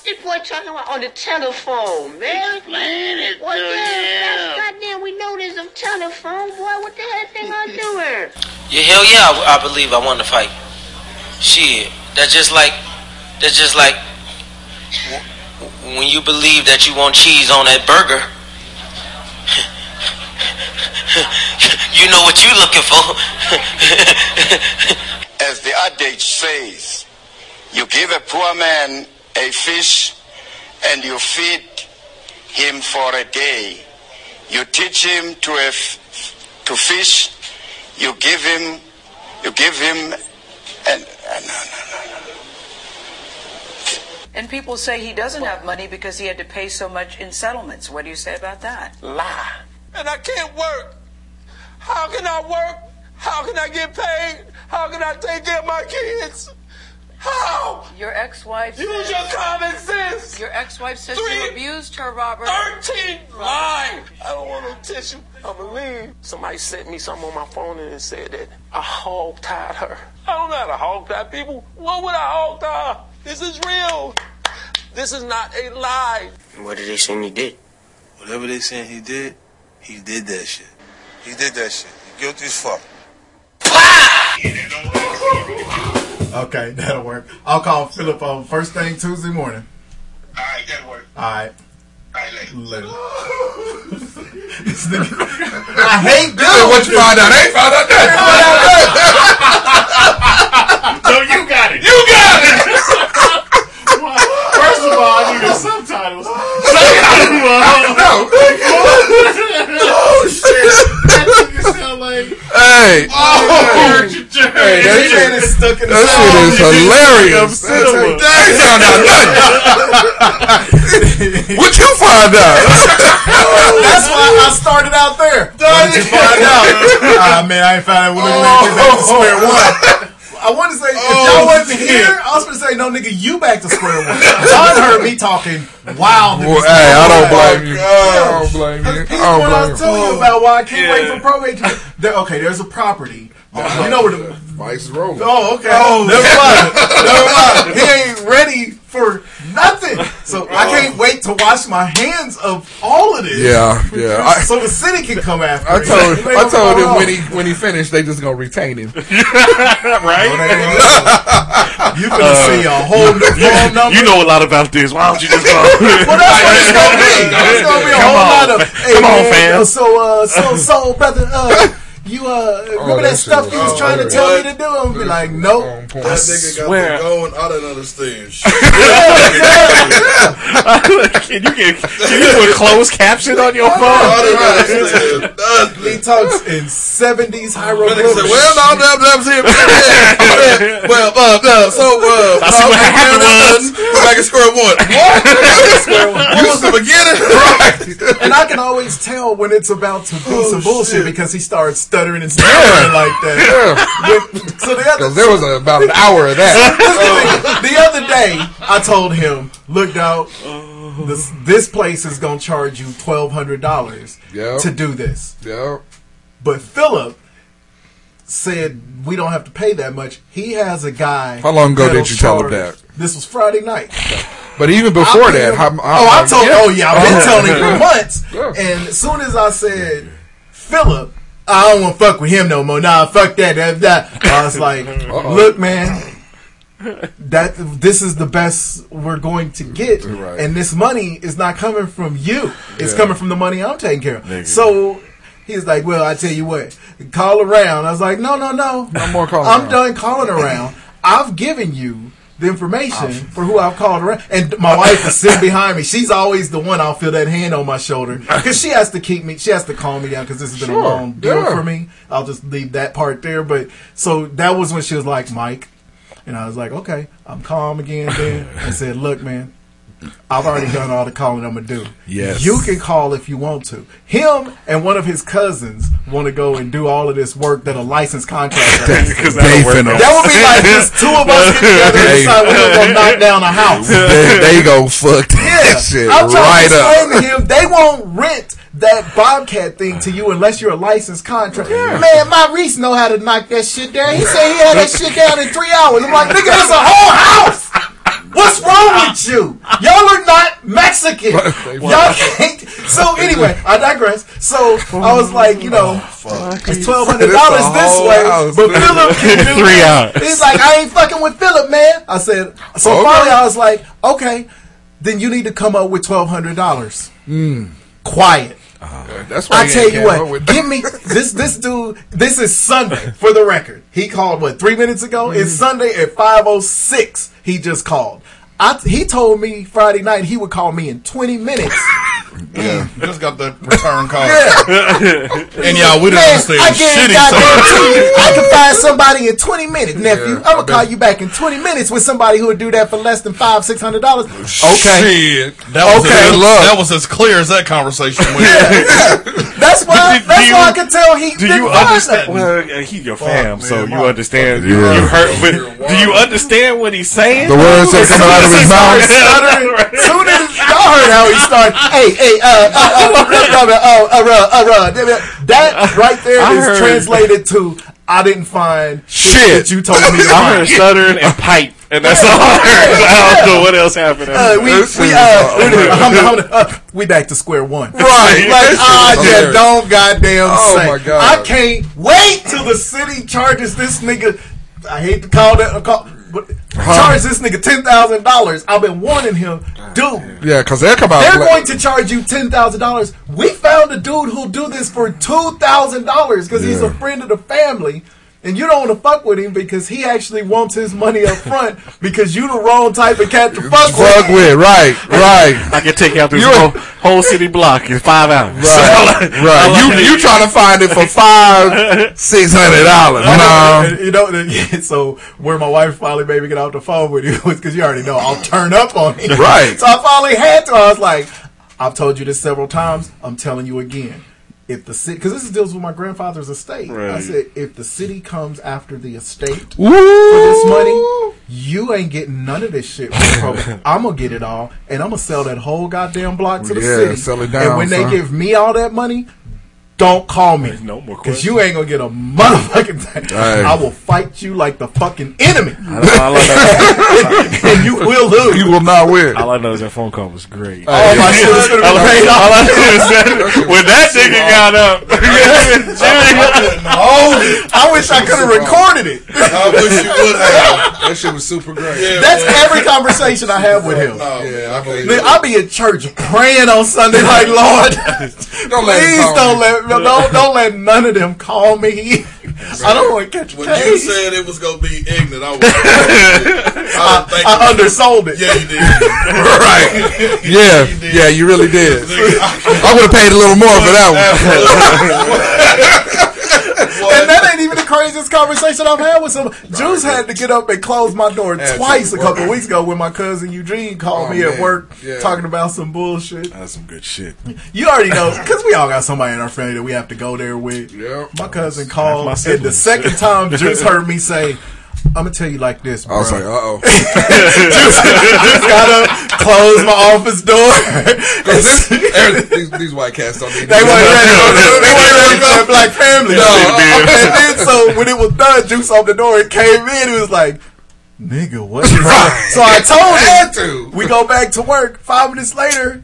What this boy talking about on the telephone, man? Explain it What to the hell? him. Goddamn, we know there's a telephone, boy. What the hell thing I doing? Yeah, hell yeah, I, I believe I won the fight. Shit, that's just like, that's just like w- w- when you believe that you want cheese on that burger. you know what you're looking for. As the adage says, you give a poor man a fish and you feed him for a day. You teach him to a f- to fish. You give him, you give him, and, and no, no, no, no. And people say he doesn't have money because he had to pay so much in settlements. What do you say about that? Lie. And I can't work. How can I work? How can I get paid? How can I take care of my kids? How? Your ex-wife. Use says- your common sense. Your ex-wife says you abused her, Robert. 13 line. I don't want no tissue. I'ma leave. Somebody sent me something on my phone and it said that I hog tied her. I don't know how to hog tie people. What would I hog tie? This is real. This is not a lie. What did they say he did? Whatever they saying he did, he did that shit. He did that shit. He guilty as fuck. Okay, that'll work. I'll call Philip on first thing Tuesday morning. All right, that works. All right. All right, later. Later. I hate doing what you find out? They found out that. So you got it. You got it. First of all, I need the subtitles. oh shit! That nigga sound like Hey. oh, Hey, that His shit- is stuck in the That shit is hilarious. cinema. They found out nothing. what you find out? That's why I started out there. What did you find out? Ah man, I ain't found out. We're looking at you back to square one. I want to say if oh, y'all wasn't here, I was going to say no, nigga, you back to square one. John heard me talking wild. Well, hey, I don't blame you. I don't blame you. He's I what I was telling you. about why I can't wait for probate. to- There, okay, there's a property. Oh, you know where the Vice is rolling. Oh, okay. Oh. Never mind. Never mind. He ain't ready for nothing. So I can't wait to wash my hands of all of this. Yeah, yeah. I- so the city can come after. I me. told They I told him when he when he finished, they just gonna retain him. right? You gonna see a whole new phone number. You know a lot about this. Why don't you just go? Well, that's what it's gonna be. It's gonna be a Come whole on. lot of. Hey, Come on, man, fam. uh, So, uh, so, so, brother, uh, you uh, remember that that stuff shit you was was trying to hilarious. tell me to do? I'm be like, nope. On point. That nigga got swear. the going. I don't understand. can you get can you put closed caption on your I phone? don't understand nothing. He talks in 70s Then he hieroglyphics. said, well, no, no, no, no, see, yeah, well, uh, uh, so, uh, I see what uh, happened was- Go back and square one. What? You was the beginning? Right. And I can always tell when it's about to be some bullshit because he starts stuttering and stuttering like that. With- so the other, there was a, about an hour of that. the other day, I told him, "Look, dog, this this place is gonna charge you twelve hundred dollars Yeah. to do this." Yeah. But Philip said we don't have to pay that much. He has a guy. How long ago did you tell him that? This was Friday night. But even before that, how, oh, I told. Oh yeah, I've been telling him for months. Yeah. And as soon as I said Philip, I don't want to fuck with him no more. Nah, fuck that. that, that. I was like, look, man. That this is the best we're going to get, Right. and this money is not coming from you. It's Yeah. coming from the money I'm taking care of. So he's like, "Well, I tell you what, call around." I was like, "No, no, no, No more calling I'm around. done calling around. I've given you the information for who I've called around. And my wife is sitting behind me. She's always the one I'll feel that hand on my shoulder because she has to keep me. She has to calm me down because this has been Sure, a long deal yeah. for me. I'll just leave that part there. But so that was when she was like, Mike. And I was like, okay, I'm calm again then. And said, look, man, I've already done all the calling I'm gonna do. Yes. You can call if you want to. Him and one of his cousins want to go and do all of this work that a licensed contractor has to do. Because that'll work. That would be like just two of us get together and Hey. decide we're gonna go knock down a house. they, they go fuck that Yeah, shit I'm trying right to explain up. to him they won't rent that Bobcat thing to you unless you're a licensed contractor. Man, my Reese know how to knock that shit down. He said he had that shit down in three hours. I'm like, nigga, that's a whole house. What's wrong with you? Y'all are not Mexican. Y'all can't. So anyway, I digress. So I was like, you know, it's twelve hundred dollars this way, but Philip can do Three that. hours. He's like, I ain't fucking with Philip, man. I said. So Okay. finally, I was like, okay, then you need to come up with twelve hundred dollars. Hmm. Quiet. Uh-huh. That's why I he tell you what, give me this. This dude. This is Sunday for the record. He called what three minutes ago. It's Sunday at five oh six. He just called. I, he told me Friday night he would call me in twenty minutes. Yeah, just got the return call. Yeah. And y'all, we didn't Man, understand I shit he guarantee you, said. I can find somebody in 20 minutes, nephew. Yeah, I'm going to call you back in 20 minutes with somebody who would do that for less than five, six hundred dollars. Okay, Shit. That was, Okay. as, Look. that was as clear as that conversation went. that's why. Do- do that's you- why I could tell he Do you understand? Well, uh, he's your fam, man, so you understand. fucking You God. heard, but do you understand what he's saying? the words that come out of of his mouth. Soon as y'all heard how he started, hey, hey, uh, uh, uh, uh, uh, that right there is translated to I didn't find shit that you told me. I heard stuttering and pipe. And that's all I heard. I don't know what else happened. we we uh, uh, uh, uh, we back to square one. Right. like uh, just don't goddamn oh say. my god. I can't wait till the city charges this nigga I hate to call that. Call, charge this nigga ten thousand dollars. I've been warning him, dude. Yeah, because they'll come out. They're going to charge you ten thousand dollars. We found a dude who'll do this for two thousand dollars because he's a friend of the family. And you don't want to fuck with him because he actually wants his money up front because you the wrong type of cat to fuck Fuck with. with, right, right. I can take out this You're- whole, whole city block in five hours. Right, right. You you trying to find it for five, six hundred dollars? No, you know, the- so where my wife finally made me get off the phone with you was because you already know I'll turn up on him. Right. So I finally had to. I was like, I've told you this several times. I'm telling you again. If the city, because this deals with my grandfather's estate, I said if the city comes after the estate Woo. for this money, you ain't getting none of this shit. I'm gonna get it all, and I'm gonna sell that whole goddamn block to the Yeah, city. sell it down, and when son. they give me all that money, don't call me. No more Because you ain't gonna get a motherfucking thing. Right. I will fight you like the fucking enemy. All I know- and you will lose. you will not win. all I know is that phone call was great. Oh my shit is gonna all, be I, paid all off. I know is that when that nigga got up, I wish I could have recorded it. I wish you would have. That shit was super great. Yeah, That's man. every conversation I have with him. No, Yeah, I believe Man, I'll be at church praying on Sunday like, Lord, Don't let please call don't me. Let don't don't let none of them call me. I don't want to catch When you said it was gonna be ignorant, I was. I, was thinking, I undersold it. Yeah, you did. right. Yeah, yeah, you really did. I would have paid a little more for that And that ain't even the craziest conversation I've had with some. Juice had to get up and close my door to. twice a couple weeks ago when my cousin Eugene called Oh, me at work Yeah. talking about some bullshit. That's some good shit. You already know because we all got somebody in our family that we have to go there with. Yeah. My cousin called, my and the second time Juice heard me say, "I'm gonna tell you like this, bro." I was like, uh oh. Juice gotta close my office door. these, these white cats don't need They weren't ready. They weren't ready for that black family. No. and then so when it was done, Juice opened the door and came in. It was like, nigga, what? So I told him, we go back to work. Five minutes later,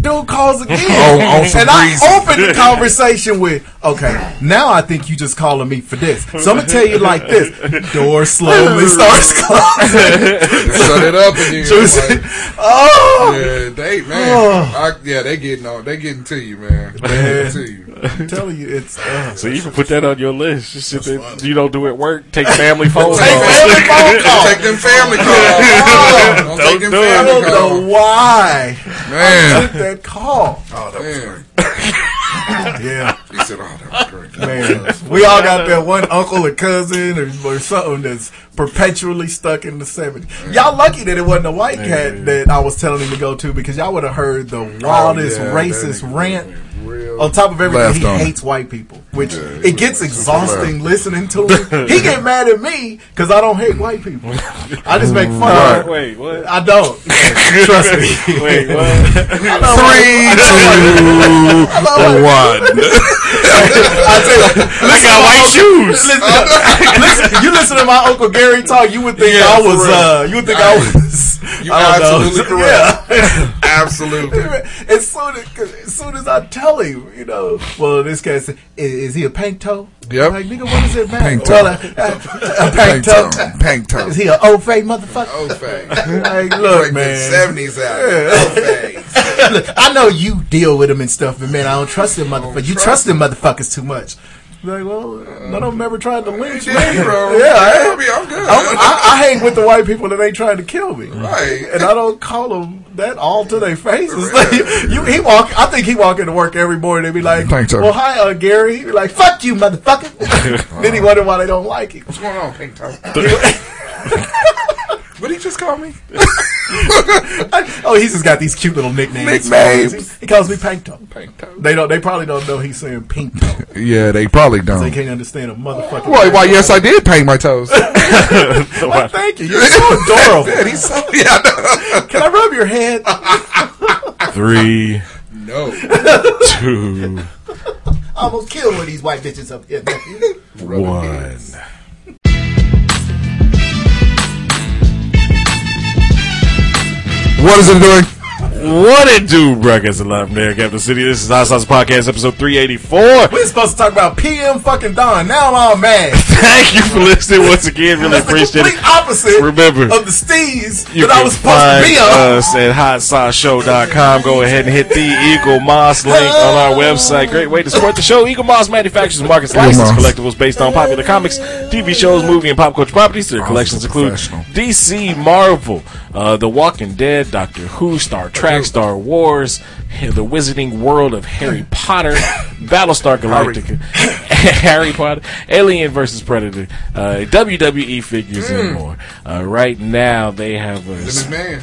dude calls again. On- on some and I breezy. opened the conversation with, okay, now I think you just calling me for this. So I'm going to tell you like this. Door slowly starts closing. Shut it up again. Juicy. like- oh! Yeah, they man. Oh. I, yeah, they getting on. They getting to you, man. They Man. getting to you. I'm telling you, it's. Uh, So you can put that on your list. Just sit there, you don't do at work. Take family phone calls. Take family phone calls. Take them family calls. Don't, take them do it. I family don't calls. know why I Man. took that call. Oh, that was great. Yeah. He said, "Oh, that was great." Man, we all got that one uncle or cousin or, or something that's perpetually stuck in the 70s. Y'all lucky that it wasn't a white cat that I was telling him to go to because y'all would have heard the wildest Oh, yeah, racist that nigga rant. Real On top of everything, he on hates white people, which Yeah, it gets exhausting listening to him. He get mad at me because I don't hate white people. I just make fun Right. of him. Wait, what? I don't. Trust me. Wait, what? I know Three, I know two, white- one. I tell you, I got white shoes. Listen, listen, you listen to my uncle Gary talk, you would think Yeah, I was. Uh, you would think I was. You I know. absolutely correct. Yeah. Absolutely. as soon as, 'cause as soon as I tell you know, well, this guy said, is, is he a pink toe? Yep. Like, nigga, what does it matter? Pink Well, toe. a, a, a pink Pink toe. Pink toe. Is he an old fake motherfucker? Old fake. Like, look, like man. Seventies out. Old fake. Look, I know you deal with him and stuff, but man, I don't trust them motherfuckers. You trust them motherfuckers too much. Like, well, none of them ever tried to lynch me. did, bro. Yeah, I, I mean, I'm good. I'm- I, I hang with the white people that ain't trying to kill me. Right. And I don't call them that all to their faces. Like, you, he walk. I think he walk into work every morning and be like, Thanks, "Well, hi, uh, Gary." He be like, "Fuck you, motherfucker." then he wonder why they don't like him. What's going on, Pink Toe? What did he just call me? oh, he's just got these cute little nicknames. Nicknames. He, he calls me Pink Toe. Pink Toe. They don't. They probably don't know he's saying Pink Yeah, they probably don't. They can't understand a motherfucker. Why? Why? Yes, I did paint my toes. Well, thank you. You're so adorable. Yeah, he's so, yeah, I Can I rub your head? Three, No. two, almost killed one of these white bitches up here. nephew. one. What is it doing? What it do, broadcast live from there, Capital City. This is Hot Sauce Podcast, episode 384. We're supposed to talk about PM fucking Don. Now I'm all mad. Thank you for listening once again. Really That's the appreciate complete it. opposite Remember, of the steez You that I can was supposed find to be on. us at hotsauceshow.com. Go ahead and hit the Eaglemoss link on our website. Great way to support the show. Eaglemoss manufactures and markets licensed collectibles based on popular comics, TV shows, movie, and pop culture properties. Their collections include. DC, Marvel, uh, The Walking Dead, Doctor Who, Star Trek, Star Wars, The Wizarding World of Harry Potter, Battlestar Galactica, Harry Potter, Alien versus Predator, uh, WWE figures, and more. Uh, right now, they have a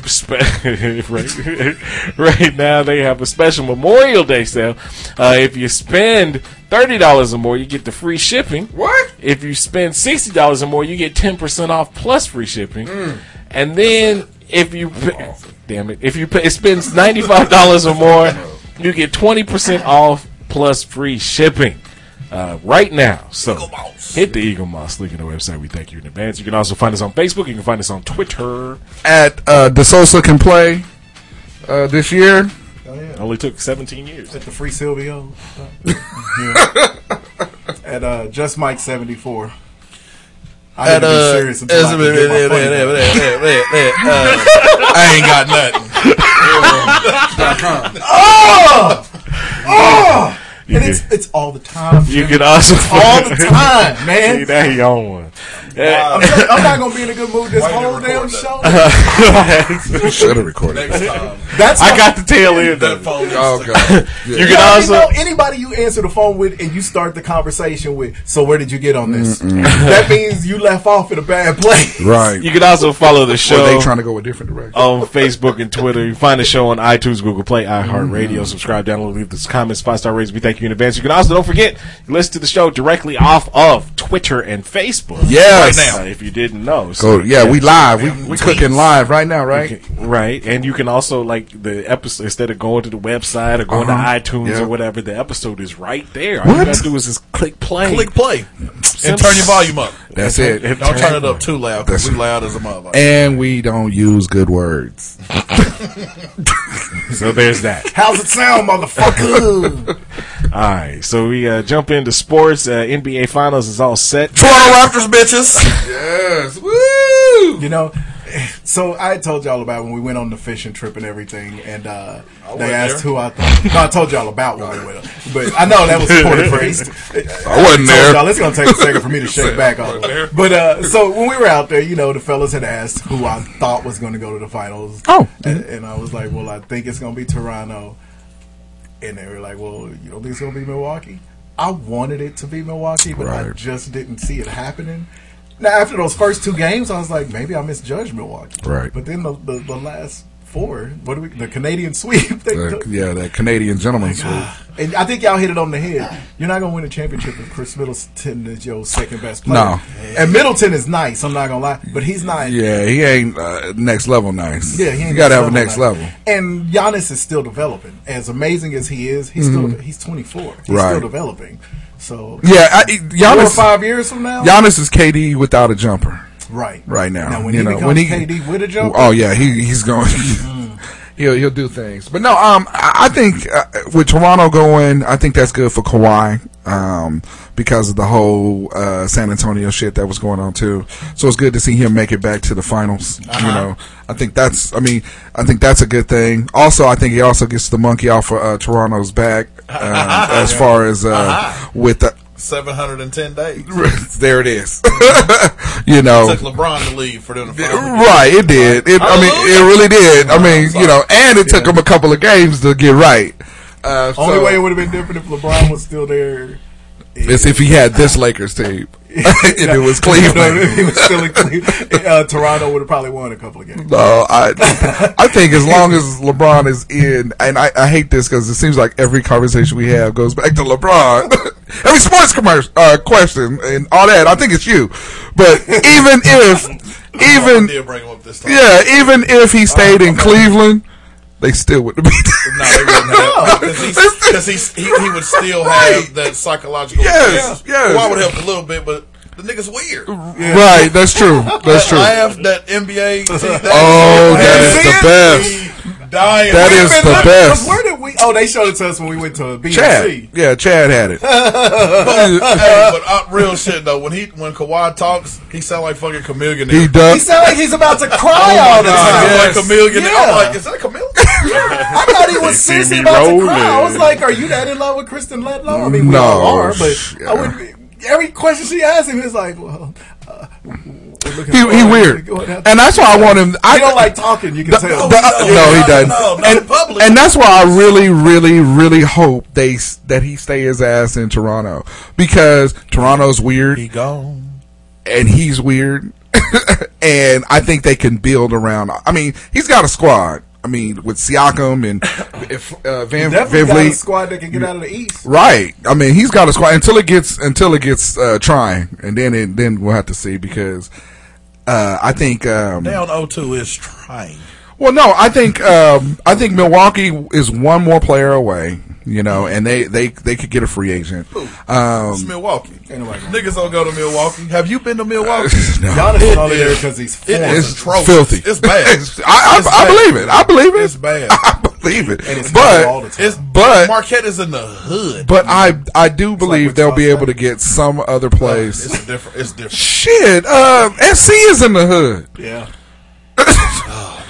spe- right, right now they have a special Memorial Day sale. Uh, if you spend thirty dollars or more, you get the free shipping. What? If you spend sixty dollars or more, you get ten percent off plus free shipping. And then if you pay, damn it, if you pay, spend ninety five dollars or more, you get twenty percent off plus free shipping. Uh, right now, so hit the Eaglemoss link in the website. We thank you in advance. You can also find us on Facebook. You can find us on Twitter. At uh, DeSosa can play uh, this year. Only took seventeen years. At the Free Silvio. Yeah. At uh, Just Mike 74. I At didn't be uh, serious until I could get my. I ain't got nothing. Oh! Oh! You And can, it's, it's all the time. you Jimmy. can also all the time, man. See, now he on one. Yeah. I'm, not- I'm not gonna be in a good mood this whole damn show. Should have recorded. That's I got the tail end. of it. Oh god. You You can already also know anybody you answer the phone with and you start the conversation with. So where did you get on this? That means you left off in a bad place. Right. you can also follow the Or show they trying to go a different direction. on Facebook and Twitter. You find the show on iTunes, Google Play, iHeartRadio. Mm-hmm. Subscribe, download, leave the comments, five star ratings. We thank you in advance. You can also don't forget listen to the show directly off of Twitter and Facebook. Yeah. Yes. right now. If you didn't know, Go, yeah, we live. We, we cooking live right now, right? Can- right, and you can also like the episode instead of going to the website or going Uh-huh. to iTunes Yeah. or whatever. The episode is right there. All you What? gotta do is just click play. Click play and turn your volume up. That's it. Don't turn it up too loud because we loud as a mother. And we don't use good words. So there's that. How's it sound, motherfucker? All right, so we uh, jump into sports. Uh, NBA Finals is all set. Toronto Raptors, bitches. Yes. Woo! you know, so I told y'all about when we went on the fishing trip and everything, and uh, they asked there. who I thought. No, I told y'all about when we went. But I know that was poorly phrased. I wasn't there. Y'all, it's gonna take a second for me to shake back on it. But uh, so when we were out there, you know, the fellas had asked who I thought was going to go to the finals. Oh. and, and I was like, well, I think it's going to be Toronto. And they were like, well, you don't think it's going to be Milwaukee? I wanted it to be Milwaukee, but I just didn't see it happening. Now, after those first two games, I was like, maybe I misjudged Milwaukee. Right. But then the, the, the last four, what do we, the Canadian sweep, they The- yeah, that Canadian gentleman sweep. and I think y'all hit it on the head. You're not gonna win a championship if Khris Middleton is your second best player. No. And Middleton is nice. I'm not gonna lie, but he's not. Yeah, he ain't uh, next level nice. Yeah, he ain't you got to have a next next level. And Giannis is still developing. As amazing as he is, he's still he's 24. He's Mm-hmm. Right. still developing. So Yeah, I, four or Giannis. five years from now, Giannis is KD without a jumper right, right now. Now when you he know, becomes when he, KD with a jumper, Oh yeah, he he's going. he'll he'll do things. But no, um, I, think uh, with Toronto going, I think that's good for Kawhi. Um, because of the whole uh, San Antonio shit that was going on too, so it's good to see him make it back to the finals. You know, I think that's. I mean, I think that's a good thing. Also, I think he also gets the monkey off of uh, Toronto's back um, as far as uh, with the. 710 days. There it is. you know, Took LeBron to leave for them to finally Right, it did. It, I mean, it really did. I mean, you know, and it took him a couple of games to get right. Uh, only so- way it would have been different if LeBron was still there. is if he had this Lakers team, and it was Cleveland. he was still in Cleveland. Uh, Toronto would have probably won a couple of games. No, I, I think as long as LeBron is in, and I, I hate this because it seems like every conversation we have goes back to LeBron. every sports commercial uh, question and all that. I think it's you, but even if, even did bring him up this time. yeah, even if he stayed in Cleveland, they still wouldn't be. No, they wouldn't have because he, he he would still have that psychological. Yes, yeah. yes. Well, I would help a little bit, but the nigga's weird. Right, that's true. That's true. Laugh that NBA. see, that Oh, that is the best. Dying. That Wait is minute, the look, best. Where did we? Oh, they showed it to us when we went to BNC. Chad, yeah, Chad had it. hey, but uh, real shit though. When he when Kawhi talks, he sound like fucking chameleon. He does. He does. sounded like he's about to cry all the time. Like chameleon. Yeah. I'm like, is that a chameleon? I thought he was seriously about to cry. I was like, "Are you that in love with Kristen Ledlow?" I mean, we No, all are, but yeah. I would. Every question she asked him is like, "Well, uh, He, he weird, and that's why I want him. I He don't like talking. You can The- tell. the- no, he doesn't. No, not and, in public. and that's why I really, really, really hope they that he stay his ass in Toronto because Toronto's weird he gone. and he's weird, and I think they can build around. I mean, he's got a squad. I mean, with Siakam and if uh, Van Definitely Van got a Vliet, squad that can get out of the East. Right. I mean, he's got a squad until it gets until it gets uh, trying, and then it, then we'll have to see because uh, I think. Um, Down 0-2 is trying. Well, no, I think um, I think Milwaukee is one more player away. You know, and they they they could get a free agent. It's Um, Milwaukee. Anyway. Niggas don't go to Milwaukee. Have you been to Milwaukee? no, Giannis is only It there is- because he's it foreign. is it's atrocious. filthy. It's bad. It's- I, It's I, I bad. believe it. I believe it. It's bad. I believe it. And it's cold all the time. It's But- Marquette is in the hood. but I I do believe what they'll be able to get some other place. It's different. It's different. Shit, uh, SC is in the hood. yeah.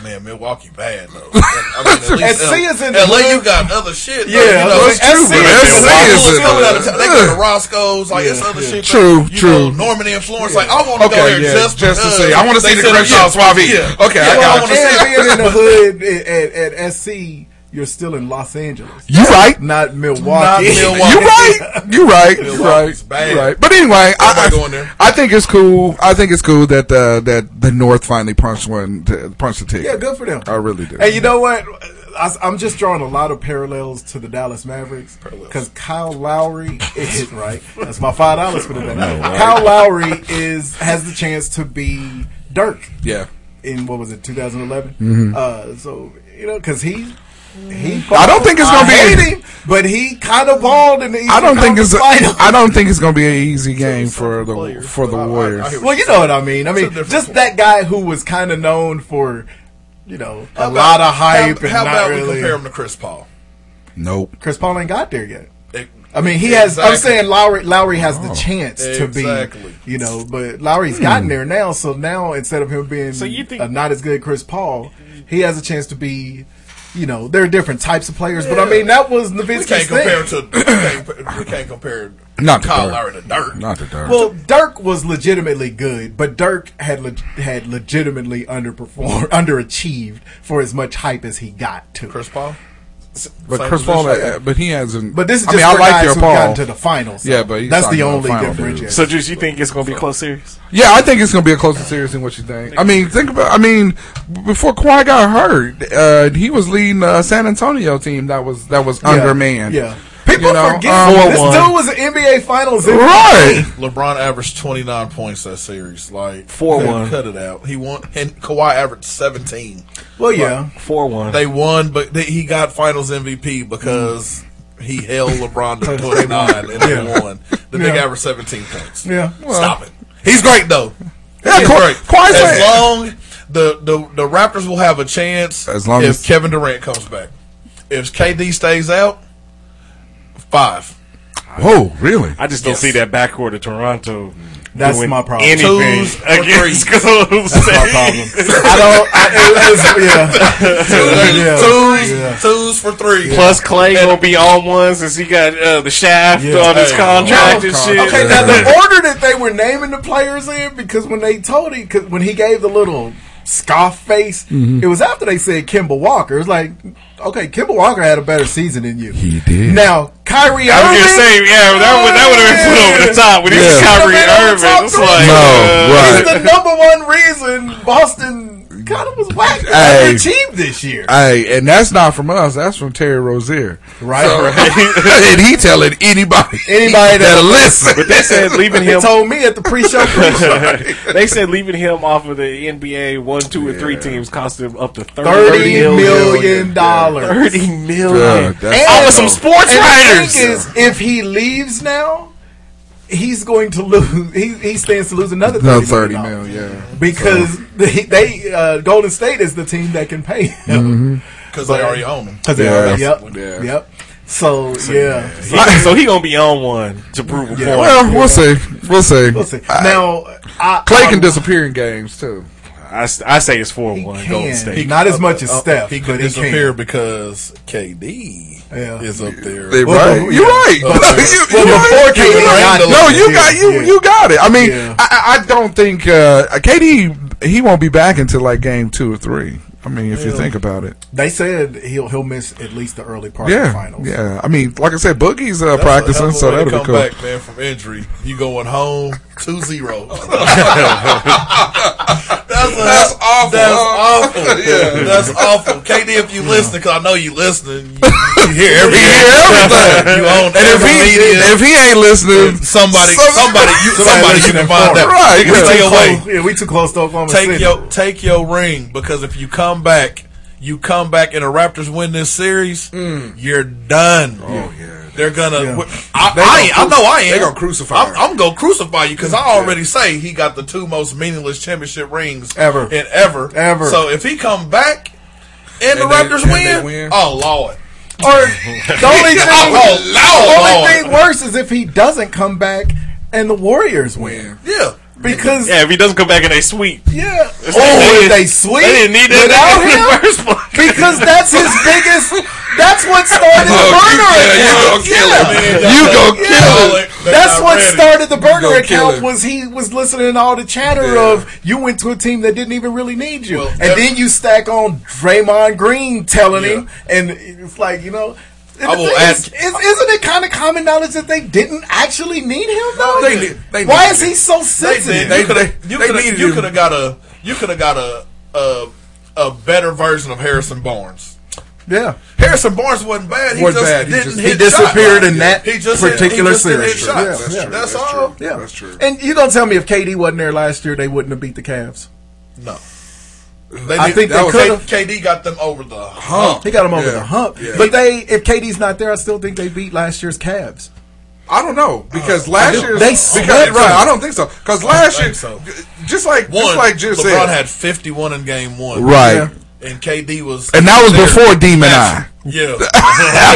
Man, Milwaukee bad though. I mean, at least SC is in the LA, hood. you got other shit. though, Yeah, you know, that's true, SC but is SC is in the out of town. They go to Roscoe's, like it's Yeah, other yeah. shit. True, like, you true. Know, Norman influence. Like I want to go there yeah, just just to because see. I wanna see the said, Crenshaw yeah, Suave. Yeah. Okay, I Yeah, got wanna see it. being in the hood at, at, at SC, you're still in Los Angeles, You right. not Milwaukee. Not Milwaukee. You right. You right. You right. Bad. Right. But anyway, I, I, going there. I think it's cool. I think it's cool that uh, that the North finally punched one, to, punched the ticket. Yeah, good for them. I really do. And you know what? I, am just drawing a lot of parallels to the Dallas Mavericks because Kyle Lowry is right. That's my five dollars for the day. right. Kyle Lowry is has the chance to be Dirk Yeah. in what was it 2011. Mhm. Uh, so you know because he. He I don't think it's gonna I be- hate him, but he kind of balled in the Eastern I don't think it's. Conference Finals. I don't think it's going to be an easy game for the for the Warriors. Well, you know what I mean. I mean, just that guy who was kind of known for, you know, a about- lot of hype How, and how not about we really. compare him to Chris Paul? Nope. Chris Paul ain't got there yet. It- I mean, he has. I'm saying Lowry. Lowry has Oh. the chance to Exactly. be, you know, but Lowry's Hmm. gotten there now. So now instead of him being So you think- a not as good Chris Paul, he has a chance to be. You know, there are different types of players, but I mean that was We Nowitzki's can't compare to we can't, we can't compare Not to Kyle Dirk. Lowry to Dirk. Not to Dirk. Well, Dirk was legitimately good, but Dirk had leg- had legitimately underperformed, underachieved for as much hype as he got to. Chris Paul. But Chris Paul, position. uh, but he hasn't. But this is I just mean, I like guys your who've Paul gotten to the finals. Yeah, but he's that's the only final difference. dude. So, Juice, you think it's going to be a close series? Yeah, I think it's going to be a closer series than what you think. I mean, think about. I mean, before Kawhi got hurt, uh, he was leading a San Antonio team that was that was Yeah, undermanned. Yeah, people You know, forget um, this dude was an NBA Finals MVP. Right. LeBron averaged 29 points that series. Like 4-1. Cut it out. He won, and Kawhi averaged 17. Well, yeah, Four one. They won, but they, he got Finals MVP because he held LeBron to 29 and they Yeah. won. The nigga Yeah. averaged 17 points. yeah. Stop it. He's great though. Yeah, He's Ka- great. Kawhi's as like- long the, the the Raptors will have a chance As long if as- Kevin Durant comes back. If KD stays out, five. Whoa, really? I just don't Yes. see that backcourt of Toronto. That's doing my problem. Anything Twos or against threes. Golden That's my problem. I don't. I, it was, yeah. yeah. twos, Yeah. twos for three. Plus, Clay gonna be on one since he got uh, the shaft Yeah. on his Hey, contract and shit. Okay, now the order that they were naming the players in, because when they told him, cause when he gave the little scoff face, Mm-hmm. it was after they said Kemba Walker. It was like, okay, Kemba Walker had a better season than you. He did. Now Kyrie Irving. I was Irving, gonna say, yeah, that would that would have been put over the top when he was Yeah. Kyrie Should've been on Irving. It's like, No, uh, right. he's the number one reason Boston kind of was whack. Hey. Achieved this year, Hey, and that's not from us. That's from Terry Rozier. right? and he telling anybody, Anybody that'll listen. But they said leaving He him. told me at the pre-show. pre-show they said leaving him off of the NBA one, two, or three teams cost him up to thirty, Thirty million. million dollars. Thirty million. Yeah, that's- I was some sports and writers. The thing is, if he leaves now, he's going to lose. He, he stands to lose another No, thirty, thirty million mil. Yeah, because they, they uh, Golden State is the team that can pay him Because they already own him. because they Yeah. already yep Yeah. yep. So, yeah, He- so he gonna be on one to prove a point. Well, we'll see. We'll see. we'll see. now, I, Clay I, can disappear in games too. I, I say it's four He one. Golden State. He- Not as much as Uh, Steph, He but could he disappear can. because KD Yeah. is up there. They Well, right. well, You're right. Well, You- well, you're before right. KD You're right. got No, you got you. yeah. You got it. I mean, Yeah. I, I I don't think uh, KD he won't be back until like game two or three. I mean, if you think about it. They said he'll he'll miss at least the early part of the Yeah, finals. yeah. I mean, like I said, Boogie's uh, practicing, hell of a so that'll be come cool. back, man, from injury. You going home 2-0. that's, a, That's awful. That's huh? awful. Yeah. That's awful. KD, if you listen, because I know you listening, you, you hear He everything. hear everything. you own And if he media. if he ain't listening, somebody, some- somebody, you, somebody, you can find that. Right, We yeah. take Too away. close- yeah, we too close to Oklahoma Take City. your take your ring because if you come back, you come back and the Raptors win this series, mm. you're done. Oh yeah, they're gonna. Yeah. I, They I, gonna ain't- I know I am. They're gonna crucify I'm. I'm gonna crucify you because I already say he got the two most meaningless championship rings Ever. and ever Ever. So if he come back and, the And they- Raptors and they win, win. oh lord, Or the only thing, Oh, the Lord. only thing worse is if he doesn't come back and the Warriors win. yeah. Because Yeah, if he doesn't come back and they sweep. yeah, oh, They oh, didn't- they sweep. They didn't need that without in him the first place. because that's his biggest. That's what started the burner you- yeah, you account. gonna kill him. You kill him. That's what ready. started the burner account was he was listening to all the chatter of you went to a team that didn't even really need you, Well, and then you stack on Draymond Green telling him, and it's like you know. And I will thing add- is, is, isn't it kind of common knowledge that they didn't actually need him though? They need- they Why is he so They sensitive? did. They- you could they- have. You could have. You could have got a. You could have got a, a a better version of Harrison Barnes. Yeah. Harrison Barnes wasn't bad. He Wasn't just bad. He didn't just- hit He disappeared shots. in that He just particular hit, he just series. Yeah, that's That's, true. That's all. true. Yeah. That's true. And you gonna tell me if KD wasn't there last year, they wouldn't have beat the Cavs? No. They I think that they was- could've. KD got them over the hump. He got them over Yeah. the hump. Yeah. But they, if KD's not there, I still think they beat last year's Cavs. I don't know because uh, last year They because, right. them. I don't think so because last year, think so. just like One, just like just LeBron said, had 51 in game one. Right. And KD was. and that was there. before Demon Eye. Yeah. for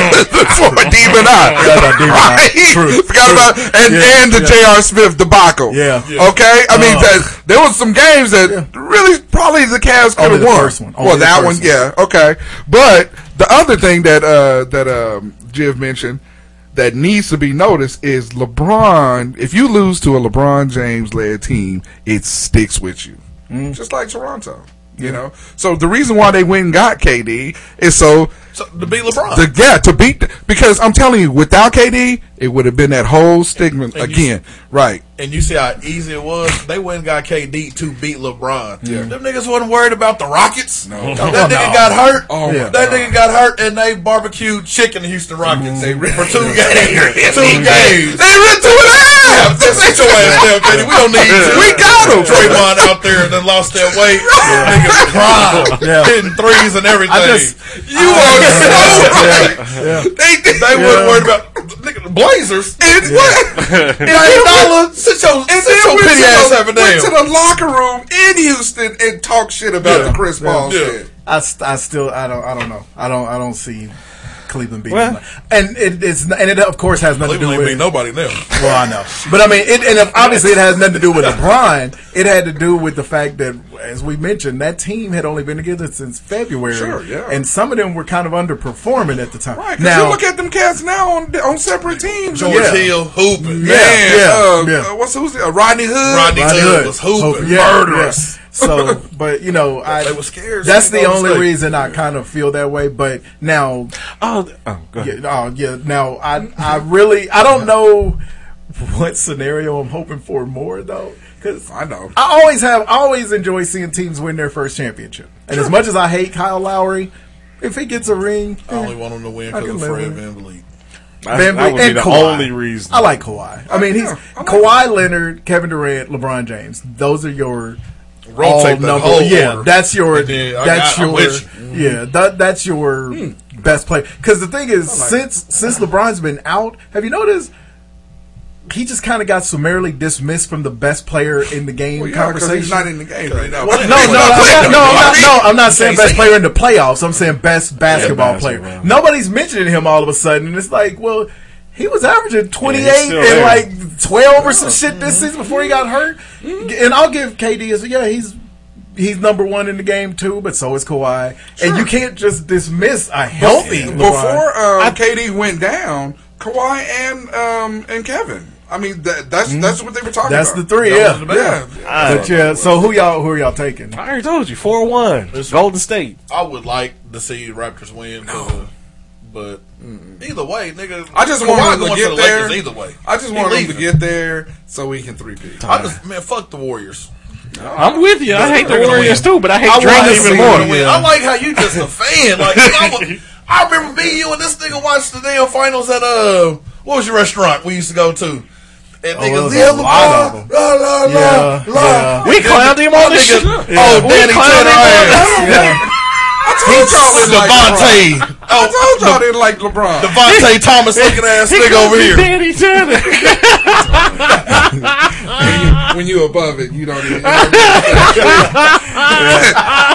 was before Demon Eye. Forgot about Demon Eye. Right? True. Forgot True. about and Yeah. and the J.R. Smith debacle. Yeah. Yeah. Okay. I mean, Oh. that, there was some games that really probably the Cavs could Only have won. first one. Only Well, that first one, yeah. Okay. But the other thing that uh that um Jiv mentioned that needs to be noticed is LeBron. If you lose to a LeBron James led team, it sticks with you, Mm. just like Toronto. You know, so the reason why they went and got KD is so So, to beat LeBron. the, yeah, to beat because I'm telling you, without KD, it would have been that whole stigma you- again. right. and you see how easy it was. They went and got KD to beat LeBron. Yeah. Them niggas wasn't worried about the Rockets. No. That No. nigga got hurt. Oh, Yeah. That God. nigga got hurt, and they barbecued chicken Houston Rockets They mm-hmm. for two games. two games. They ripped two and a half. Just sit your ass down, KD. We don't need you. We got him. Draymond out there and then lost that weight. Niggas prime, Yeah. hitting threes and everything. I just- you are so right. Yeah. They did. They weren't worried about nigga, the Blazers. And what? Nine dollars. Sit your, And sit then your went, pity to ass the, having went to the locker room in Houston and talk shit about Yeah. the Chris Paul Yeah. shit. I, I still I don't I don't know I don't I don't see Cleveland beating Well- and it, it's and it of course has nothing Cleveland to do beat with nobody now. well I know but I mean it and if- obviously it has nothing to do with LeBron it had to do with the fact that as we mentioned that team had only been together since February Sure, yeah. and some of them were kind of underperforming at the time Right. 'cause now you look at them cats now on on separate teams. George Yeah. Hill hooping. Yeah. Man, uh, yeah. uh, what's who's the, uh, Rodney Hood? Rodney Rodney Hood Hood was hooping. Yeah, Murderous. yeah. So, but you know, I They were scared. That's the only state. reason I kind of feel that way. But now, Oh, oh, go ahead. yeah, oh yeah. Now, I I really I don't know what scenario I'm hoping for more though, because I know. I always have I always enjoy seeing teams win their first championship. And as much as I hate Kyle Lowry, if he gets a ring, I only want him to win eh, I because of Fred with it. Van That, would be and the Kawhi. only reason. I like Kawhi. I mean, he's Yeah, I like Kawhi Leonard, Kevin Durant, LeBron James. Those are your all the number. whole Yeah, order. that's your. That's got- your. Yeah, that that's your best play. Because the thing is, since since LeBron's been out, have you noticed? He just kind of got summarily dismissed from the best player in the game Well, yeah, conversation. he's not in the game right now. no, no, I'm not, no, I'm not, no, I'm not saying best player in the playoffs. I'm saying best basketball player. basketball. Nobody's mentioning him all of a sudden. And it's like, well, he was averaging 28 still and like 12 or some shit this mm-hmm. season before he got hurt. And I'll give KD as yeah, he's he's number one in the game too, but so is Kawhi. And you can't just dismiss a healthy LeBron. Before um, KD went down, Kawhi and um, and Kevin. I mean, that, that's that's what they were talking Mm-hmm. That's the about. three, That yeah. the yeah. But yeah, so who y'all who are y'all taking? I already told you, four one, Golden State. I would like to see Raptors win, no. But either way, nigga. I just Kawhi want him to going get the there. Lakers either way. I just He want him to get there so we can three peat. I just man, fuck the Warriors. I'm with you. I hate the Warriors too, but I hate I Draymond even more. them win. I like how you just a fan. Like I, was- I remember being you, and this nigga watched the damn finals at uh, what was your restaurant we used to go to? And Oh, it niggas, was yeah, a lot of LeBron, la la la Yeah, la. yeah. We clowned him on this shit. Niggas, Oh, We Danny clowned him on Tanner, Yeah. I told y'all didn't like LeBron. Devontae, I told y'all didn't like LeBron. Devontae Thomas looking ass nigga over here. Danny Tanner. when, you, when above it, you don't even. You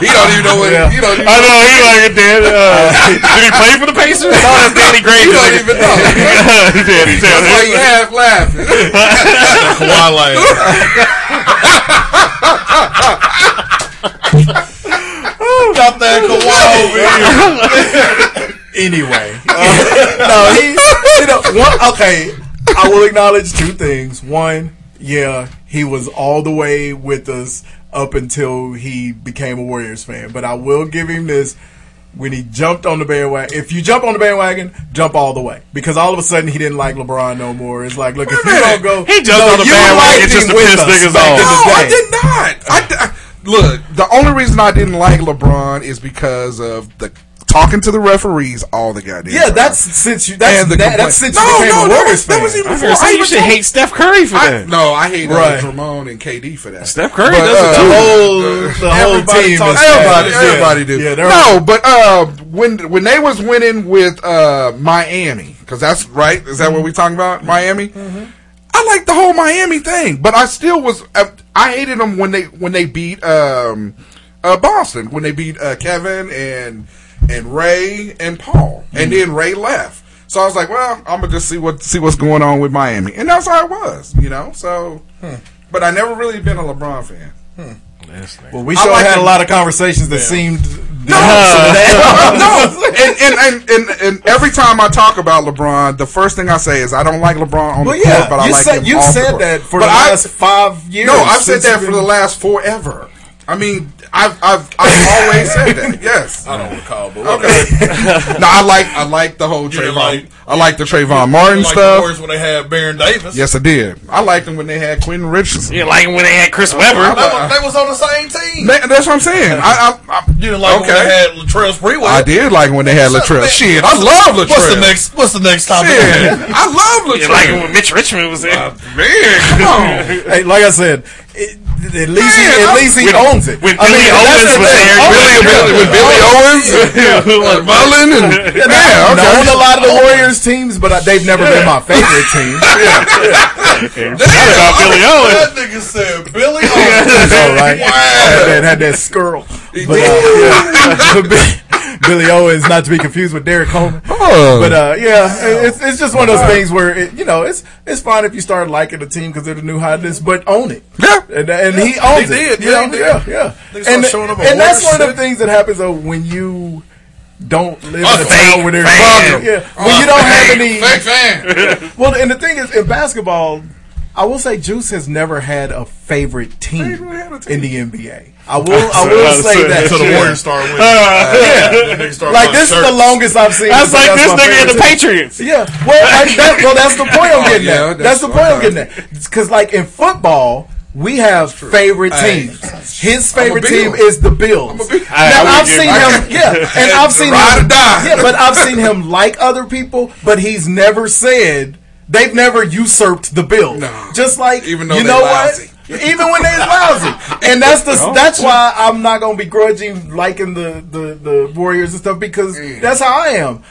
he don't even know what. Yeah. You don't even. I know he like it, Dan. Uh, did he play for the Pacers? No, that's Danny Granger. You don't even know. Danny That's why you Tanner. half laughing. Kawhi like, got that Kawhi over here. anyway. no, he, you know, one, okay, I will acknowledge two things. One, yeah, he was all the way with us up until he became a Warriors fan. But I will give him this. When he jumped on the bandwagon, if you jump on the bandwagon, jump all the way. Because all of a sudden he didn't like LeBron no more. It's like, look, if you don't go, He jumped no, on the you bandwagon liked just him to with piss us niggas off. No, I did not. I, I- look. The only reason I didn't like LeBron is because of the talking to the referees all the goddamn. Yeah, time. that's since you. That's And the that, complaint- that's since No, you became no, a that Warriors was- that was even I before. gonna I you should told- hate Steph Curry for I, that. no, I hate uh, Right. Draymond and KD for that. Steph Curry But, does it uh, too. the whole, the whole everybody team. talks- everybody. Yeah. everybody do. Yeah, they're- no, but uh, when when they was winning with uh, Miami, because that's right. Is that what we talking about? Miami. I like the whole Miami thing, but I still was. Uh, I hated them when they when they beat um, uh, Boston when they beat uh, Kevin and and Ray and Paul, and then Ray left. So I was like, well, I'm gonna just see what see what's going on with Miami, and that's how it was, you know. So, but I never really been a LeBron fan. Well, we sure like had a lot of conversations that seemed. No, no, and, and, and, and, every time I talk about LeBron, the first thing I say is I don't like LeBron on the court, but I like said him you said that for the last five years. No, I've said that for the last forever. I mean, I've I've, I've always said that. Yes. I don't recall, but Okay. no, I like I like the whole You didn't Trayvon. like- I like the Trayvon Martin like stuff. The Warriors when they had Baron Davis. Yes, I did. I liked them when they had Quentin Richardson. You like when they had Chris Webber. They was, they was on the same team. Man, that's what I'm saying. I, I, I You didn't like okay. when they had Latrell Sprewell. I did like when they had Latrell. Shit, I love Latrell. What's the next? What's the next topic? Shit, I love You Latrell. like when Mitch Richmond was there. Man, come on. Hey, like I said, it, at least he, at least he When- owns it. when I Billy that's Owens was there, Oh, Billy. Billy, with Billy Owens, and Mullin, and And yeah, I've known a lot of the Warriors teams, but I, they've never been my favorite team. Shout out Billy Owens. That nigga said Billy Owens. All right, Wow. had that, had that skirl. But, uh, yeah. Bi- Billy Owens, not to be confused with Derrick Coleman. Oh. But uh, yeah, it's it's just one of those things where it, you know it's it's fine if you start liking the team because they're the new hotness, but own it. Yeah. and, and he owns He it. did, you yeah, know? yeah, yeah. And, up and that's one of the things that happens though when you don't live in A a town where there's fan. yeah, when you don't have any Fake fan. well, and the thing is, in basketball, I will say Juice has never had a favorite team in the NBA. I will, I will say that. Until the Yeah. Warriors start winning. Yeah. The niggas start Like buying this is the longest I've seen. That's like this nigga in the favorite team. Patriots. Yeah, well, like that, well, that's the point I'm getting Yeah, at. That's, that's the what point I'm getting at. Because like in football, we have favorite Hey. teams. His favorite team is the Bills. I'm a Bill. Now I would I've seen him, yeah, and I've seen Ride him, or die. yeah, but I've seen him like other people, but he's never said they've never usurped the bill. No. Just like Even though you know lousy. what. Even when they're lousy, and that's the that's why I'm not gonna begrudging liking the, the, the Warriors and stuff because mm. that's how I am.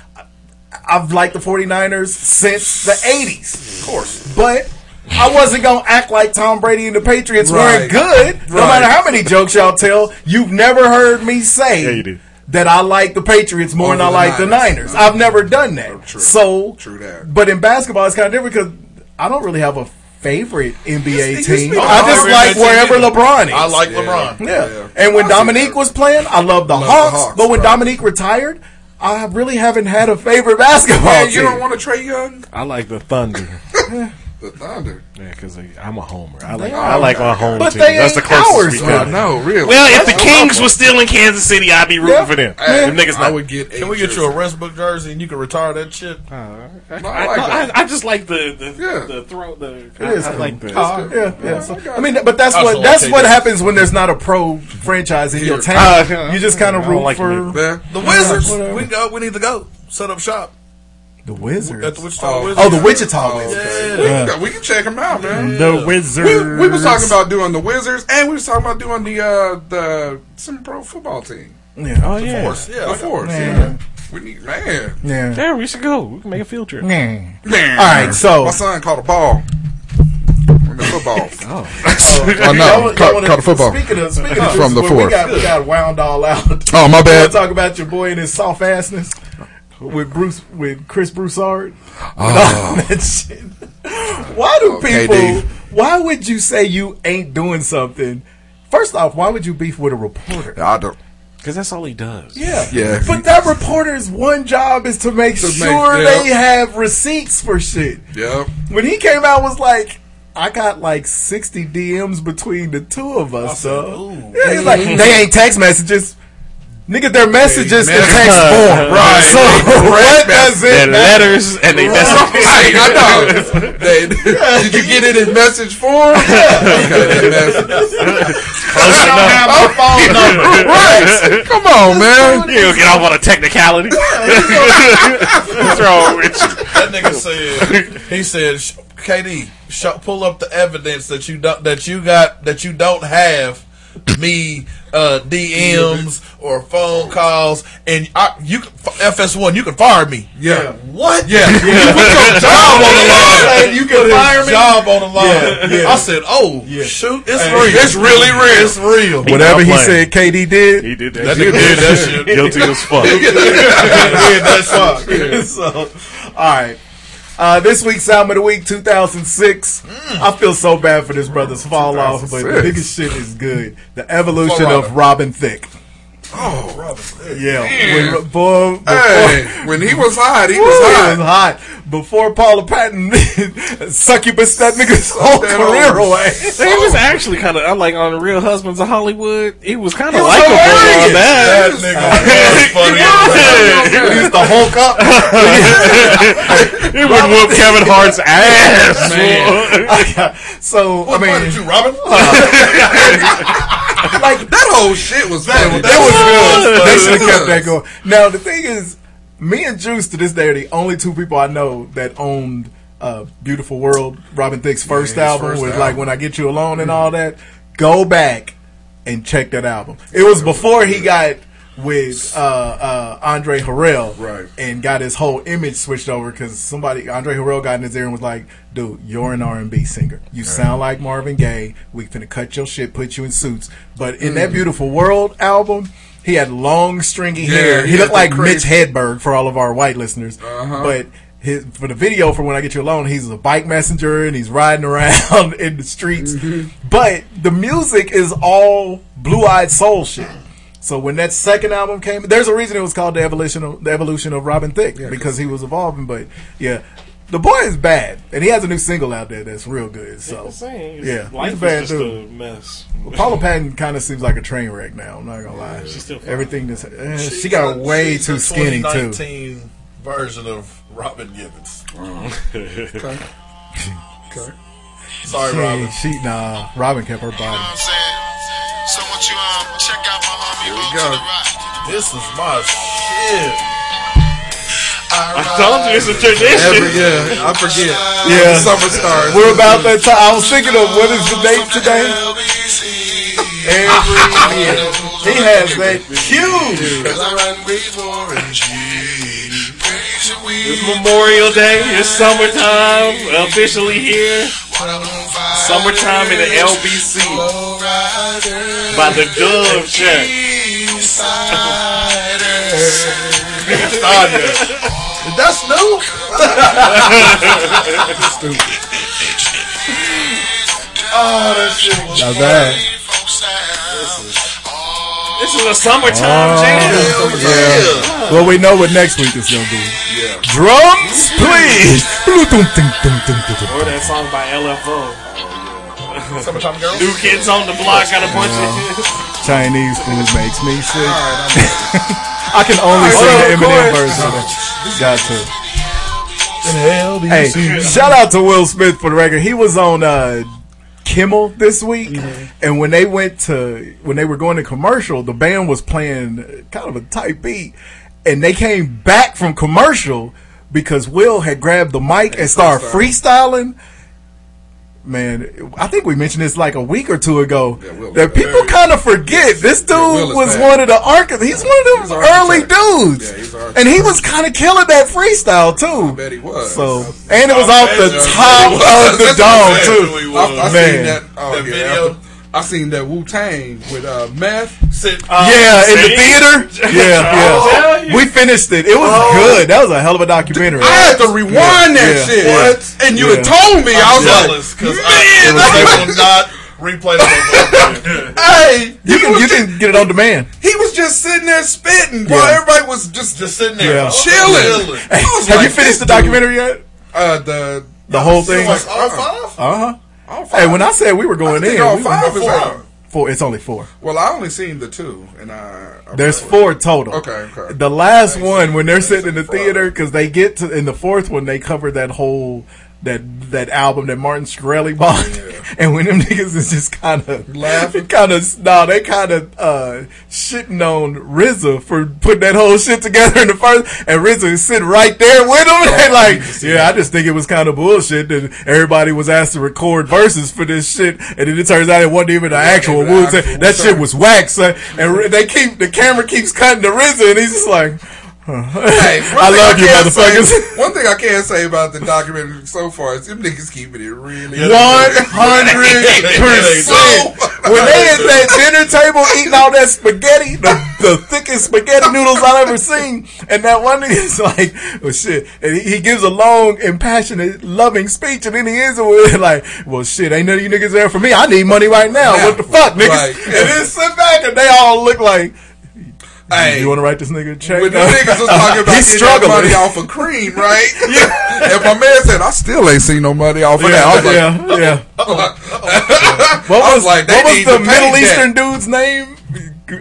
I've liked the 49ers since the 80s. Of course. But I wasn't going to act like Tom Brady and the Patriots Right. weren't good. No matter how many jokes y'all tell, you've never heard me say Yeah, you do. That I like the Patriots more than I the like the Niners. Niners. I've never done that. Oh, true. So, True that. but in basketball, it's kind of different because I don't really have a favorite NBA It's- team. it's- I just like wherever team. LeBron is. I like Yeah. LeBron. Yeah. Yeah. And when Dominique was playing, I loved the, Love the Hawks, Hawks, But when right. Dominique retired, I really haven't had a favorite basketball Man, team. you don't want to Trae Young? I like the Thunder. The Thunder. Yeah, because I'm a homer. I like They I like my home But team. they That's the ain't closest ours, we though. got. I know, really. Well, if the That's Kings were still in Kansas City, I'd be rooting Yeah. for them. Hey, them niggas I not. would get. Can we get you a Westbrook jersey and you can retire that shit? I, I like I, that. I just like the the, Yeah. the throw. The It I, is I like the. Uh, yeah, yeah. So, I mean, but that's I what also that's like what KD. happens when there's not a pro franchise in your town. Uh, you just kind I of don't root like for them. The Wizards. We go. We need to go set up shop the Wizards. at the Wichita Oh. Wizards. Oh, the Wichita Oh, Wizards. okay. Yeah. We, can, we can check them out, man. The Wizards. We, we was talking about doing the Wizards, and we was talking about doing the uh, the some pro football team. Yeah. Oh yeah. Force. Yeah. The Force. Man. Yeah. We need man. Yeah. Yeah, we should go. We can make a field trip. Man. Man. All right, so my son caught a ball. In the football. Oh. Oh, no, Y'all- y'all caught- wanna- caught a football. Speaking of speaking of From the this, we got we got wound all out. Oh, my bad. talk about your boy and his soft assness with Bruce with Chris Broussard. With ah. all that shit. Why do Oh, people? KD. Why would you say you ain't doing something? First off, why would you beef with a reporter? I don't. Because that's all he does. Yeah, Yeah. But that reporter's one job is to make To make- sure yeah. they have receipts for shit. Yeah. When he came out, was like, I got like sixty DMs between the two of us. So yeah, he's like, they ain't text messages. Nigga, their messages in text form. Right. So what does Their it matter? letters and they messages. Right, I know. They- did you get it in message form? Okay, that message. Close enough. have my phone number. Right. Come on, man. You don't get off on a technicality. What's wrong with you? That nigga said he said, "KD, sh- pull up the evidence that you don't that you got that you don't have me uh, DMs or phone calls, and I, you can- FS1, you can fire me. Yeah. What? Yeah. You can put your job on the line. And you can his fire me? Job on the line. Yeah, yeah. I said, "Oh shoot, it's Hey, real. It's really real. It's real." Whatever he said KD did. He did that. That shit. did that shit. Guilty as fuck. did that shit. so, all right. Uh, this week's album of the week, 2006. I feel so bad for this brother's fall off, but the biggest shit is good. The evolution of Robin Thicke. Oh, Robin. Yeah, when, boy, before, hey, when he was hot, he Woo, was he was hot. hot. Before Paula Patton succubus that nigga's whole that career whole- away. He was actually kind of like on Real Husbands of Hollywood. He was kind of was likable hilarious. on that. That nigga was funny. he used to hulk up. He would whoop Kevin Hart's ass, man. so I What mean, did you, Robin? Like That whole shit was funny. It was good. They should have kept that going. Now the thing is, me and Juice to this day are the only two people I know that owned uh, "Beautiful World." Robin Thicke's first his album first was album. like "When I Get You Alone" and all that. Go back and check that album. It was before he got with uh, uh, Andre Harrell, Right. And got his whole image switched over because somebody Andre Harrell got in his ear and was like, "Dude, you're an R and B singer. You sound like Marvin Gaye. We finna cut your shit, put you in suits." But in that Beautiful World album. He had long, stringy Yeah, hair. he He looked like crazy- Mitch Hedberg for all of our white listeners. Uh-huh. But his, for the video for when I get you alone, he's a bike messenger and he's riding around in the streets. Mm-hmm. But the music is all blue eyed soul shit. So when that second album came, there's a reason it was called the evolution of the evolution of Robin Thicke because he was evolving. But yeah, the boy is bad, and he has a new single out there that's real good. So yeah, life he's a bad is just dude. a mess. Well, Paula Patton kind of seems like a train wreck now. I'm not gonna lie. She's still fine. Everything that's eh, she got a- way she's too a skinny too. version of Robin Givens. Okay. Okay. Sorry, She, Robin. she nah. Robin kept her body. So homie Here we Bo go. to the right? This is my shit. I told you it's a tradition. Every, yeah, I forget. Yeah. Summer stars. We're about that time. I was thinking of what is the date today? Every ah, year he has that cue. Cause I run with orange Praise the It's. Memorial Day. It's summertime. Officially here. Summertime in the LBC by the Dove Shack. That's new. Oh, that shit. Not bad. This is a summertime oh, jam. Yeah. Well, we know what next week is gonna be. Yeah. Drums, please. Or that song by LFO. Summertime girl. New Kids on the Block got a bunch of Chinese food makes me sick. I can only sing the Eminem version. of that. Got to. Hey, shout out to Will Smith for the record. He was on uh, Kimmel this week, and when they went to when they were going to commercial, the band was playing kind of a tight beat, and they came back from commercial because Will had grabbed the mic and started freestyling. Man, I think we mentioned this like a week or two ago. Will that people kind of forget. This dude Will is was bad. one of the architects. He's one of He's them early architect. dudes, Yeah, he's and he was kind of killing that freestyle too. I bet he was. So, and it was I off the top of the That's dome too. I. I Man. seen that. Oh, That yeah, video. I seen that Wu Tang with uh, meth. Sit. yeah, in the theater. Yeah, yeah. you. We finished it. It was good. That was a hell of a documentary. I had to rewind that Yeah. shit. Yeah. And you Yeah. had told me. I I'm was like, jealous because man, I will not replay that. hey, You he can was you just- can get it on demand. He was just sitting there spitting while everybody was just Just sitting there, Yeah. chilling. I was Have like, you finished the this dude- documentary yet? Uh, the The whole thing. Like all? Uh huh. Hey, when I said we were going in, we five is out. Four. It's only four. Well, I only seen the two, and I. I There's four total. Okay, okay. The last one, when they're sitting in the theater, because they get to in the fourth one, they cover that whole that that album that Martin Shkreli bought, and when them niggas is just kind of laughing, kind of no, they kind of uh, shitting on RZA for putting that whole shit together in the first, and RZA is sitting right there with them, and they like, yeah, I just think it was kind of bullshit that everybody was asked to record verses for this shit, and then it turns out it wasn't even the actual even the Wu actual That shit was son. and they keep the camera keeps cutting to RZA, and he's just like. Hey, I love you, can motherfuckers. Say, one thing I can say about the documentary so far is them niggas keeping it really One hundred percent. When they at that dinner table eating all that spaghetti, the, the thickest spaghetti noodles I've ever seen, and that one nigga is like, "Well, shit," and he, he gives a long, impassionate, loving speech, and then he ends it with like, "Well, shit, ain't none of you niggas there for me. I need money right now. What the fuck, niggas?" Right. And then sit back, and they all look like. Hey. you want to write this nigga a check? When the niggas was talking about He's struggling. money off of cream, right? yeah. And my man said, I still ain't seen no money off of Yeah, that. I was like, yeah, yeah. What was, was like, what was the Middle that. Eastern dude's name?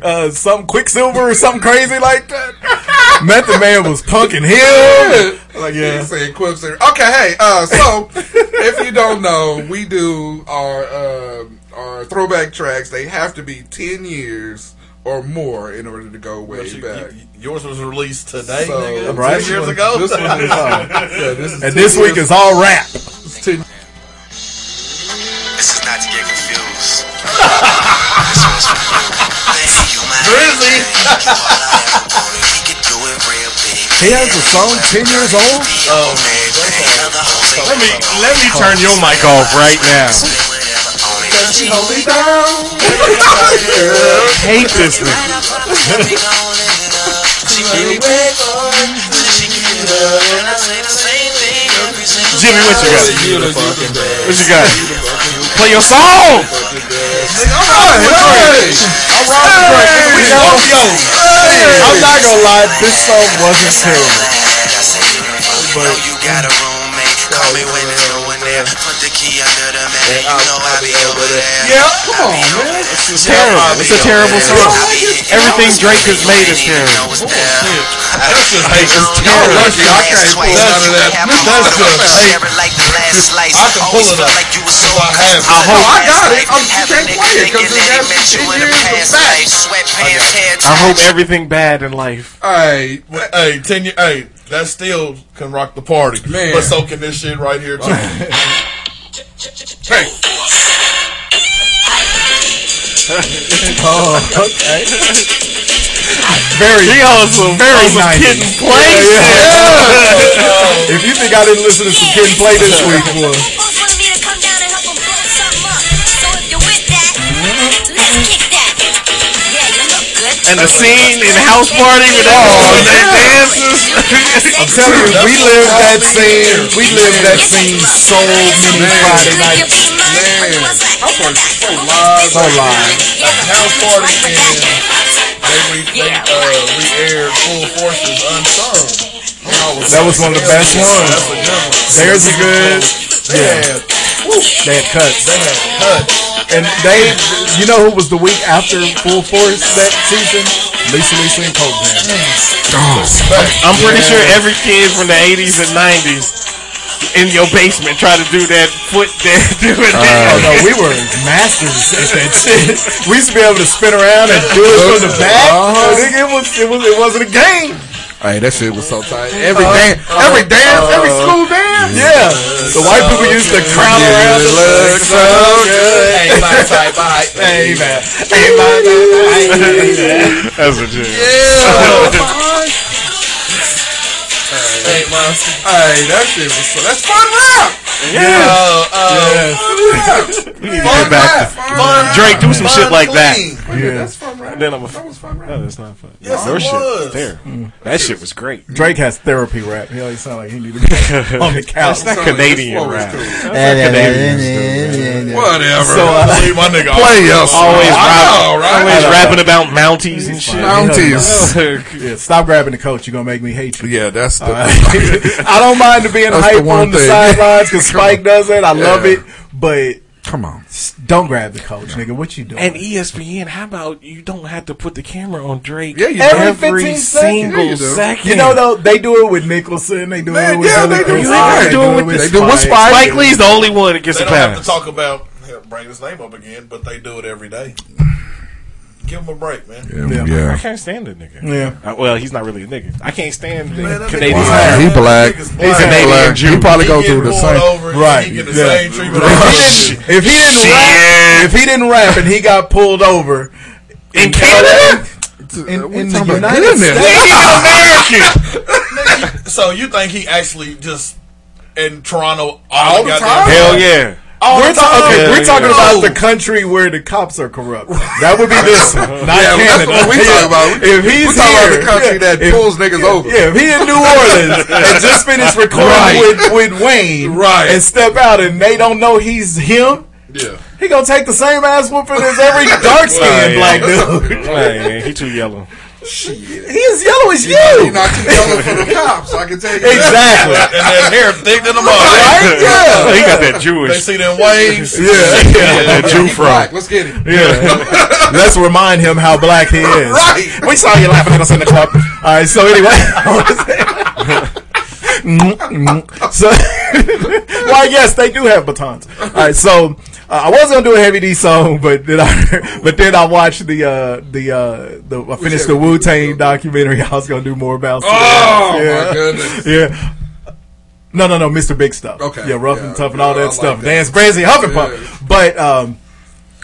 Uh, some Quicksilver or something crazy like that. Method Man was punking him. Like, yeah. He said Quicksilver. Okay, hey, uh, so if you don't know, we do our uh, our throwback tracks. They have to be ten years or more in order to go way you- back. Yours was released today, So, nigga. Right. Ten years ago. This one is, uh, yeah, this is And 10 this week is all rap. it's 10 This is not to get confused. this one's for you. Baby, Drizzy. He has a song 10 years old? Oh, Let me let me turn your mic off right now. Hate this nigga. Jimmy, what you got? What you got? Play your song. I'm not gonna lie, this song wasn't terrible. But you got a roommate. Call me when there's no one there. Put the key under the mat. You know I'll be over there. Yeah, come on, man. It's terrible. It's a terrible song. Everything Drake has made is terrible. That's just hate. It's terrible. Lucky I can't pull none of that. That's just hate. I can pull it up. So I have it. I hope. I got it. I'm, you can't play it because it has 10 years of back. I hope everything bad in life. Hey, Hey, ten year. Hey, that still can rock the party. Man. but so can this shit right here too. hey, Oh, okay. Very, He on some very on some 90s. kid and play Yeah, shit. yeah. If you think I didn't listen to some Kid and Play this week, boy. And the scene in House Party with that, with that dances. I'm telling you, we lived that scene. We lived that scene so many Friday nights. I'm going so live. So live. House party and they re, they uh, re-aired Full Force's Unsung. That was one of the best ones. That's a good one. There's a good. They Yeah. had, They had cuts. they had cuts. And they, you know who was the week after Full Force that season? Lisa Lisa and Cult Jam. I'm pretty sure every kid from the 80s and 90s in your basement try to do that foot dance. Do it. Oh no, we were masters at that shit. We used to be able to spin around and do it from the uh-huh. back. Uh-huh. Nigga, It was, it was, it wasn't a game. Hey, that shit was so tight. Every uh-huh. dance, every dance, every uh-huh. school dance. Yeah, the white people used to crowd around. It looks so good. Hey, bye, bye, bye. Hey man, hey man, hey man. That's what you oh, Hey, man. Hey, that shit was so. That's fun rap. Yeah. Uh, uh, We need to get back to Drake. Do some shit like that. Yeah, that's fun rap. Then I'm a. That was fun rap. No, that's not fun. Yes, Your it shit was. was terrible. That shit was great. Drake has therapy rap. He always sound like he need to be on the couch. That's not Canadian this rap. cool. That's not Canadian stuff. Whatever. So, uh, leave my nigga play us. Always, rap, know, right? always rapping about Mounties and shit. Mounties. Yeah, stop grabbing the coach. You're gonna make me hate you. Yeah, that's the. I don't mind being That's hype the one on the thing. sidelines because Spike does it. I love it, but Come on. Don't grab the coach, nigga. What you doing? And ESPN, how about you don't have to put the camera on Drake Yeah, you every, every 15 single Yeah, you second? You know, though, they do it with Nicholson. They do it with yeah, Billy they do. Crystal, They do it with- they do it with Spike. Spike Lee's the only one that gets they a don't have to talk about bring his name up again, but they do it every day. Give him a break, man. Yeah, yeah. I can't stand the nigga. Yeah. Uh, well, he's not really a nigga. I can't stand the Man, that Canadian. nigga Wow, he black. He's He's Canadian black. Jew. He probably He go through the pulled same. over Right. He get the Yeah. same treatment. If he didn't, if he didn't rap, if he didn't rap and he got pulled over In Canada? in, in the talking about United goodness. States, so you think he actually just in Toronto All all the time? Hell yeah. All we're, the ta- time? okay, we're talking yeah. about No. the oh. country where the cops are corrupt. That would be this one, not Yeah, that's what we talking about. If he's We talking about here, the country yeah, that if- pulls niggas over. Yeah, if he in New Orleans and just finished recording Right. with, with Wayne, Right. and step out and they don't know he's him, Yeah. he gonna take the same ass whooping as every dark skinned black dude. Man, he too yellow. He is yellow as You're you. not too yellow for the cops. I can tell you. that. Exactly. and that hair thick than a mother. Right? Yeah. he got that Jewish. They Jewish. see them waves. Yeah. Yeah, that Jew He fro. black. Let's get it. Yeah. Let's remind him how black he is. Right. We saw you laughing at us in the club. All right. So anyway. so, well, yes, they do have batons. All right. So I was gonna do a heavy D song, but then I, but then I watched the uh, the uh, the I finished the Wu Tang documentary. I was gonna do more about. Oh, yeah. my goodness. Yeah. No, no, no, Mr. Big Stuff. Okay. Yeah, rough Yeah, and tough and yeah, all that like stuff. that. Dance Crazy, Huff and. Puff. But um,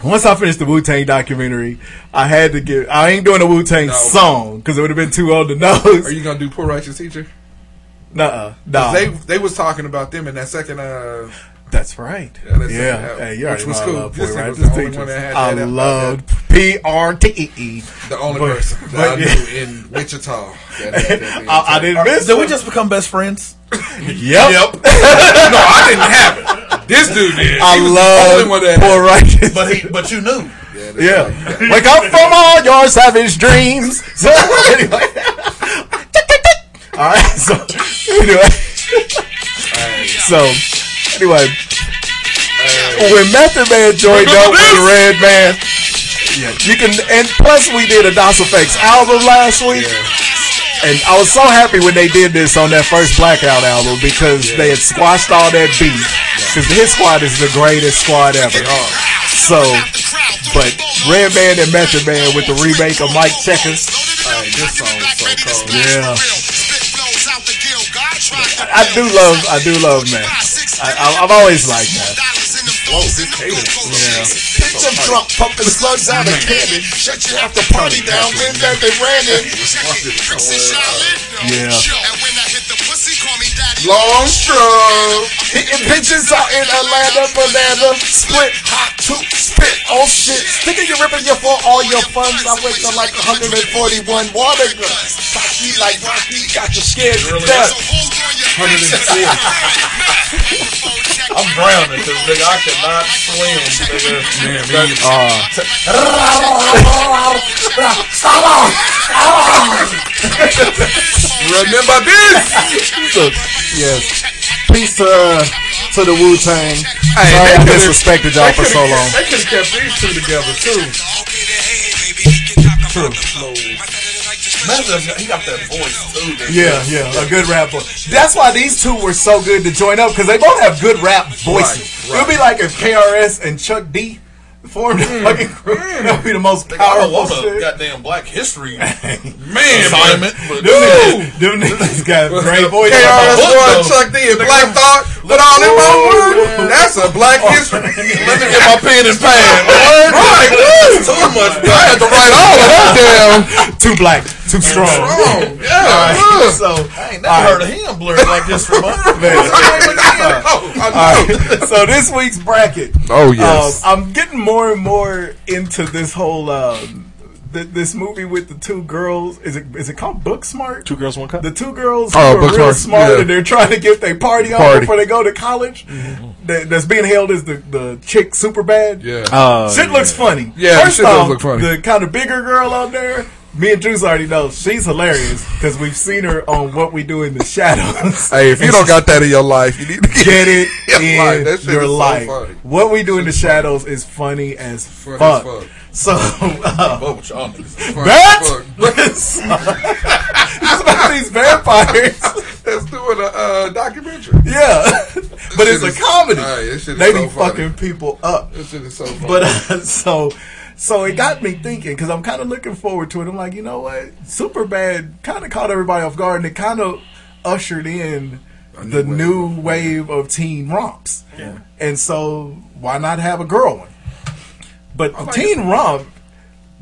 once I finished the Wu Tang documentary, I had to get. I ain't doing a Wu Tang No. song because it would have been too on the nose. Are you gonna do poor righteous teacher? Nuh-uh. No. They they was talking about them in that second. Uh, That's right. Yeah, that's Yeah. it. Hey, you Which already was know I cool. love This Boy was the only one that had I that loved P R T E E. the only But- person that but I yeah. knew in Wichita. That had that I, I didn't miss. Did we just become best friends? Yep. Yep. no, I didn't have it. This dude did. I He was the love only one that Poor Righteous. But he, but you knew. Yeah. Wake up from all your savage dreams. So anyway. all right. So anyway. So anyway. When Method Man joined up with the Redman, yeah, you can. And plus, we did a Das EFX album last week. And I was so happy when they did this on that first Blackout album because they had squashed all that beef. Because Hit Squad is the greatest squad ever. So, but Redman and Method Man with the remake of Mike Checkers. This song so cold. Yeah. I do love, I do love man. I, I've always liked that. Yeah. Picked up drunk, pumping slugs out of cannon. Shut you have to party down when that they ran in. Yeah. Long stroke. Hitting bitches out in Atlanta, banana. Split, hot, two, spit, oh shit. Thinking you're ripping your for all your funds. I went to like 141 water guns. Cocky like Rocky, got you scared to death. 140. I'm drowning because nigga, I cannot swim. Nigga. Remember this? So, yes. Peace to, uh, to the Wu Tang. Hey, Sorry I could've- disrespected y'all for so long. They could have kept these two together too. Method, he got that voice too. that- Yeah, yeah, a good rap voice. That's why these two were so good to join up because they both have good rap voices. Right, It would be like if KRS and Chuck D formed a mm, fucking group. Mm. That would be the most Nigga, I don't powerful want a shit. goddamn Black History Man, assignment. But Them niggas, them got great voices. KRS book, One. Chuck D, and Black Thought, put all them on one. That's a Black oh. history. let me get my pen and pad. Right, woo. Too much. I had to write all of that down. Too black, too strong. Strong. Yeah. Alright, uh. so, I ain't never heard of him blurred like this for months. Oh, I so this week's bracket. Oh, yes. Um, I'm getting more and more into this whole um, th- this movie with the two girls. Is it is it called Booksmart? Two girls, one cup. The two girls Oh, who are real Booksmart, smart yeah. and they're trying to get their party on before they go to college. That, that's being hailed as the, the chick Superbad. Yeah. Uh, Shit looks funny. Yeah, First shit does look funny. The kind of bigger girl out there, me and Drews already know she's hilarious because we've seen her on What We Do in the Shadows. Hey, if you don't got that in your life, you need to get it your in life. Your is so life. What we do in the shadows is funny as Funny fuck. as fuck. So, uh, What y'all niggas? Funny that as it's about these vampires. That's doing a uh, documentary. Yeah, but it's a comedy. Alright, that shit is they be fucking people up. That shit is so funny. But uh, so, so it got me thinking because I'm kind of looking forward to it. I'm like, you know what? Superbad kind of caught everybody off guard, and it kind of ushered in the new wave of teen romps. Yeah. And so, why not have a girl one? But like teen romp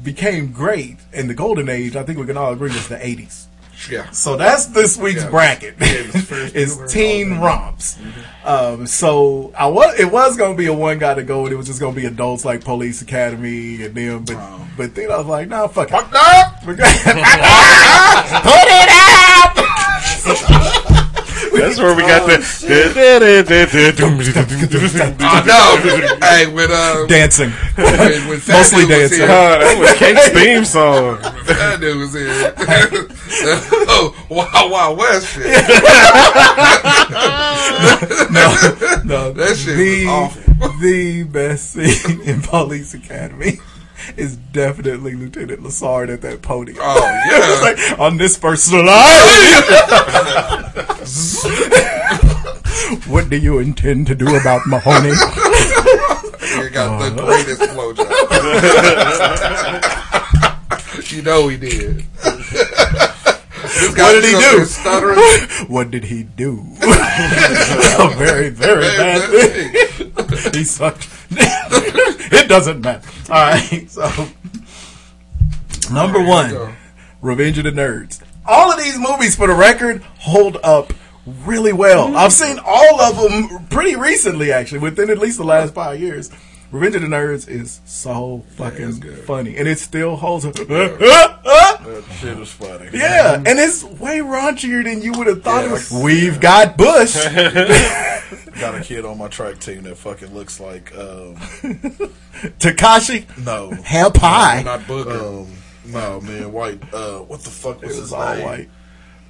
became great in the golden age. I think we can all agree was the 80s. Yeah. So that's this week's Yeah. bracket. It's teen romps. Um, so I was it was gonna be a one guy to go, and it was just gonna be adults like Police Academy and them. But but then I was like, nah, fuck it. We're gonna- Put it out. That's where we got the. I know. hey, when uh, dancing, when, when mostly dancing. here- Uh, that was Kate's theme song. That dude was here. oh, Wild Wild West shit. no, no, That shit the, was awful. The best scene in Police Academy is definitely Lieutenant Lassard at that podium. Oh, yeah. Like, on this personal life. what do you intend to do about Mahoney? You got the uh-huh. greatest blowjob. you know he did. What did he do? what did he do? a very, very bad thing. he sucked. it doesn't matter. All right, so number one, Revenge of the Nerds. All of these movies, for the record, hold up really well. I've seen all of them pretty recently, actually, within at least the last five years. Revenge of the Nerds is so fucking funny, and it still holds up. That shit is funny. Yeah, and it's way raunchier than you would have thought it was. We've got Bush. Got a kid on my track team that fucking looks like um, Takashi. no Hell pie. Not Booger. Um, no man, white. Uh, what the fuck was It his all name? white.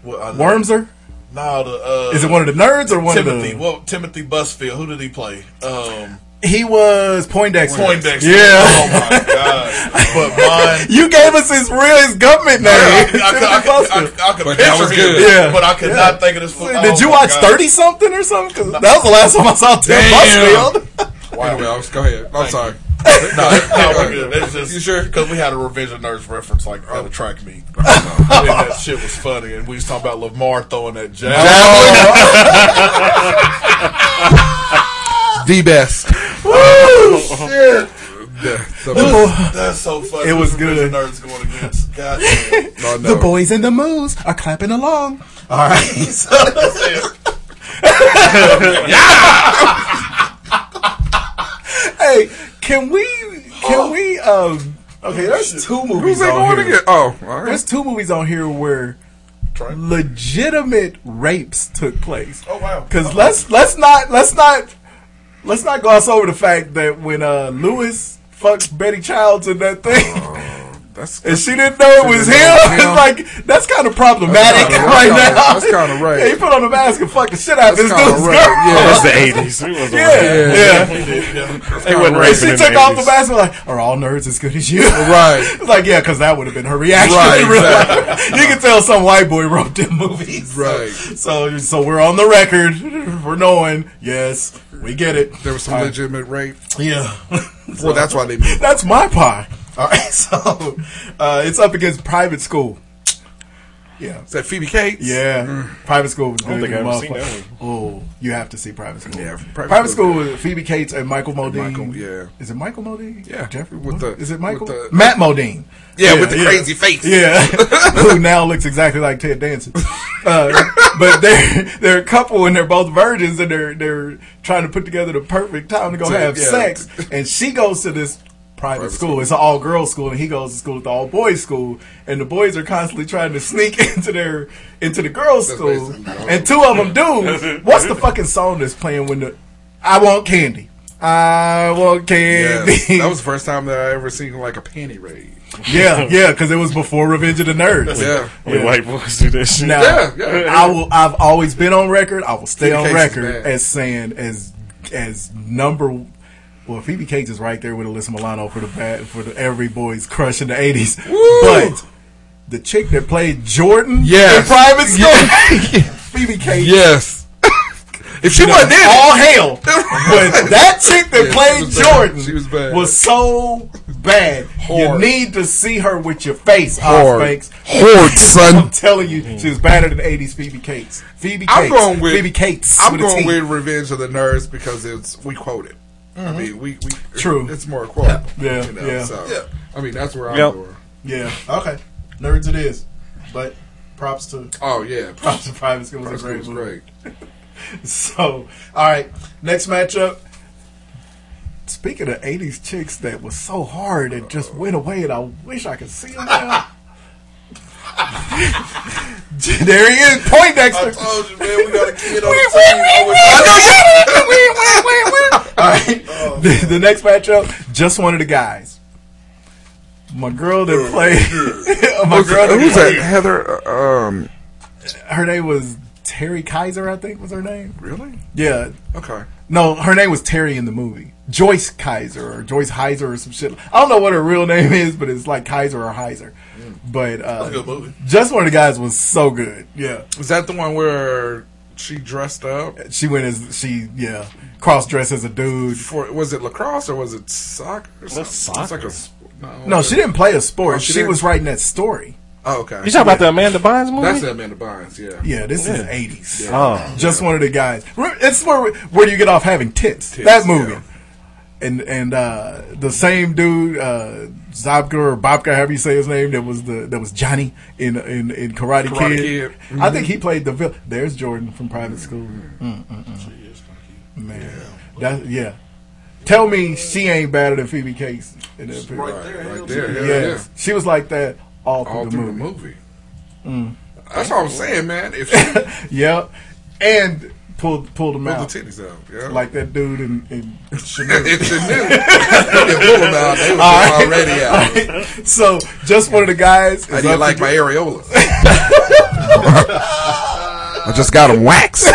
Know- Wormser? No, the uh, Is it one of the nerds or one Timothy? of the? Well, Timothy Busfield. Who did he play? Um, He was Poindexter. Poindexter. Yeah. Oh my god. But mine. You gave us his real his government name. I, I, I, Timothy I, I, I, I could But picture that was him, good. Yeah. but I could Yeah. not think of this. Foot. Did you oh my watch God. thirty something or something? 'Cause that was the last time I saw Tim Damn. Busfield. Anyway, Alex, go ahead. I'm sorry. No, no, we're good. It's just You sure? because we had a Revision Nerds reference like at a track meet. and that shit was funny, and we was talking about Lamar throwing that jab. The best. Woo, shit. The, the The, That's so funny. It was good. Nerds going against. God damn. no, the boys and the moves are clapping along. All right. So, hey, can we? Can we? Um. Okay, there's two movies on here. again? Oh, all right. There's two movies on here where legitimate rapes took place. Oh wow. Because let's let's not let's not let's not gloss over the fact that when uh Lewis fucks Betty Childs in that thing. That's And she didn't know it was him. It's like that's kind of problematic That's kinda- right kinda- now. that's kinda right. Yeah, he put on the mask and fucked the shit out of this dude's right. girl. Yeah. That's the 80s. It was Yeah, yeah. They wasn't And raping she took the off the mask and like, are all nerds as good as you? Right. It's like, yeah, because that would have been her reaction. Right, exactly. You can tell some white boy wrote them movies. Right. So, so we're on the record. We're knowing, yes, we get it. There was some All right. legitimate rape. Yeah. Well, that's why they made That's my pie. All right, so uh, it's up against private school. Yeah. Is that Phoebe Cates? Yeah, private school was I don't think I've ever seen that motherfucker. Oh, you have to see private school. Yeah, private, Private school School with Phoebe Cates and Michael Modine. Michael, yeah. Is it Michael Modine? Yeah, Jeffrey. with what? the- is it Michael? with the- Matt Modine. Yeah, with the crazy face. Yeah, who now looks exactly like Ted Danson. Uh, but they're they're a couple and they're both virgins and they're they're trying to put together the perfect time to go have yeah. sex. And she goes to this private school. It's an all girls school, and he goes to school at the all boys school. And the boys are constantly trying to sneak into their into the girls' That's school. And two of them do. What's the fucking song that's playing when the I want candy? I want candy. Yes. That was the first time that I ever seen like a panty raid. Yeah, yeah, because it was before Revenge of the Nerds. Yeah. When white boys do this shit. Now, Yeah, yeah. I will. I've always been on record. I will stay Phoebe on record as saying as as number. Well, Phoebe Cates is right there with Alyssa Milano for the bad for the every boy's crush in the eighties. But the chick that played Jordan Yes. in Private School, Phoebe Cates. Yes. if she you know, wasn't in all hail. But that chick that Yeah, played bad. Jordan She was bad. was so bad. You need to see her with your face, Hard. Hard, son. I'm telling you, she was better than '80s Phoebe Cates. Phoebe Cates. I'm going with Phoebe Cates. I'm with going with Revenge of the Nerds because it's we quote it. I mm-hmm. mean, we, we True. It's more quotable. Yeah, you know, yeah. So, Yeah. I mean, that's where I'm Yep. going. Yeah. Okay. Nerds it is. But props to Oh yeah, props to Private School was a Private great was movie. great. So, all right, next matchup. Speaking of '80s chicks that was so hard and just went away, and I wish I could see them now. there he is, Poindexter. I told you, man, we got a kid on Wee, the team. I know you. All right, the, the next matchup, just one of the guys. My girl that played, my Who's, girl that who's that? played, Heather. Um, her name was Terry Kaiser, I think was her name. really? Yeah, Okay. No, her name was Terry in the movie. Joyce Kaiser or Joyce Heiser or some shit. I don't know what her real name is, but it's like Kaiser or Heiser. But uh, a good movie. just one of the guys was so good. Yeah, Was that the one where she dressed up she went as she yeah cross dressed as a dude. for? Was it lacrosse or was it soccer? Or something? soccer? It's like a s- no, No, she didn't play a sport. Oh, she she was writing that story. Oh, okay. You talking about the Amanda Bynes movie? That's Amanda Bynes. Yeah. Yeah, this is Yeah. eighties. Oh, Just one of the guys. It's where where you get off having tits? Tits, that movie. yeah. And and uh, the same dude, uh, Zabka or Bobka, however you say his name, that was the that was Johnny in in, in Karate, Karate Kid. Kid. Mm-hmm. I think he played the villain. There's Jordan from Private School. Mm, mm, mm. Man, that yeah. Tell me she ain't better than Phoebe Cates in that picture. Right there. Right there. Yes, Yeah. yeah. she was like that all through, All the, through movie. the movie. That's what I'm saying, man. If she Yep, and pulled pulled them pulled out the titties out, yeah. like that dude in, in Chanel. if she knew, they pull them out. They was All right. already out. All right. So, just one of the guys. How is do you up like my areolas? I just got them waxed.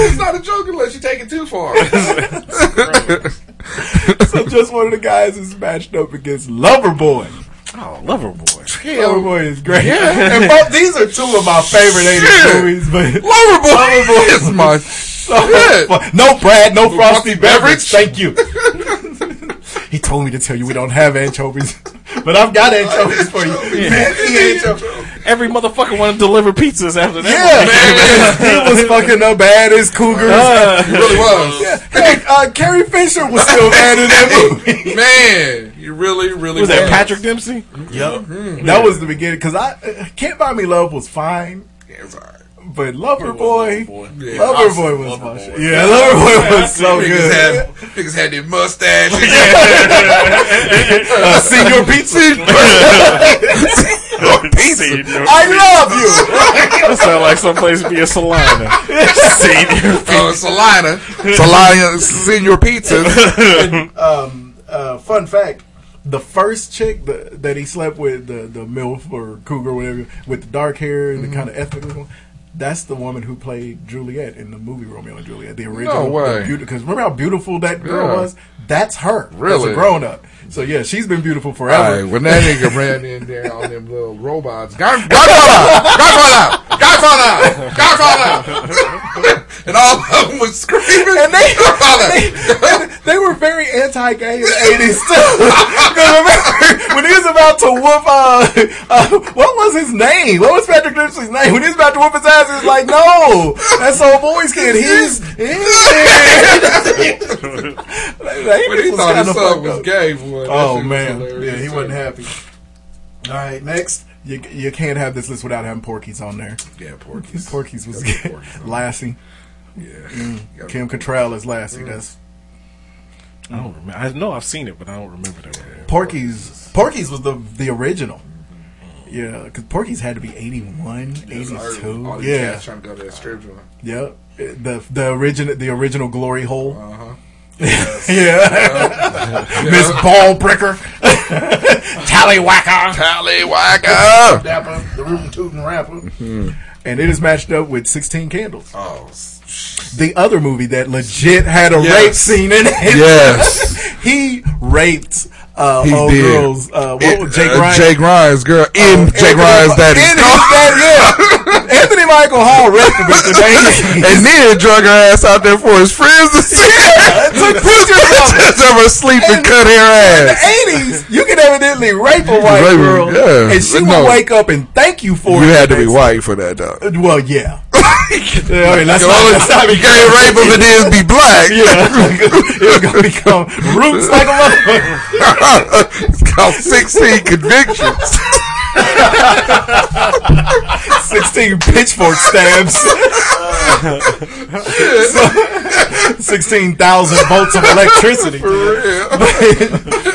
It's not a joke unless you take it too far. so just one of the guys is matched up against Loverboy. Oh, Loverboy. Loverboy is great. Yeah. And both these are two of my favorite 80s movies, but Loverboy Loverboy is my shit. no Brad, no frosty beverage. Thank you. he told me to tell you we don't have anchovies, but I've got anchovies for you. Man, ancho- Every motherfucker want to deliver pizzas after that. Yeah, he was fucking up bad as cougars. He really was. yeah. Hey, uh, Carrie Fisher was still bad in that movie. Man, you really, really Was that Patrick Dempsey? Yep. That was the beginning because I uh, Can't Buy Me Love was fine, Yeah, it's all right. but Loverboy, Yeah. Loverboy was Loverboy. my shit. Yeah, Loverboy was so Niggas good. had, niggas had their mustache. Uh, Señor Pizza. pizza. I love you. That sound like someplace to be a Salina. Senior. Oh, Salina. Salina, senior pizzas. um, uh, fun fact: the first chick that, that he slept with, the the milf or cougar, whatever, with the dark hair and the mm-hmm. kind of ethnic one. That's the woman who played Juliet in the movie Romeo and Juliet, the original. way. Because remember how beautiful that girl Yeah. was? That's her. As Really? a grown up. So yeah, she's been beautiful forever. right, when that nigga ran in there on them little robots, God, Godfather, Godfather, Godfather, Godfather, and all of them was screaming, And they, Godfather. they, they were very anti-gay in the eighties too. 'Cause remember when he was about to whoop, uh, uh, what was his name? What was Patrick Dempsey's name? When he was about to whoop his ass, he was like, "No, that's old boy's kid. He's." when he thought his son was gay, boy. Oh man, yeah, he wasn't happy. All right, next. You, you can't have this list without having Porky's on there. Yeah, Porky's. Porky's was good. Porky's Lassie. Yeah, Mm. Kim Cattrall as Lassie. That's I don't remember. I know I've seen it, but I don't remember that. one. Porky's. Porky's was the the original. Yeah, because Porky's had to be 81, 82. Yeah, trying to go to that strip joint. yep. The the original the original Glory Hole. Uh huh. Yeah. Miss Balbricker. Tallywhacker. Tallywhacker. Dapper, the rootin' tootin' rapper. And it is matched up with 16 Candles. Oh. The other movie that legit had a Yes. rape scene in it. Yes. he raped uh, He old did. girls. Uh, what It- was Jake uh, Ryan? Jake Ryan's girl in Jake Ryan's daddy. In his daddy, yeah. Anthony Michael Hall the bitch today. and then drug her ass out there for his friends to see. took pictures of her. Of her sleep and cut her In the eighties, you could evidently rape a white Rape girl, yeah. and she No. would wake up and thank you for You it. You had to be white for that, though. Uh, well, yeah. yeah I mean, that's You not, that's not you can't rape him and then be black. Yeah, it's gonna become roots like a motherfucker. it's called 16 convictions. 16 pitchfork stabs. So, 16,000 volts of electricity. For real.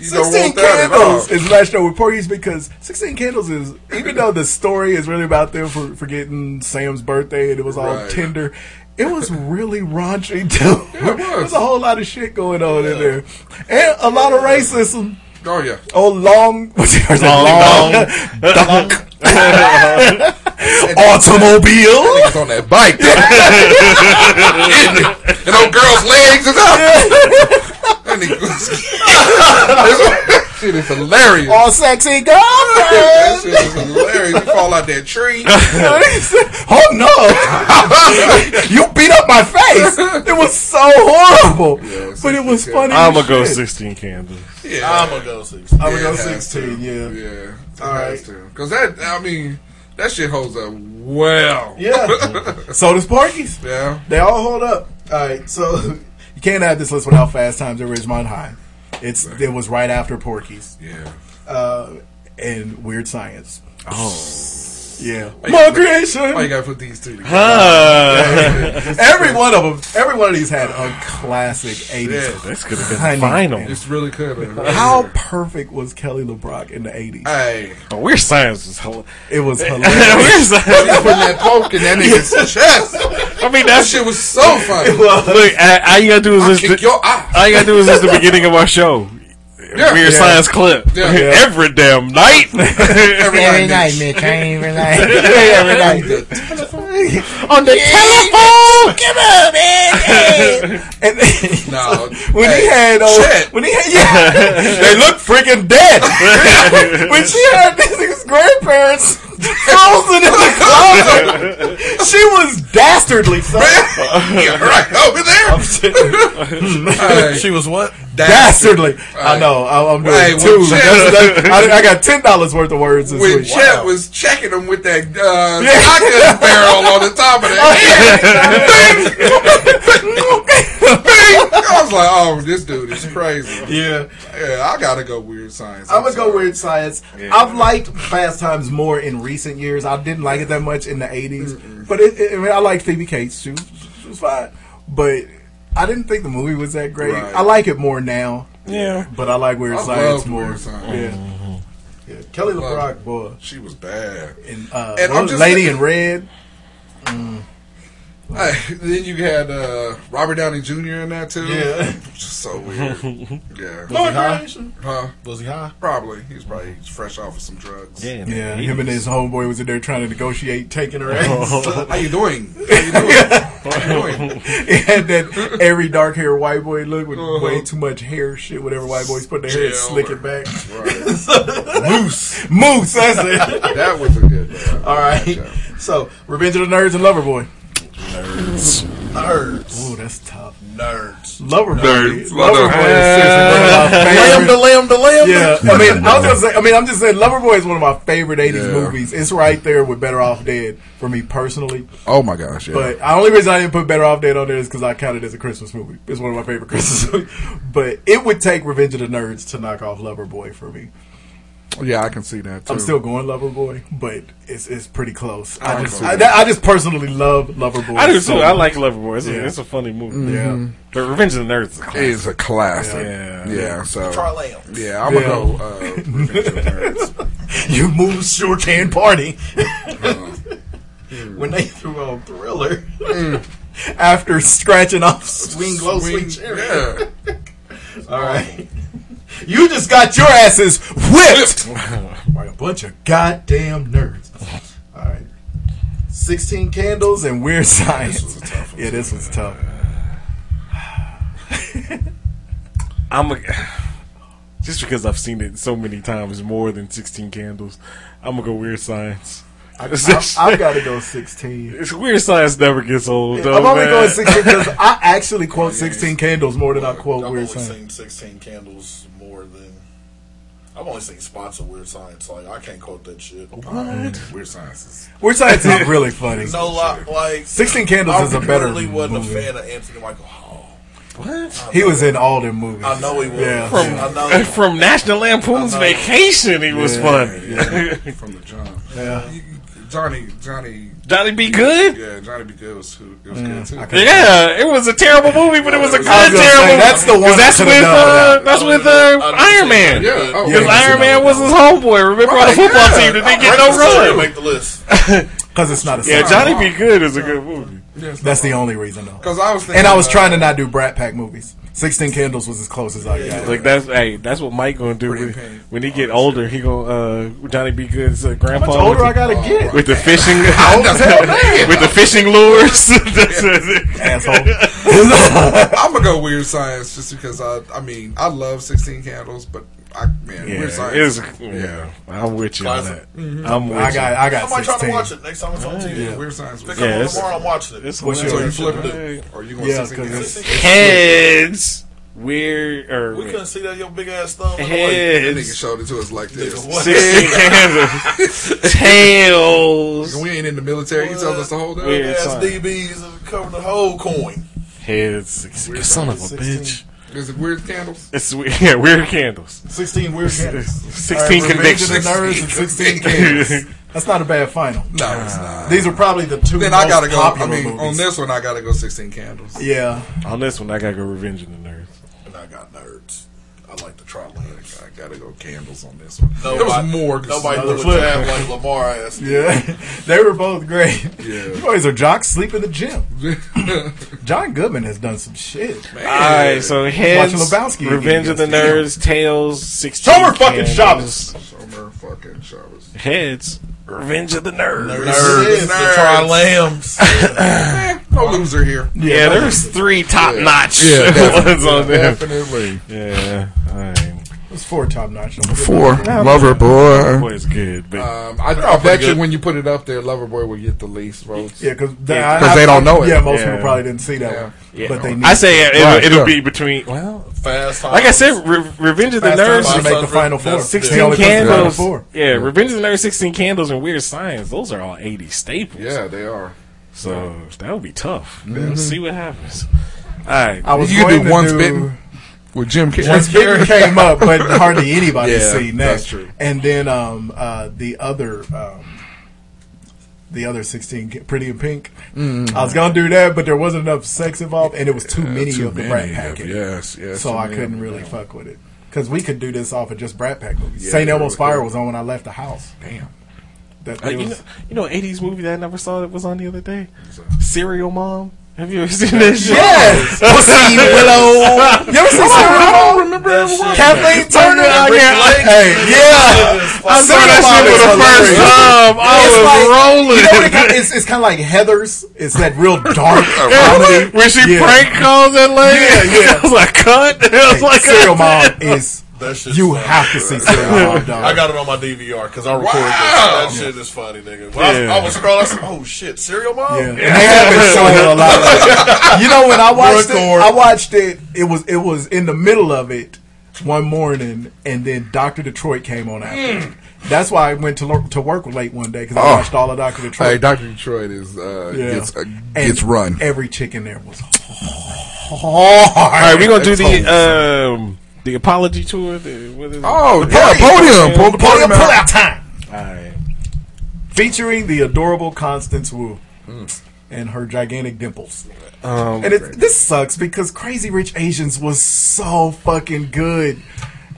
You don't 16 want that at all. Candles is matched up with Porky's because 16 Candles is, even though the story is really about them for forgetting Sam's birthday and it was all Right. tender, it was really raunchy too. Yeah, it was. There was a whole lot of shit going on in there. And a lot of racism. Oh, yeah. Oh, long, what's it, what's it, Long. long, dunk. automobile. Niggas on that bike. and old girl's legs is out. That shit is hilarious. All sexy that shit is hilarious. You fall out that tree. oh no! you beat up my face. It was so horrible, but it was funny. I'm gonna go 16 candles. Yeah. I'm gonna go sixteen. I'm gonna go 16. to. Yeah. Yeah. All right. Because that, I mean, that shit holds up well. Yeah. so does Porky's. Yeah. They all hold up. All right. So you can't have this list without Fast Times at Ridgemont High. It's it was right after Porky's. Yeah. Uh, and Weird Science. Oh. Yeah. Why My you- creation. Why you gotta put these two together? Huh. every one of them, every one of these had a classic '80s. Yeah. This could have been honey. final. It's really could have. been. How perfect was Kelly LeBrock in the '80s? Hey. Oh, Weird Science was hilarious. It was Weird hilarious. Science. putting that poke in that nigga's chest. I mean, That shit was so funny. Look, all you gotta do is I'll listen. kick your eye. All you gotta do is listen to the beginning of our show. Yeah. Weird Yeah. Science clip. Yeah. Yeah. Every damn night. Every, night, bitch. Mitch. Every night. every night. On the telephone. Come on, man. And No. when Hey, he had, uh, shit. when he had, yeah, they look freaking dead. when she had his grandparents frozen in the closet, she was dastardly. Son. Yeah, right over there. Hey. She was what? Dastardly. I know. I, I'm doing Hey, two. Chet- That's- that- I, I got ten dollars worth of words this When week. Chet was checking him with that uh, Yeah. shotgun barrel on the top of the head. Bing! Bing! I was like, oh, this dude is crazy. Yeah. Yeah, I gotta go weird science. I'm gonna go weird science. I've liked Fast Times more in recent years. I didn't like it that much in the '80s, but it, it, I, mean, I like Phoebe Cates too. She was fine, but I didn't think the movie was that great. Right. I like it more now, Yeah. but I like Weird I Science love more. Weird Science. Yeah. yeah, Kelly Love LeBrock, boy, She was bad. and, uh, And what I'm just Lady thinking- in Red. Hey, then you had uh, Robert Downey Jr. in that too. Yeah. just so weird. yeah, Was he high? huh? Was he high? Probably. He was probably fresh off of some drugs. Yeah, in Yeah, the him and his homeboy was in there trying to negotiate taking her ass. How you doing? How you doing? How you doing? He had that every dark hair white boy look with Uh-huh. way too much hair shit. Whatever white boys put their hair and slick it back. Right. Mousse, mousse. That's it. That was a good. Uh, All right. matchup. So, Revenge of the Nerds and Loverboy. Nerds. Nerds. Oh, that's tough. Nerds. Loverboy. Nerds. Loverboy is seriously one of my Lambda, favorite. lambda, lambda. Yeah, I mean, I was gonna say, I mean, I'm just saying, Loverboy is one of my favorite '80s Yeah. movies. It's right there with Better Off Dead for me personally. Oh my gosh! Yeah. But the only reason I didn't put Better Off Dead on there is because I count it as a Christmas movie. It's one of my favorite Christmas movies. But it would take Revenge of the Nerds to knock off Loverboy for me. Yeah, I can see that too. I'm still going Loverboy, but it's it's pretty close. I I just I. I just personally love Loverboy. I do too. so I much. like Loverboy. It's, Yeah. a, it's a funny movie. Yeah. But Revenge of the Nerds is a classic. It is a classic. Yeah. Yeah. So. Trilambs. Yeah, I'm Yeah. gonna go. Uh, Revenge of the Nerds. You move short hand party. Uh, when they threw on Thriller. after scratching off swing low swing Swing, cherry. All right. You just got your asses whipped by a bunch of goddamn nerds. All right. 16 candles and weird science. yeah, this was tough. I'm a, just because I've seen it so many times more than 16 candles. I'm gonna go weird science. I, I, have got to go 16. It's weird science never gets old. Though, I'm only man. going 16 because I actually quote 16 candles more than I quote I've weird only science. seen 16 candles more than. I've only seen spots of Weird Science. Like, I can't quote that shit. What? Weird Science is. Weird science is really funny. No, li- like. 16 Candles I is a better I really wasn't movie. a fan of Anthony Michael Hall. What? He was in all them movies. I know he was. Yeah. From, I know. from National Lampoon's Vacation, he was Yeah, funny. From the John. Yeah. You- Johnny, Johnny, Johnny Be Good. yeah, Johnny Be Good was, it was Yeah, good too. Yeah, it was a terrible movie, but it was a was good gonna terrible. say, that's the one. That's I with done uh, without. that's with uh, even- I Iron Man. Yeah, oh, Because yeah, Iron. Man was his homeboy. Remember on the football yeah. team that didn't get Break no the story, run. Make the list. Because it's not a Yeah. Johnny Be Good is a good movie. That's the only reason, though. Because I was thinking, And I was uh, trying to not do Brat Pack movies. 16 Candles was as close as I got. Like that's hey, that's what Mike gonna do when, when he get older. He gonna uh, Johnny Be Good's uh, How grandpa. much older I with, gotta get? with the fishing Old as hell, man. with the fishing lures. That's. Asshole. I'm gonna go Weird Science just because I, I mean, I love 16 Candles, but I, man, Yeah, Weird Science, it's, yeah, I'm with you on Classic. that. Mm-hmm. I'm with I got, I I got might try to watch it next time it's on TV. yeah, Weird Science. Pick Yeah, up it's- tomorrow. I'm watching it. you. It's What's so you yours? flipping Hey. it, or you going Yeah, 16 because Candles? Heads, weird or We couldn't see that your big ass thumb. in the way. That nigga showed it to us like this. Nigga. Sixteen tails, We ain't in the military. You tell us to hold up. Weird Big ass. DBs that cover the whole coin. heads. Son of a bitch. Is it Weird Candles? It's we- yeah, weird candles. 16 weird candles. Sixteen All right, Revenge of convictions. the Nerds and 16 candles. That's not a bad final. No, it's not. These are probably the two Then most I gotta go. I mean, movies. on this one, I gotta go 16 Candles. Yeah. On this one, I gotta go Revenge of the Nerds. And I got nerds. I like the Trilambs. I gotta go Candles on this one. there was more. Nobody Another blew flip. jab like Lamar asked. Yeah. they were both great. Yeah. You boys are jocks sleep in the gym. John Goodman has done some shit. All right, so heads, Lebowski Revenge of the again. Nerds, tails, sixteen. Summer fucking Candles. Summer fucking Shabbos. Heads, Revenge of the Nerds. Nerds. The Trilambs. No eh, loser here. Yeah, there's three top notch Yeah, definitely. ones on there. Definitely. Yeah, all right. It's four top notch. Four. Lover boy. Boy, it's good, but Um, I, They're I bet pretty you good. when you put it up there, Loverboy will get the least votes. Yeah, because Yeah, 'cause they don't know it. Yeah, most Yeah. people probably didn't see that Yeah. one. yeah. But they need I say it, it'll, Right, it'll yeah. be between. Well, Fast like I said, Re- Revenge of the Fast Nerds, Times to make the final four. That's- They sixteen only put the final candles. four. Yeah, Revenge of the Nerds, sixteen candles, and Weird Science. Those are all eighty staples. Yeah, they are. So that would be tough. Let's see what happens. All right. I was You could going do to Once do- Bitten with Jim Carrey. Once Bitten came up, but hardly anybody Yeah, seen that. that's true. And then um, uh, the other, um, the other sixteen, Pretty in Pink. I was gonna do that, but there wasn't enough sex involved, and it was too Yeah, many too of the many Brat of- Pack. yes, yes, So I couldn't of them, really fuck with it because we could do this off of just Brat Pack movies. Yeah, St. Elmo's we Fire could. was on when I left the house. Damn. That Uh, it you, know, was, you know, eighties movie that I never saw that was on the other day. Serial Mom. Have you ever seen that shit? yes, Pussy Willow. You ever see Serial I don't Mom? remember that one. Kathleen Turner. Yeah, yeah. Hey, yeah. I saw Serial that shit for the first time. I was like- rolling. You know what it kind it's, it's kind of like Heather's. It's that real dark comedy. when she Yeah. prank calls that lady, Yeah, yeah. I was like, cut. It was Hey, like, Serial Mom is. That shit's You funny. have to see Serial Mom, dog. I got it on my DVR because I recorded Wow. this. That shit is funny, nigga. When I, was, I was scrolling, I said, "Oh shit, Serial Mom." Yeah. And they have been showing it a lot. Like, you know, when I watched it, I watched it. It was it was in the middle of it one morning, and then Doctor Detroit came on after. That's why I went to lo- to work late one day because I Oh. watched all of Doctor Detroit. Hey, Doctor Detroit is uh, Yeah. gets uh, gets run. Every chicken there was hard. All right, we're gonna do That's the um the apology tour. The, what is it? Oh, yeah, podium. Pull the Podium podium pull-out time. All right. featuring the adorable Constance Wu and her gigantic dimples. Um, and it, this sucks because Crazy Rich Asians was so fucking good,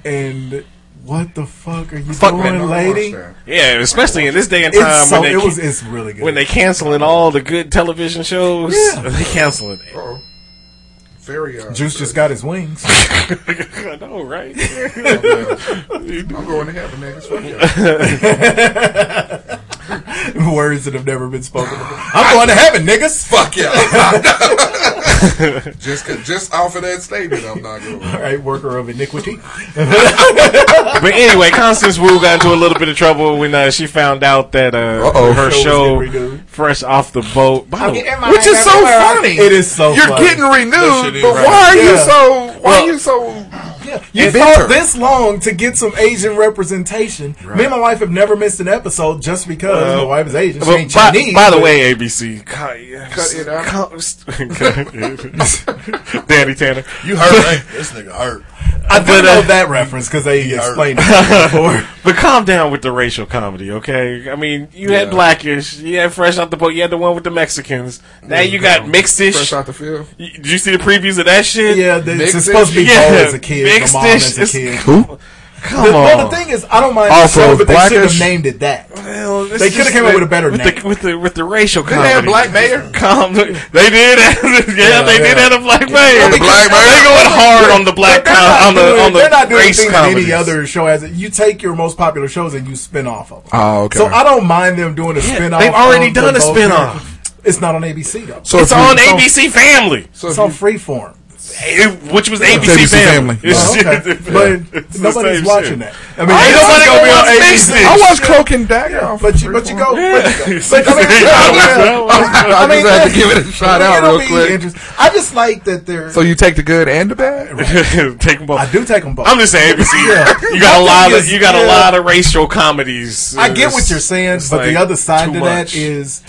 and What the fuck are you Fuck doing, man. lady? Yeah, especially in this day and It's time so- when they it was- it's really good. when they canceling all the good television shows. Yeah. they canceling it. Very. Uh, Juice just got his wings. I know, right? I'm going to heaven, niggas. Fuck yeah. Words that have never been spoken. Before. I'm going to heaven, niggas. Fuck yeah. just, 'cause- just off of that statement, I'm not going. All right, worker of iniquity. but anyway, Constance Wu got into a little bit of trouble when uh, she found out that uh, Uh-oh. her Show show, fresh off the boat, by the- Which is so funny. It is so You're funny. getting renewed, but right. why are you so? Why Well- are you so? You bitter? thought this long to get some Asian representation. Me and my wife have never missed an episode just because my wife is Asian. She Well, ain't by, Chinese. by the way, ABC, cut, Cut it out. Danny Tanner. You hurt, hey, this nigga hurt. I do But, know uh, that reference because they hurt. explained it before. But calm down with the racial comedy, okay? I mean, you had Blackish, you had Fresh Out the Boat, you had the one with the Mexicans. Now you got Mixed-ish. Fresh out the field. You- Did you see the previews of that shit? Yeah, the- it's supposed to be dish? Yeah, as a kid, mixed the mom dish as a is- kid. Who? Come The, on. well, the thing is, I don't mind the Also, show, but they should have named it that. Well, They coulda came up with a better with name. The, with the with the racial comedy. they have Black Mayor? Calm- they did. yeah, they did yeah. have a black mayor. The Black Mayor? They going hard on the black com- on the doing- on the they're not doing race anything that any other show has. It. You take your most popular shows and you spin off of them. Oh, okay. So I don't mind them doing a spin off. they've already done a spin-off. It's not on ABC though. So It's on ABC Family, So it's on Freeform. It- which was ABC, ABC Family. Family. Oh, okay. But nobody's watching shit. that. I mean, Ain't it's nobody gonna be on ABC. I watch Cloak and Dagger. off But you, Freeform. but you go. Yeah. But, but, I mean, I just had to give it a shout out real quick. I just like that they're. So you take the good and the bad? Take them both. I do take them both. I'm just saying, ABC. Yeah. You got a lot of you got a lot of racial comedies. I get what you're saying, but the other side too to that is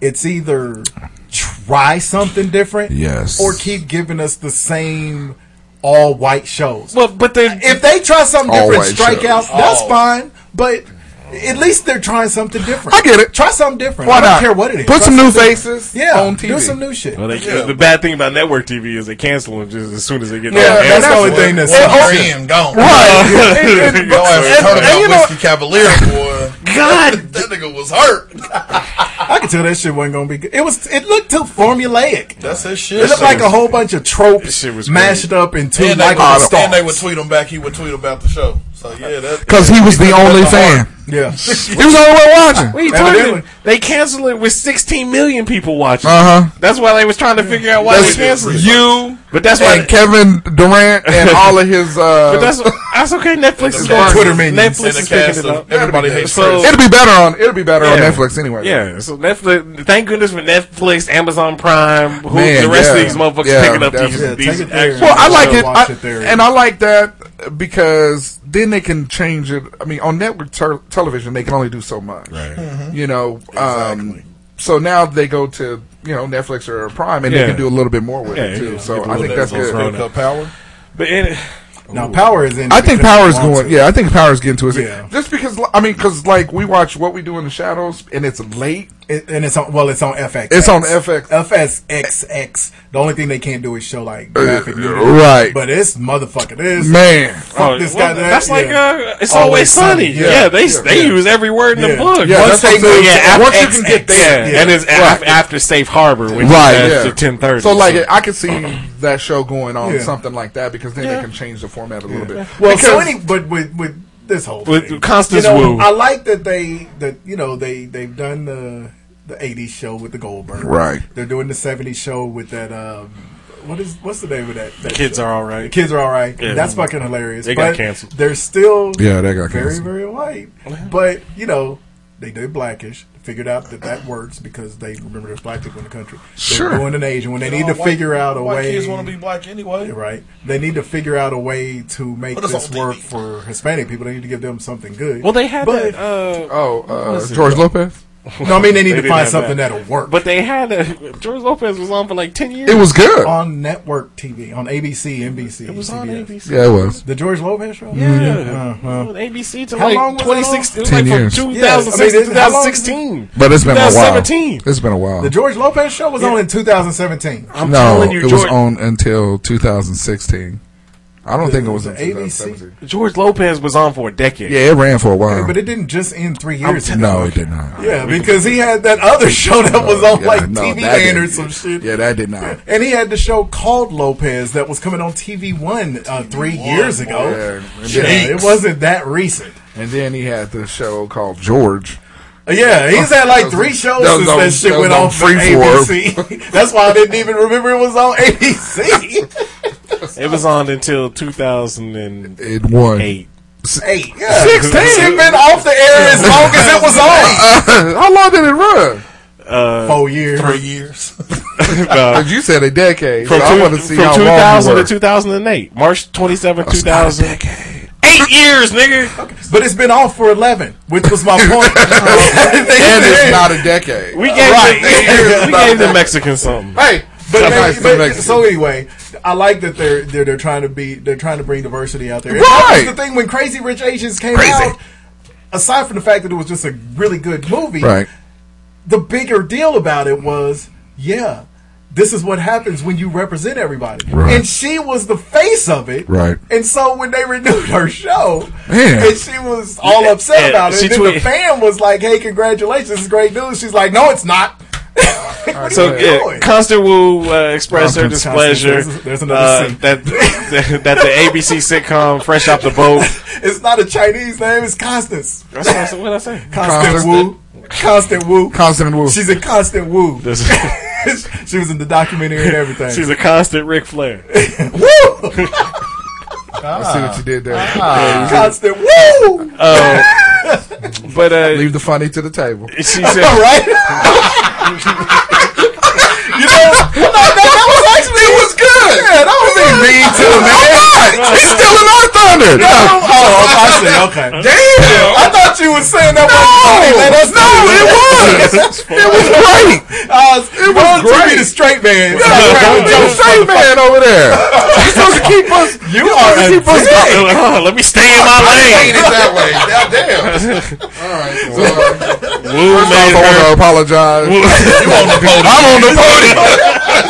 it's either try something different, Yes. or keep giving us the same all white shows. Well, but they if they try something different, white strike shows. out. That's All. fine, but at least they're trying something different. I get it. Try something different. Why I don't not? care what it is. Put Try some new different. faces Yeah, on TV. do some new shit. Well, they, Yeah. The bad thing about network TV is they cancel them just as soon as they get. Yeah, on that's the only thing that's. Well, Korean gone. Right. Yo, And- I heard and about you know- Whiskey Cavalier, boy. God, that nigga was hurt. I could tell that shit wasn't gonna be good. It was. It looked too formulaic. That's his shit. It looked like a whole bunch of That tropes shit was mashed up into and they, Michael and they would tweet him back. He would tweet about the show. So yeah, Because he was the only the fan. Yeah. He was the only one watching. What are you Evidently. talking? They canceled it with 16 million people watching. Uh huh. That's why they was trying to figure out why That's they canceled it. you But that's why. and Kevin Durant and all of his. Uh, but that's that's okay. Netflix is the going Twitter minions Netflix is picking cast it up. everybody hates So- Chris. it'll be better on. It'll be better on Netflix anyway. Yeah, so Netflix. Thank goodness for Netflix, Amazon Prime, who Man, the rest yeah. of these motherfuckers Yeah, picking up these. definitely. Yeah, these take it there. actions. Well, I like it, I- it there. and I like that because then they can change it. I mean, on network ter- television, they can only do so much. Right. You know. Um, so now they go to you know Netflix or Prime, and Yeah. they can do a little bit more with Yeah, it too. yeah, so give a I little think that's bit good. throw power. But in, Now power is in. I think power is going. it. Yeah, I think power is getting to it. Yeah. Just because I mean, because like we watch what we do in the shadows, and it's late. It, and it's on. Well, it's on FX. It's on FX. FXX. The only thing they can't do is show like graphic nudity. Uh, right. But it's motherfucking this. Man, Fuck oh, this well, guy. That, that's like yeah. uh, it's always, sunny. Yeah, they yeah, they yeah. use every word in Yeah. the book. Yeah, once that's they I'm yeah, Once after you can get there, yeah, yeah. and it's Right. after safe harbor, which right? is Yeah. ten thirty. So like, I could see that show going on Yeah. something like that because then they can change the format a little bit. Well, so any, but with with this whole With thing, Constance you know, Wu. I like that they that you know they they've done the the '80s show with the Goldberg. Right. They're doing the '70s show with that. Um, what is what's the name of that? that kids show? are all The kids are all right. Yeah. That's fucking hilarious. They got canceled. They're still Yeah, they got very canceled. very white. But you know they did blackish. Figured out that that works because they remember there's black people in the country. They're Sure. doing an Asian when they You need know, to white- figure out a white way. kids want to be black anyway. Right. They need to figure out a way to make this work TV. for Hispanic people. They need to give them something good. Well, they had But- that. Uh, oh, uh. George Lopez. no, I mean they need They to find something that. that. will work. but they had a George Lopez was on for like ten years. It was good. on network TV, on ABC, NBC, It was on CBS. ABC. Yeah, it was. The George Lopez show. Yeah, Uh-huh. On ABC to How like was that twenty. It was 10 like years. from Yeah, 2006 I mean, to it- how long is it? 2016. But it's been a while. 2017. It's been a while. The George Lopez show was on in 2017. I'm no, telling you, it was on until 2016. I don't think it was the in ABC. George Lopez was on for a decade. Yeah, it ran for a while. But it didn't just end three years ago. no, it did not. Yeah, because he had that other show that was on Yeah, like no, TV Land or some shit. Yeah, that did not. And he had the show called Lopez that was coming on TV One uh, three years ago. Yeah, then- it wasn't that recent. And then he had the show called George. Uh, Yeah, he's had like three shows That since on- that shit that went on on for ABC. That's why I didn't even remember it was on ABC. It was on until 2008. It won. Eight, yeah. 16. Shit been off the air as long as it was on. How long did it run? Uh, Four years. Three years. uh, you said a decade. from so I want to see from how 2000 long you to 2008. March 27, That's not a 2000. decade. Eight years, nigga. But it's been off for 11, which was my point. and it's not a decade. We gave, Right. the, we gave the Mexicans something. Hey, But, That's maybe- nice to but- so anyway, I like that they're, they're they're trying to be they're trying to bring diversity out there. And Right. that was the thing when Crazy Rich Asians came Crazy. out. Aside from the fact that it was just a really good movie, right. the bigger deal about it was, yeah, this is what happens when you represent everybody. Right. And she was the face of it. Right. And so when they renewed her show, Man. and she was all upset Yeah, about it, she and then tweeted- the fan was like, "Hey, congratulations, this is great news." She's like, "No, it's not." What So are you yeah. Constant Wu uh, expressed her displeasure there's- there's uh, scene. that that the ABC sitcom Fresh Off the Boat. It's not a Chinese name; it's Constance. That's what I said. What did I say? Constant Constant. Woo. Constant Woo. Constant Wu. She's a constant woo. This- she was in the documentary and everything. She's a constant Ric Flair. woo. I see what you did there. Ah. Constant woo. Uh, but uh, Leave the funny to the table. she said, All right. you know, no, that, that was actually it was good. Yeah, that was being mean to him, man. He's still in our thunder. No, oh, I see. Okay. Damn. I thought you were saying that was funny. Let us No, it was. It was great. Uh, it was to be great. the straight man. Yo, straight man over there. You're supposed to keep us. You you're are to keep us. Like, oh, let me stay in my I lane. ain't it that way. Damn. damn. All right. So, uh, first off, I want to apologize. You on the podium. I'm on the podium.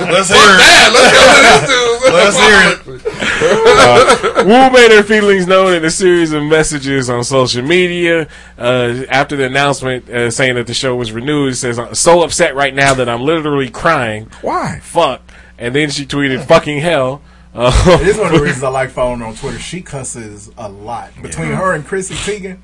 Let's hear it. Man, let's go to this dude. Let's hear it. Wu made her feelings known in a series of messages on social media uh, after the announcement uh, saying that the show was renewed. It says, "I'm so upset right now that I'm literally crying. Why? Fuck." And then she tweeted, "Fucking hell." Uh, It is one of the reasons I like following her on Twitter. She cusses a lot. Between her and Chrissy Teigen,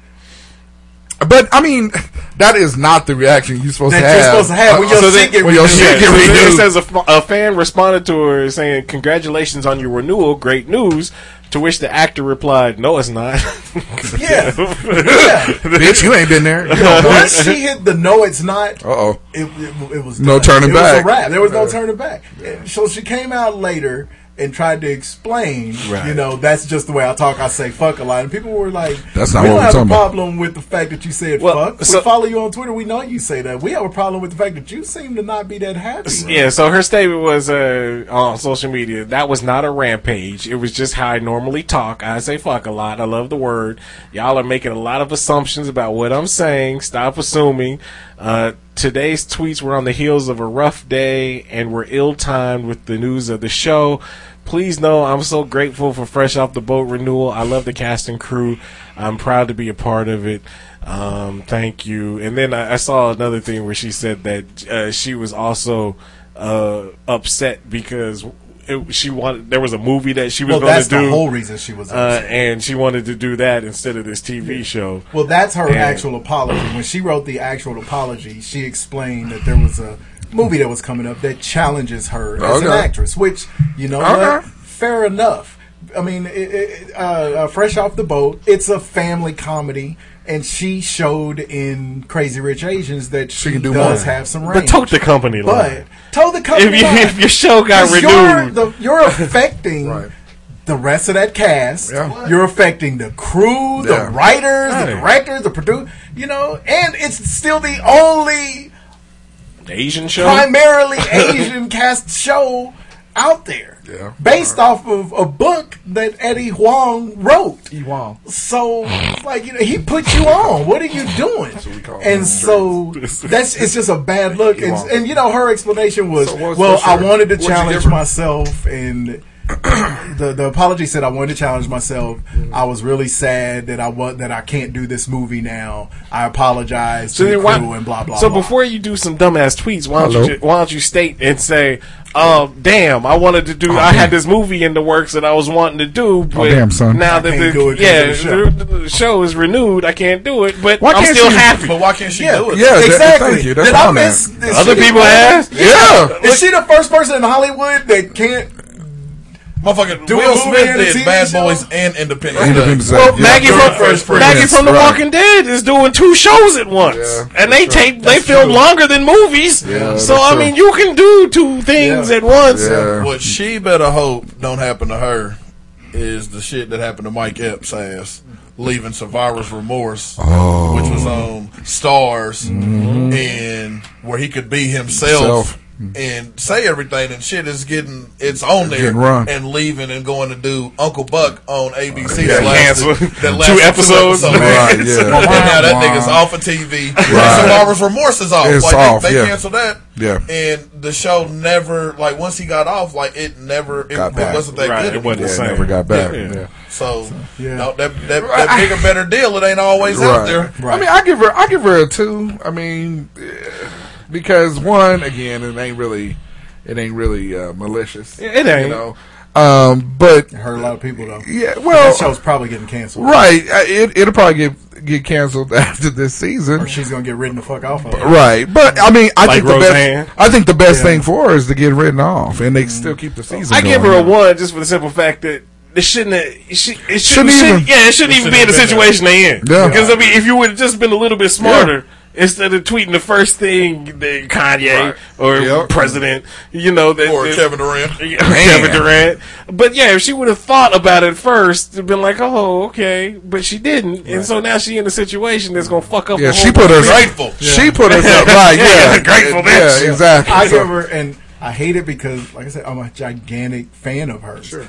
But I mean, that is not the reaction you're supposed That to you're have. supposed to have when your so shit then- get when your renewed. shit Yeah, get so it renewed. says a, f- a fan responded to her saying, "Congratulations on your renewal, great news." To which the actor replied, "No, it's not." yeah, yeah. Bitch, you ain't been there. Once she hit the no, it's not. Uh oh. It, it, it was No turning it back. Was a wrap. There was no turning back. And So she came out later and tried to explain. Right. You know, that's just the way I talk. I say fuck a lot, and people were like, That's not we what don't we're have talking a about." problem with the fact that you said Well, fuck. so- we follow you on Twitter. We know you say that. We have a problem with the fact that you seem to not be that happy. Yeah, so her statement was uh, on social media. That was not a rampage. It was just how I normally talk. I say fuck a lot. I love the word. Y'all are making a lot of assumptions about what I'm saying. Stop assuming. Uh, today's tweets were on the heels of a rough day and were ill timed with the news of the show. Please know I'm so grateful for Fresh Off the Boat renewal. I love the cast and crew. I'm proud to be a part of it. Um, thank you. And then I, I saw another thing where she said that uh, she was also uh, upset because it, she wanted there was a movie that she was Well, going to do. the whole reason she was uh, and she wanted to do that instead of this TV show. Well, that's her And- actual apology. When she wrote the actual apology, she explained that there was a movie that was coming up that challenges her as an actress. Which you know Okay. what? Fair enough. I mean, it, it, uh, uh, fresh off the boat, it's a family comedy, and she showed in Crazy Rich Asians that she, can do does more. have some range. But range. tote the company But line. told the company If, you, line. if your show got 'Cause You're, renewed, the, you're affecting Right. the rest of that cast. Yeah. You're affecting the crew, the writers, Right. the directors, the producer. You know, and it's still the only Asian show. primarily Asian cast show out there. Yeah. Based off of a book that Eddie Huang wrote. Wow. So, like, you know, he put you on. What are you doing? we call And him. so that's it's just a bad look. And, and you know, her explanation was, So what's- "Well, I wanted to challenge myself, and the the apology said I wanted to challenge myself. Mm-hmm. I was really sad that I was that I can't do this movie now. I apologize So to the crew why? and blah blah. Blah. So blah. before you do some dumbass tweets, why don't Hello? you why don't you state and say, um, "Damn, I wanted to do. Oh, I had this movie in the works that I was wanting to do, but damn, son. now that the do it 'cause yeah the show." the, the show is renewed, I can't do it. But Why I'm can't still she- happy. But why can't she Yeah. do it? Yeah, that- exactly. thank you. That's Did I miss? Other she- people asked. Yeah. Is she the first person in Hollywood that can't? Motherfucker, Do Will Smith did TV Bad show? Boys and Independence. Independence Day. Day. Well, Yeah. Maggie During from Fresh Prince. Maggie from The Right. Walking Dead is doing two shows at once, Yeah, and they that's tape they film longer than movies. Yeah, so I true. mean, you can do two things Yeah. at once. Yeah. What she better hope don't happen to her is the shit that happened to Mike Epps' ass, leaving Survivor's Remorse, Oh. which was oh. on Starz, mm-hmm. and where he could be himself. Self. And say everything and shit is getting it's on there Getting run. and leaving and going to do Uncle Buck on ABC Yeah, that lasted, cancel. that Two lasted episodes. Right, yeah. and now that nigga's off of TV. Right. Survivor's Remorse is off. It's like off, they, they yeah. canceled that. Yeah. And the show never like once he got off, like it never it, Got back. wasn't that Right, good. it wasn't the Yeah, same. never got back. Yeah. Yeah. So Yeah. no, that that, that bigger better deal. It ain't always out there. Right. I mean, I give her, I give her a two. I mean, eh, because one, again, it ain't really, it ain't really uh, malicious. It ain't. You know, um, but It hurt a lot of people though. yeah, well, that show's probably getting canceled. right. It it'll probably get get canceled after this season. Or she's gonna get ridden the fuck off of it. Right, but I mean, I Like think the best. I think the best Yeah. thing for her is to get written off, and they still keep the season. I give her a one just for the simple fact that it shouldn't. Have, it, should, it shouldn't, Shouldn't shouldn't- even- yeah, it shouldn't even be in the shouldn't situation they in. Yeah. Because I mean, if you would have just been a little bit smarter. Instead of tweeting the first thing, that Kanye Right. or Yep. president, you know, that, Or that- Kevin Durant. Kevin Durant. But yeah, if she would have thought about it first, it'd been like, oh, okay. But she didn't, and so now she in a situation that's gonna fuck up. Yeah, the she put her Grateful. She put herself right. Yeah, Grateful yeah, exactly. I So- give her, and I hate it because, like I said, I'm a gigantic fan of hers. Sure.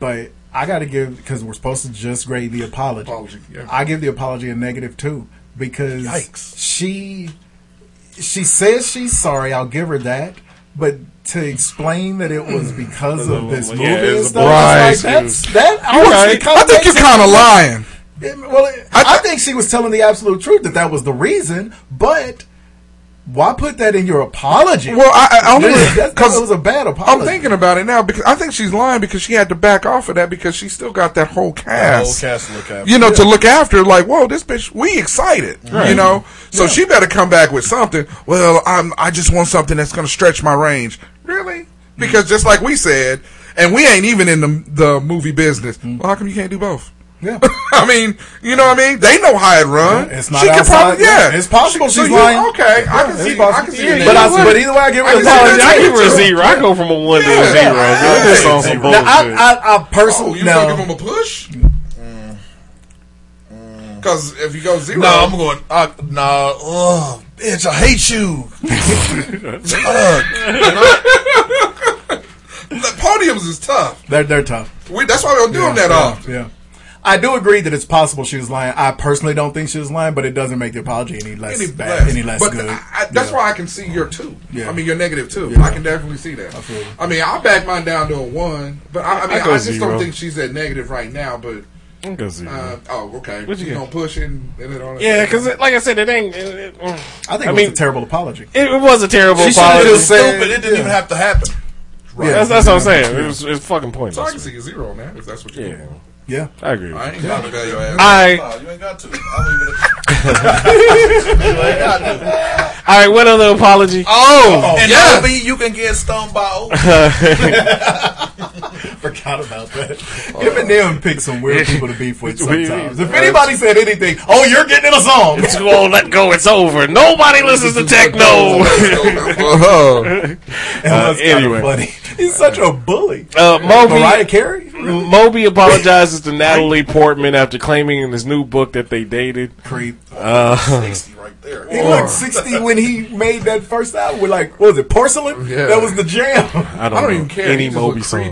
But I got to give because we're supposed to just grade the apology. Apology, yeah. I give the apology a negative two because Yikes. she she says she's sorry. I'll give her that, but to explain that it was because of this movie Yeah, it and stuff, Right. it's like, that's that. You're right. kinda I think you're kind of lying. it- well, I, think she was telling the absolute truth that that was the reason, but. Why put that in your apology? Well, I, I only because it was a bad apology. I'm thinking about it now because I think she's lying because she had to back off of that because she still got that whole cast, Whole cast. look after. you know, to look after, like, whoa, this bitch, we excited, you know. So she better come back with something. Well, I'm, I just want something that's going to stretch my range. Really? Because mm. just like we said, and we ain't even in the the movie business. Mm. Well, how come you can't do both? Yeah. I mean, you know what I mean? They know how it run. Yeah, it's not she could outside- probably, yeah. yeah, it's possible So she's you- lying. Okay, I can it's see. I can see. Yeah, But, I, but either way, I give her I a can see that apology. too. I give her a zero. I go from a one to a zero. Yeah. This on some Now, bullshit. I, I, I personally Oh, you now, gonna give him a push? Because if you go zero, No, I'm going. Uh, no, oh, bitch, I hate you. the podiums is tough. they're they're tough. We, that's why we don't do them that yeah, often. Yeah. I do agree that it's possible she was lying. I personally don't think she was lying, but it doesn't make the apology any less Any bad, less. any less but good. I, I, that's Yeah. why I can see your two. Yeah. I mean, your negative two. Yeah. I can definitely see that. feel. I mean, I'll back mine down to a one, but I, I mean, I I, just zero. don't think she's at negative right now. But I'm zero. uh, oh, okay, What you you get? gonna push it and, and it on. yeah, because like I said, it ain't. It, it, mm. I think I it mean- was a terrible apology. it, it was a terrible She should have apology. just said, stupid. It didn't even have to happen. Yeah. That's, that's what I'm saying. It was, it was fucking so I can see a zero man. if that's what you Yeah, want. Yeah. I agree. I ain't gonna tell your ass. I No, you ain't got to. I don't even. you ain't got to. all right. What other apology? Oh, And yeah. maybe you can get stoned by old. Forgot about that. Eminem picked some weird people to beef with sometimes. If Uh, anybody said anything, oh, you're getting in a song. It's gonna let go. It's over. Nobody listens to techno. Oh. And anyway. funny. He's such a bully. Uh, Moby, Mariah Carey? Moby apologizes to Natalie Portman after claiming in his new book that they dated. Creep. Uh, 60 right there. He looked 60 when he made that first album with like, what was it, Porcelain? Yeah. That was the jam. I don't, I don't know even care. any He just Moby look songs.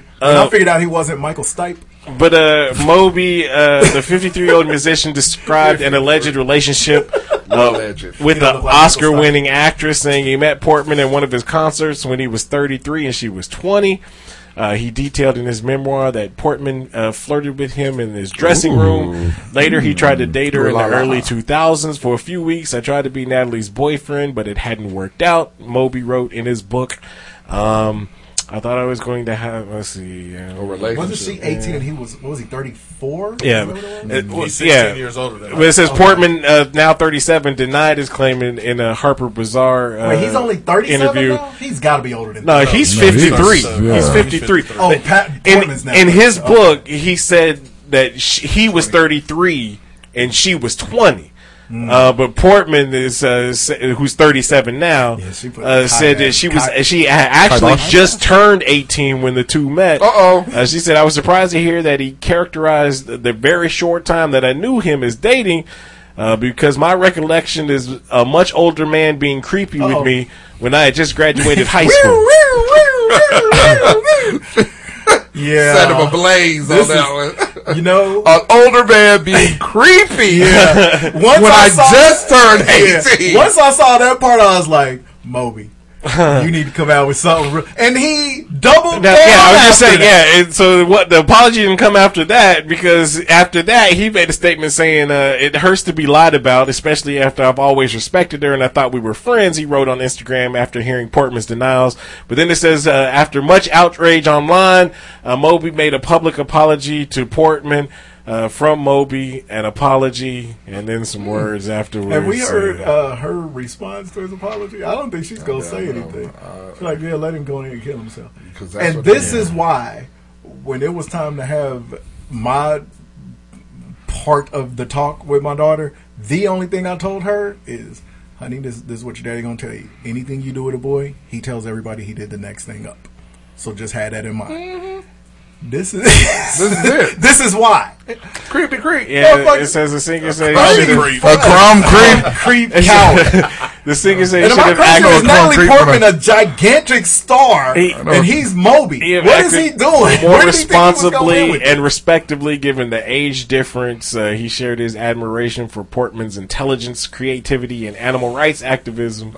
Creepy. and I figured out he wasn't Michael Stipe. But uh, Moby, uh, the 53 year old musician, described an alleged relationship uh, with He don't the Oscar winning actress, saying he met Portman at one of his concerts when he was 33 and she was 20. Uh, he detailed in his memoir that Portman uh, flirted with him in his dressing room. Later, he tried to date her in the Ooh la la. early 2000s. For a few weeks, I tried to be Natalie's boyfriend, but it hadn't worked out. Moby wrote in his book. Um, I thought I was going to have, let's see. Uh, Wasn't she 18 and he was, what was he, 34? yeah, Is it was? it He's 16 yeah. years older than But it says Okay. Portman, uh, now 37, denied his claim in, in a Harper Bazaar uh, Wait, he's only 37 interview. now? He's got to be older than No, that. he's No, he's 53. not- He's 53. Oh, Pat in, now in his 37. book, he said that sh he was 33 and she was 20. Hmm. Uh, but Portman is uh, who's 37 now. she uh, said that she was Kai- she had actually Kardashian? just turned 18 when the two met. Uh-oh. Uh, she said I was surprised to hear that he characterized the, the very short time that I knew him as dating. Uh, because my recollection is a much older man being creepy Uh-oh. with me when I had just graduated high school. Yeah. Set him ablaze on This that one. You know, An older man being creepy. Yeah. Once when I, saw just turned Yeah. 18. Once I saw that part, I was like, Moby, you need to come out with something. Real. And he doubled Now, down. yeah, I was just saying, that. yeah. And so what? The apology didn't come after that because after that he made a statement saying uh, it hurts to be lied about, especially after I've always respected her and I thought we were friends. He wrote on Instagram after hearing Portman's denials. But then it says uh, after much outrage online, uh, Moby made a public apology to Portman. Uh, from Moby, an apology, and then some words afterwards. Have we heard Uh, uh, her response to his apology? I don't think she's going to say anything. She's like, yeah, let him go in and kill himself. 'Cause that's And this is why, when it was time to have my part of the talk with my daughter, the only thing I told her is, honey, this, this is what your daddy going to tell you. Anything you do with a boy, he tells everybody he did the next thing up. So just have that in mind. This is This is it. this is why. Creepy creep. yeah, Motherfucker. it says the singer said Creep. he A crumb creep. Creep coward. the singer said And should am I have crazy? acted Is Natalie concrete Portman a gigantic star, He- and he's Moby? He What is he doing? More Where he he responsibly and respectively, given the age difference. Uh, he shared his admiration for Portman's intelligence, creativity, and animal rights activism.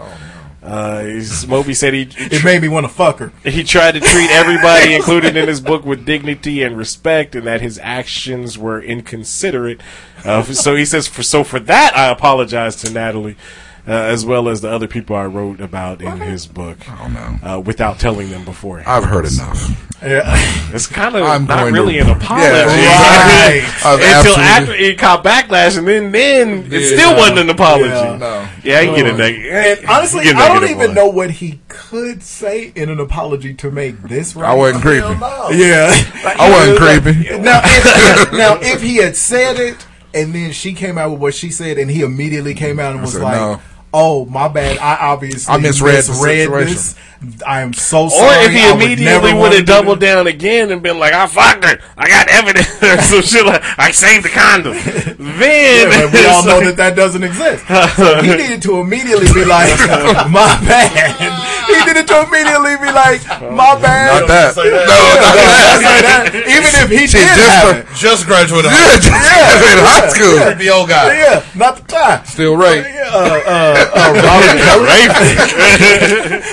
Uh, Moby said he It made me want to fuck her. he tried to treat everybody included in his book with dignity and respect, and that his actions were inconsiderate. Uh, so he says, for so for that, I apologize to Natalie. Uh, as well as the other people I wrote about in his book, Oh, no. uh, without telling them beforehand. I've heard enough. Yeah. It's kind of I'm not really to- an apology. Yeah, Right. Until after it caught backlash, and then then it Yeah. still wasn't an apology. Yeah. No. Yeah, you get a negative. And honestly, you get a I don't even one. know what he could say in an apology to make this right. I wasn't creepy. Yeah, I wasn't creepy. now, if, now, if he had said it, and then she came out with what she said, and he immediately came out and was said, like, no. "Oh, my bad. I obviously I misread the situation." this. I am so sorry. Or if he I immediately would have doubled this." down again and been like, "I fucked her. I got evidence." Some shit like, "I saved the condom." Then Yeah, but we all know like- that that doesn't exist. So he needed to immediately be like, "My bad." He needed to immediately be like, "My bad." Not that. No, not Yeah, that. say that. Even if he She did just have a- it. Just graduated Yeah, high just in high school. school. The old guy. Yeah, not the time. Still right. Uh, uh, uh,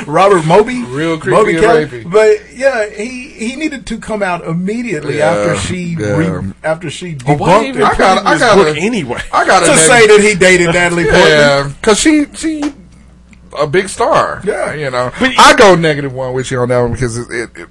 Robert, Robert Moby, Real creepy Moby and rapey. But yeah, he he needed to come out immediately Yeah, after she yeah. re, after she Well, why debunked even it. I got. I his got. book anyway? I got to say that he dated Natalie Portman. Yeah, because she she a big star. Yeah. you know. But, I go negative one with you on that one because it. it, it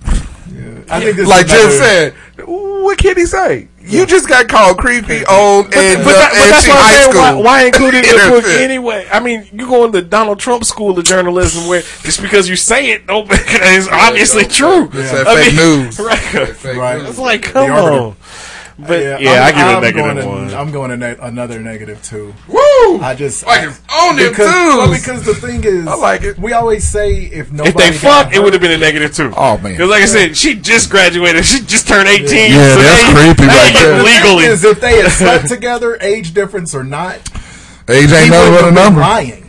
I think this like is Jen another- said, what can he say? You just got called creepy But, and but, that, uh, but that's what I'm high saying. school. Why, why include it in the book anyway? I mean, you go in the Donald Trump school of journalism where just because you say it, don't it's obviously true. It's I fake mean, news. Right. Right. news. It's like, come on. But yeah, I'm- I give it a I'm negative going to- one. I'm going to ne- another negative two. Woo! I just Like it's on them because, well, because the thing is, I like it. We always say if nobody if they got fucked, it would have been a negative two. Oh, man. Because like I said, she just graduated. She just turned eighteen. Yeah, so that's they, creepy they right there. getting The thing legally. is, if they had slept together, age difference or not, Age ain't nothing but a number. lying.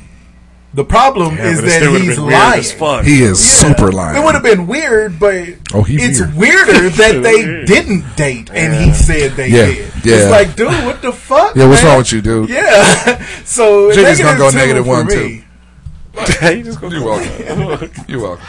The problem Yeah, is that he's would've he's been weird lying. fuck. He is super lying. It would have been weird, but Oh, he it's weird. weirder that they didn't date and he said they Yeah, did. yeah. It's like, dude, what the fuck? Yeah, what's man? wrong with you, dude? Yeah. so Jiggy's gonna go two negative for one, me. too. you just go You're welcome. You're welcome.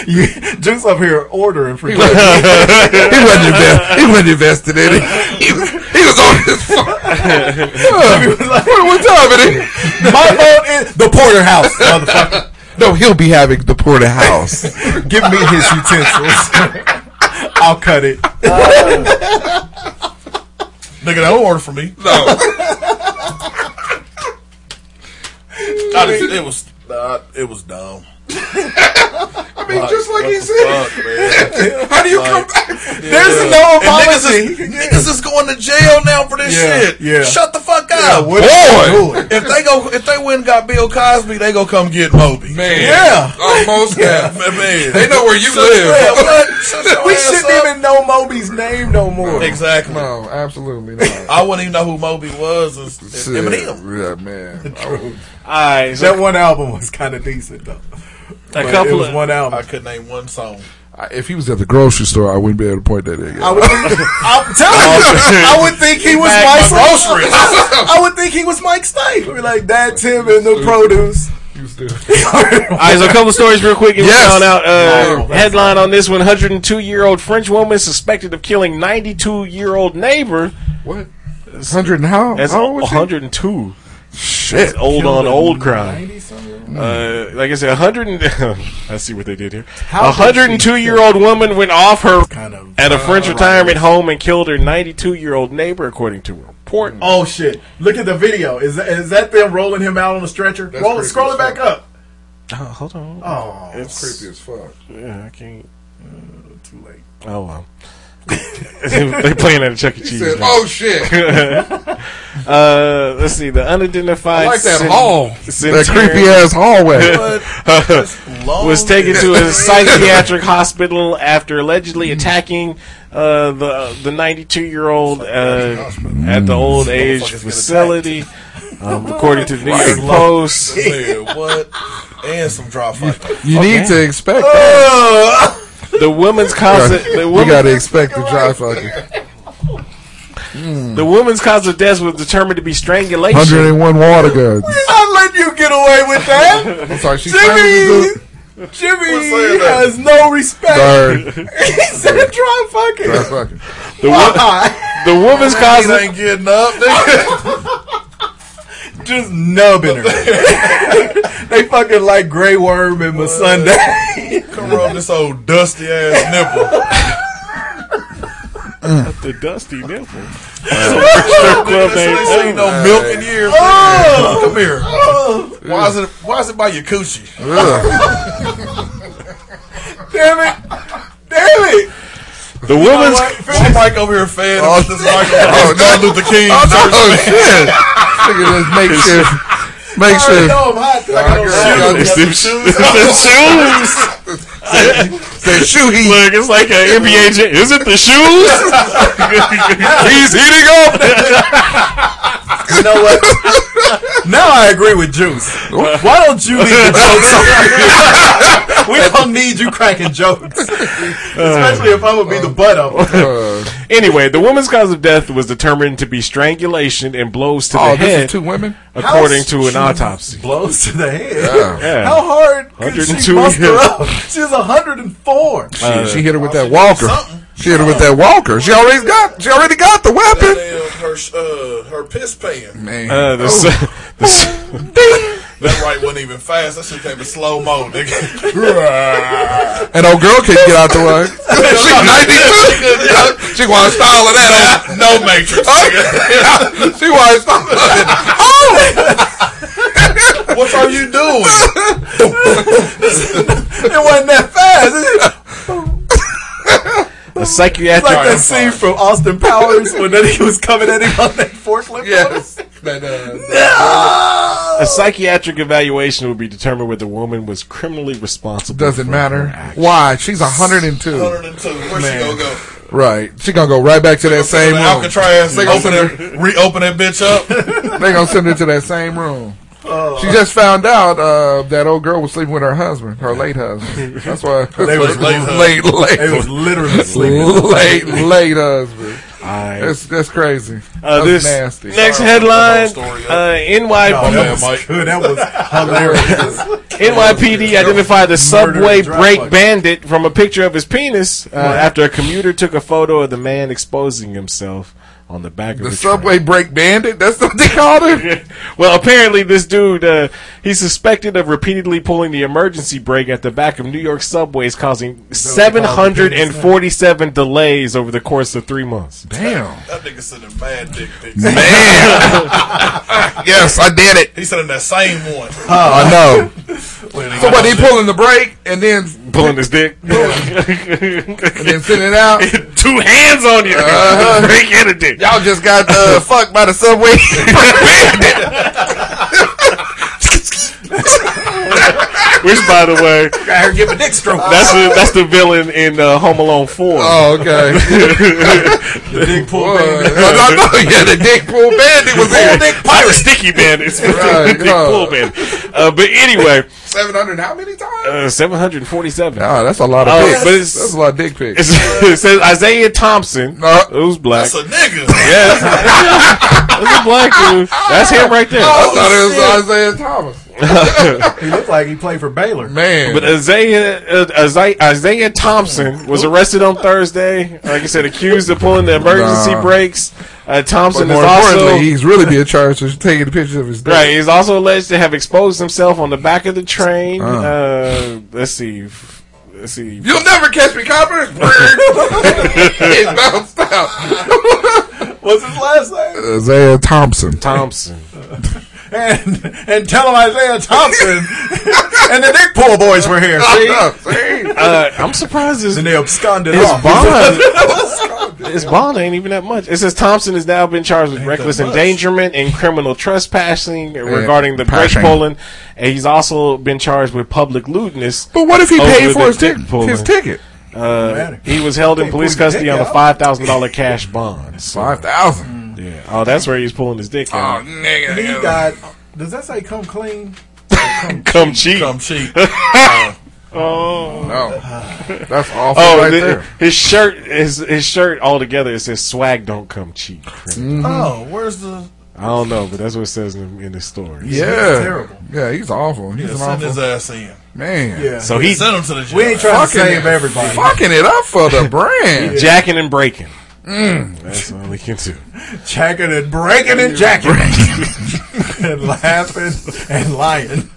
You, Juice up here ordering for He wasn't, he wasn't, invest, he wasn't invested in it. He was, he was on his phone. what, what time it is? My phone is the porterhouse, motherfucker. No, he'll be having the porterhouse. Give me his utensils. I'll cut it. Nigga, don't order for me. No. I just- it was uh, it was dumb. I mean, just like he said. fuck. How do you Like, come back? There's no And niggas apology. is, niggas is going to jail now for this Yeah, shit. yeah. Shut the fuck Yeah, up, what boy. doing? If they go, if they went and got Bill Cosby, they go come get Moby. Man. Yeah. Almost Yeah, yeah. man. They know where you Shut- live. yeah, what? Shut your We shouldn't up. even know Moby's name no more. Exactly. No, absolutely not. I wouldn't even know who Moby was. It's- it's Shit. Eminem. Yeah, man. True. Alright, That one album was kind of decent though. A But couple it was of one album. I could name one song. I- If he was at the grocery store, I wouldn't be able to point that at. I would, I'm telling you, I would think he was Mike. my groceries. I would think he was Mike Stipe. We'd be like Dad Tim and the produce. All right, so a couple of stories real quick. And Yes. we found out uh, Wow. headline on this one: 102 year old French woman suspected of killing 92 year old neighbor. What? Hundred and how? That's how old was he? 102. Shit. That's old on old crime. Uh, like I said, 100. And, let's see what they did here. A 102 year old woman went off her Kind of at a French retirement home and killed her 92 year old neighbor, according to a report. Oh shit! Look at the video. Is that, is that them rolling him out on the stretcher? That's Roll, scroll it back fuck. up. Oh, hold on. Oh, it's Creepy as fuck. Yeah, I can't. too late. Oh well. They playing at a Chuck E. He Cheese. said, "Oh shit." Uh, let's see. The unidentified I like that cen- hall. That creepy ass hallway. Long was taken to a psychiatric hospital after allegedly attacking uh, the the 92 year old uh, at the old age facility. Um, according to the New York Post, what? And some drop fighting. You need to expect that. The woman's cause of, the You gotta expect the dry fucking. the woman's cause of death was determined to be strangulation. 101 water guns. I let you get away with that, I'm sorry, she's Jimmy. Jimmy has no respect. Sorry. he said, "Try fucking." Dry fucking. The, wo- the woman's cause He of, ain't getting up. Nigga. Just nubbing her. they fucking like Grey Worm and my Sunday. Come rub this old dusty ass nipple. the dusty nipple. Strip club This name ain't no milk in years. nigga. Oh! Come here. Oh! Why is it? Why is it by your coochie? Damn it! Damn it! The woman's Why Mike over here fed Oh, oh, this microphone? oh, Oh, Martin Luther King Oh, no, man. shit. Look at this makeshift. I Makeshift. know I'm hot. I I got got- it's shoes. them shoes. It's the shoes. Say shoe heat. Look, it's like an NBA. j- Is it the shoes? He's heating up. You know what? now I agree with Juice. Why don't you leave the jokes on? we don't need you cracking jokes, especially if I'm gonna be the butt of them. Anyway, the woman's cause of death was determined to be strangulation and blows to oh, the this head, is two women. according to an autopsy. Blows to the head. Yeah. Yeah. How hard could she 102 muster years. up? She's 104. She, she hit her with that walker. She hit her with that walker. She already got. She already got the weapon. Damn, her uh, her piss pan. Man. Uh, the, Oh. s- the s- That right wasn't even fast. That shit came in slow mo, nigga. And old girl can't get out the way. She's 92. She want to style of that. no matrix. nigga. She want to style of that. Oh! What are you doing? It wasn't that fast. A It's psychiatric. like that scene from Austin Powers when that he was coming at him on that forklift. Yes. That, uh, A psychiatric evaluation would be determined whether the woman was criminally responsible. doesn't for matter. her. Why? She's 102. 102. Where she gonna go? Right. She gonna go right back to that same room. Alcatraz. They They gonna open send it, reopen that bitch up. They gonna send her to that same room. She just found out uh, that old girl was sleeping with her husband, her late husband. That's why They was late, late late, late, They was literally sleeping. late, late husband. Alright. That's that's crazy. Uh, that's this nasty. next Sorry, I put the whole headline: story uh, NY, Oh, that was. That was hilarious. NYPD identified the subway break bucket. bandit from a picture of his penis uh, after a commuter took a photo of the man exposing himself on the back of the the subway break bandit. That's what they called him. well, apparently, this dude uh, he's suspected of repeatedly pulling the emergency brake at the back of New York subways, causing seven hundred and forty-seven delays over the course of three months. Damn. That nigga sending mad dick pics. Man. yes, I did it. He sending that same one. Oh, I know. When he So got? He pulling the brake and then Pulling his dick, and then sending it out. Two hands on you, Uh-huh. brake and a dick. Y'all just got uh, fucked by the subway. Which, by the way, Got her give a dick stroke. that's the that's the villain in uh, Home Alone Four. oh, okay. the dick pull Boy, bandit. I know, yeah, the dick pull bandit was Full there. dick pirate, sticky bandits, Right, dick huh. pull bandit. Uh, but anyway, Seven hundred. How many times? uh, seven hundred forty-seven. Oh, that's a lot of pics. but it's- that's a lot of dick pics. It's- it says Isaiah Thompson, Uh, who's black. That's a nigga. Yes, that's a black dude. That's him right there. I thought it was Isaiah Thomas. He looked like he played for Baylor. Man, But Isaiah, uh, Isaiah Isaiah Thompson was arrested on Thursday. Like I said, accused of pulling the emergency Nah. brakes. Uh, but Thompson is more also he's really being charged for taking the pictures of his dick. right. He's also alleged to have exposed himself on the back of the train. Uh. Uh, let's see. Let's see. You'll never catch me, copper. he bounced out. What's his last name? Uh, Isaiah Thompson. Thompson. And and tell him Isaiah Thompson and the Dick Pull Boys were here. See? See? Uh, I'm surprised his, Then they absconded his off. bond. his bond ain't even that much. It says Thompson has now been charged with reckless endangerment and criminal trespassing regarding the brake passing. pulling, and he's also been charged with public lewdness. But what if he paid for his, dick tic- pulling. his ticket? Uh, he was held in police custody on a five thousand dollar cash bond. So, Five thousand. Yeah. Oh, that's where he's pulling his dick out. Oh, nigga. He got. Does that say come clean? Come cheap. Come cheap. Oh. No, that's awful Oh, right the- there. his shirt, his his shirt altogether, it says "swag don't come cheap." Mm-hmm. Oh, where's the? I don't know, but that's what it says in, in the story. Yeah, terrible. Yeah, he's awful. He's Yeah, an send his ass in. man. Yeah. So he Send him to the jail. we ain't trying to Fucking save everybody. fucking it up for the brand. jacking and breaking. Mm. That's all he can do. Jacking and breaking and jacking. and laughing and lying.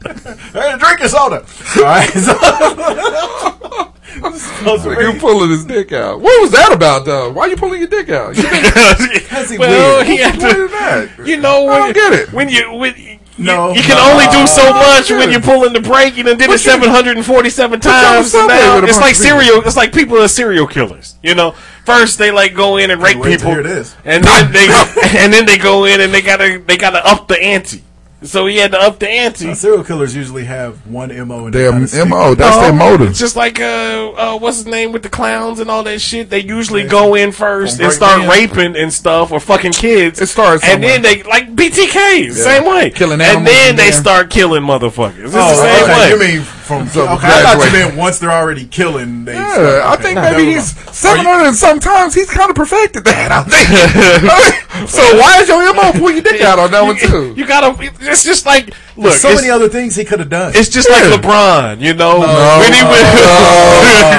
hey, drink your soda. All right. So, You pulling his dick out. What was that about, though? Why are you pulling your dick out? You think, he well, weird. he had what to. is that? You know I don't get it. when you when you, No. you can only do so much get when you're pulling the brake. You done did it seven hundred and forty-seven you times. now it's like serial. It's like people are serial killers. You know, first they like go in and rape people, and then they and then they go in and they gotta they gotta up the ante. So he had to up the ante. Uh, serial killers usually have one mo. And Their MO, that's their motive. It's just like uh, uh, what's his name with the clowns and all that shit. They usually go in first and start break raping and stuff or fucking kids. It starts and then they like BTK same way. Killing and then they then- start killing motherfuckers. It's Oh, the same okay. way. You mean from? So okay, I thought you meant once they're already killing. They Yeah, start- I think Never maybe he's seven hundred and sometimes he's kind of perfected that. I'm thinking. so why is your MO pull your dick out on that one too? You gotta. It's just like look. There's so many other things he could have done. it's just like LeBron. You know when he Uh, went.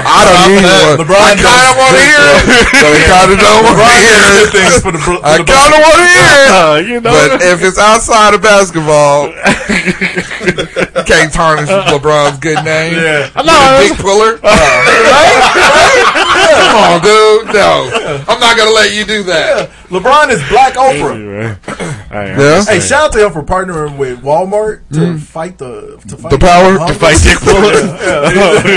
I don't need one. LeBron I kind of want to hear it, I kind of don't want to hear it. things for the. for I kind of want to hear it. Uh, you know, But if it's outside of basketball, you can't tarnish LeBron's good name. Yeah. No, With a it's- dick puller. Come on, dude. No, I'm not gonna let you do that. LeBron is Black Oprah. Anyway. All right, Yeah. Hey, shout out to him for partnering with Walmart to fight the to fight The power? hunger. To fight dick puller.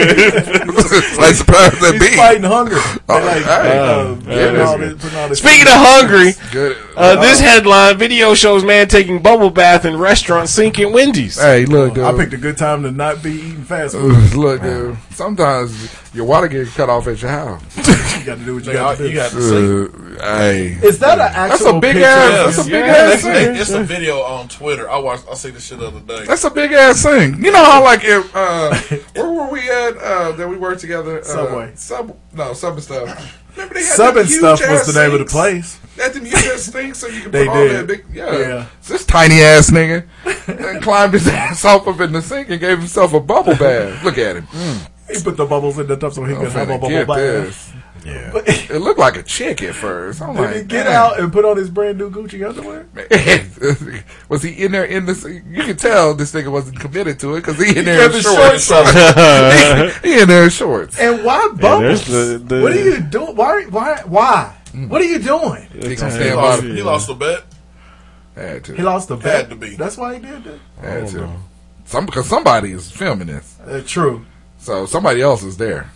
like the powers that He's be. fighting hunger. Oh, like, hey. uh, yeah, putting all that's this- putting all this- Speaking of hungry, Good. uh, this headline video shows man taking bubble bath in restaurant sink at Wendy's. Hey, look, dude. I picked a good time to not be eating fast food. Look, dude. Sometimes your water gets cut off at your house. You got to do what you got to do. You got to see. Uh, hey, Is that an actual? that's a big picture? ass. That's a big Yeah, ass thing. It's a video on Twitter. I watched. I see this shit the other day. That's a big ass thing. You know how like if uh, where were we at uh, that we worked together? Uh, Subway. Sub no sub and stuff. Remember they had Sub and stuff was the name of the place. They had them huge ass sinks so you could They put all did. that big yeah. Yeah. So this tiny ass nigga and climbed his ass off up in the sink and gave himself a bubble bath. Look at him. He put the bubbles in the tub so he I'm could have a bubble bath. this. Yeah. It looked like a chick at first. I'm Did like, he get "Damn." out and put on his brand new Gucci underwear? was he in there in the? You can tell this nigga wasn't committed to it because he in He there kept in his shorts. shorts he, he in there in shorts. And why Yeah, bubbles? there's the- the- what are you doing? Why? Why? Why? What are you doing? He He lost, by. he lost the bet. Had to. He lost the bet. Had to be. That's why he did that. Had to. Some because somebody is filming this, Uh, true. so somebody else is there.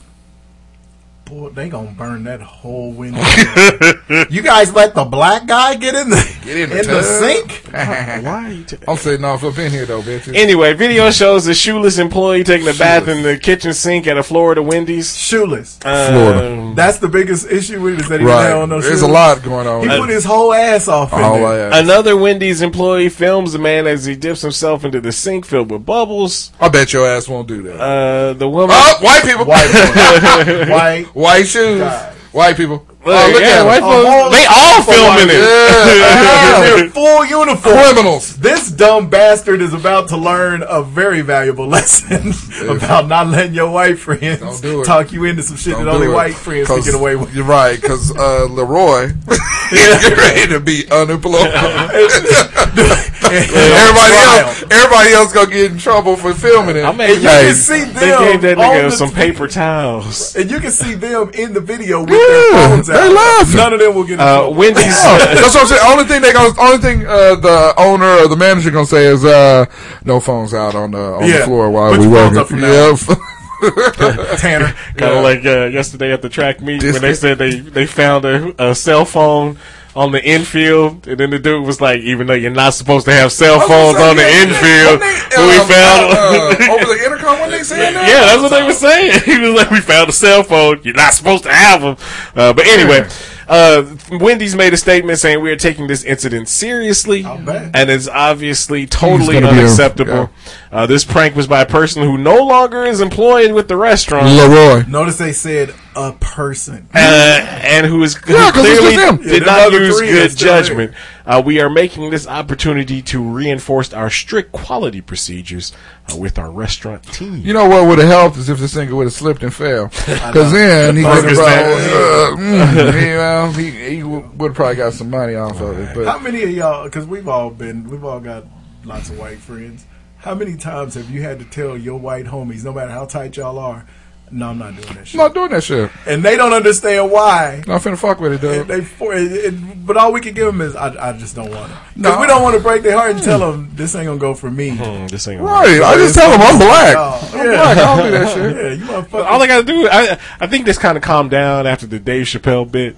Boy, they gonna burn that whole window. you guys let the black guy get in the Get in the, in the sink? Why are you t- I'm sitting off up in here though, bitches. Anyway, video shows a shoeless employee taking a bath in the kitchen sink at a Florida Wendy's. Shoeless. Florida. Um, That's the biggest issue with it is that he Right. right. on no shoes. There's shoes. a lot going on. He put his whole ass off in All there. that. Another Wendy's employee films the man as he dips himself into the sink filled with bubbles. I bet your ass won't do that. Uh, the woman. oh, white people. White, white. White shoes. God. White people. Look, oh, look yeah, at white them. folks, whole- they all filming it. Yeah. in their full uniform. Criminals. This dumb bastard is about to learn a very valuable lesson about not letting your white friends Don't do it. talk you into some shit Don't that only it. white friends can 'Cause get away with. You're right, because uh, Leroy is ready to be unemployed. Everybody else, everybody else gonna get in trouble for filming it. I mean, And you hey, can see them they gave that nigga the some t- paper towels. And you can see them in the video with Yeah, their phones out. they out. laughing. None of them will get in Uh, trouble. Wendy's. That's what I'm saying. Only thing they gonna, only thing uh, the owner or the manager gonna say is uh, no phones out on the on the floor while Put we your phones working. up Yep. Tanner. Kind of like uh, yesterday at the track meet This when they said they, they found a, a cell phone on the infield, and then the dude was like, "Even though you're not supposed to have cell phones gonna on the yeah, infield, they, we um, found." uh, over the intercom when they saying that. yeah, that's what they were saying. He was like, "We found a cell phone. You're not supposed to have them." Uh, but anyway, uh, Wendy's made a statement saying we are taking this incident seriously, and it's obviously totally gonna a- unacceptable. Uh, this prank was by a person who no longer is employed with the restaurant. Leroy. Notice they said a person. uh, and who is who Yeah, 'cause clearly just them. Yeah, did the not use good is still there. judgment. Uh, we are making this opportunity to reinforce our strict quality procedures uh, with our restaurant team. You know what would have helped is if the singer would have slipped and fell. Because then he would have uh, mm, he, well, he, he would have probably got some money off of it. But How many of y'all? Because we've all been, we've all got lots of white friends. How many times have you had to tell your white homies, no matter how tight y'all are, no, I'm not doing that shit, I'm not doing that shit. and they don't understand why. Not finna fuck with it, And dude. they for, it, it- but all we can give them is I, I just don't want it. No. we don't want to break their heart and tell them this ain't gonna go for me. Hmm, this ain't Right. I just tell them, I'm black. Oh, I'm black. I don't do that shit. Yeah, you motherfucker. All I gotta do, I I think this kind of calmed down after the Dave Chappelle bit.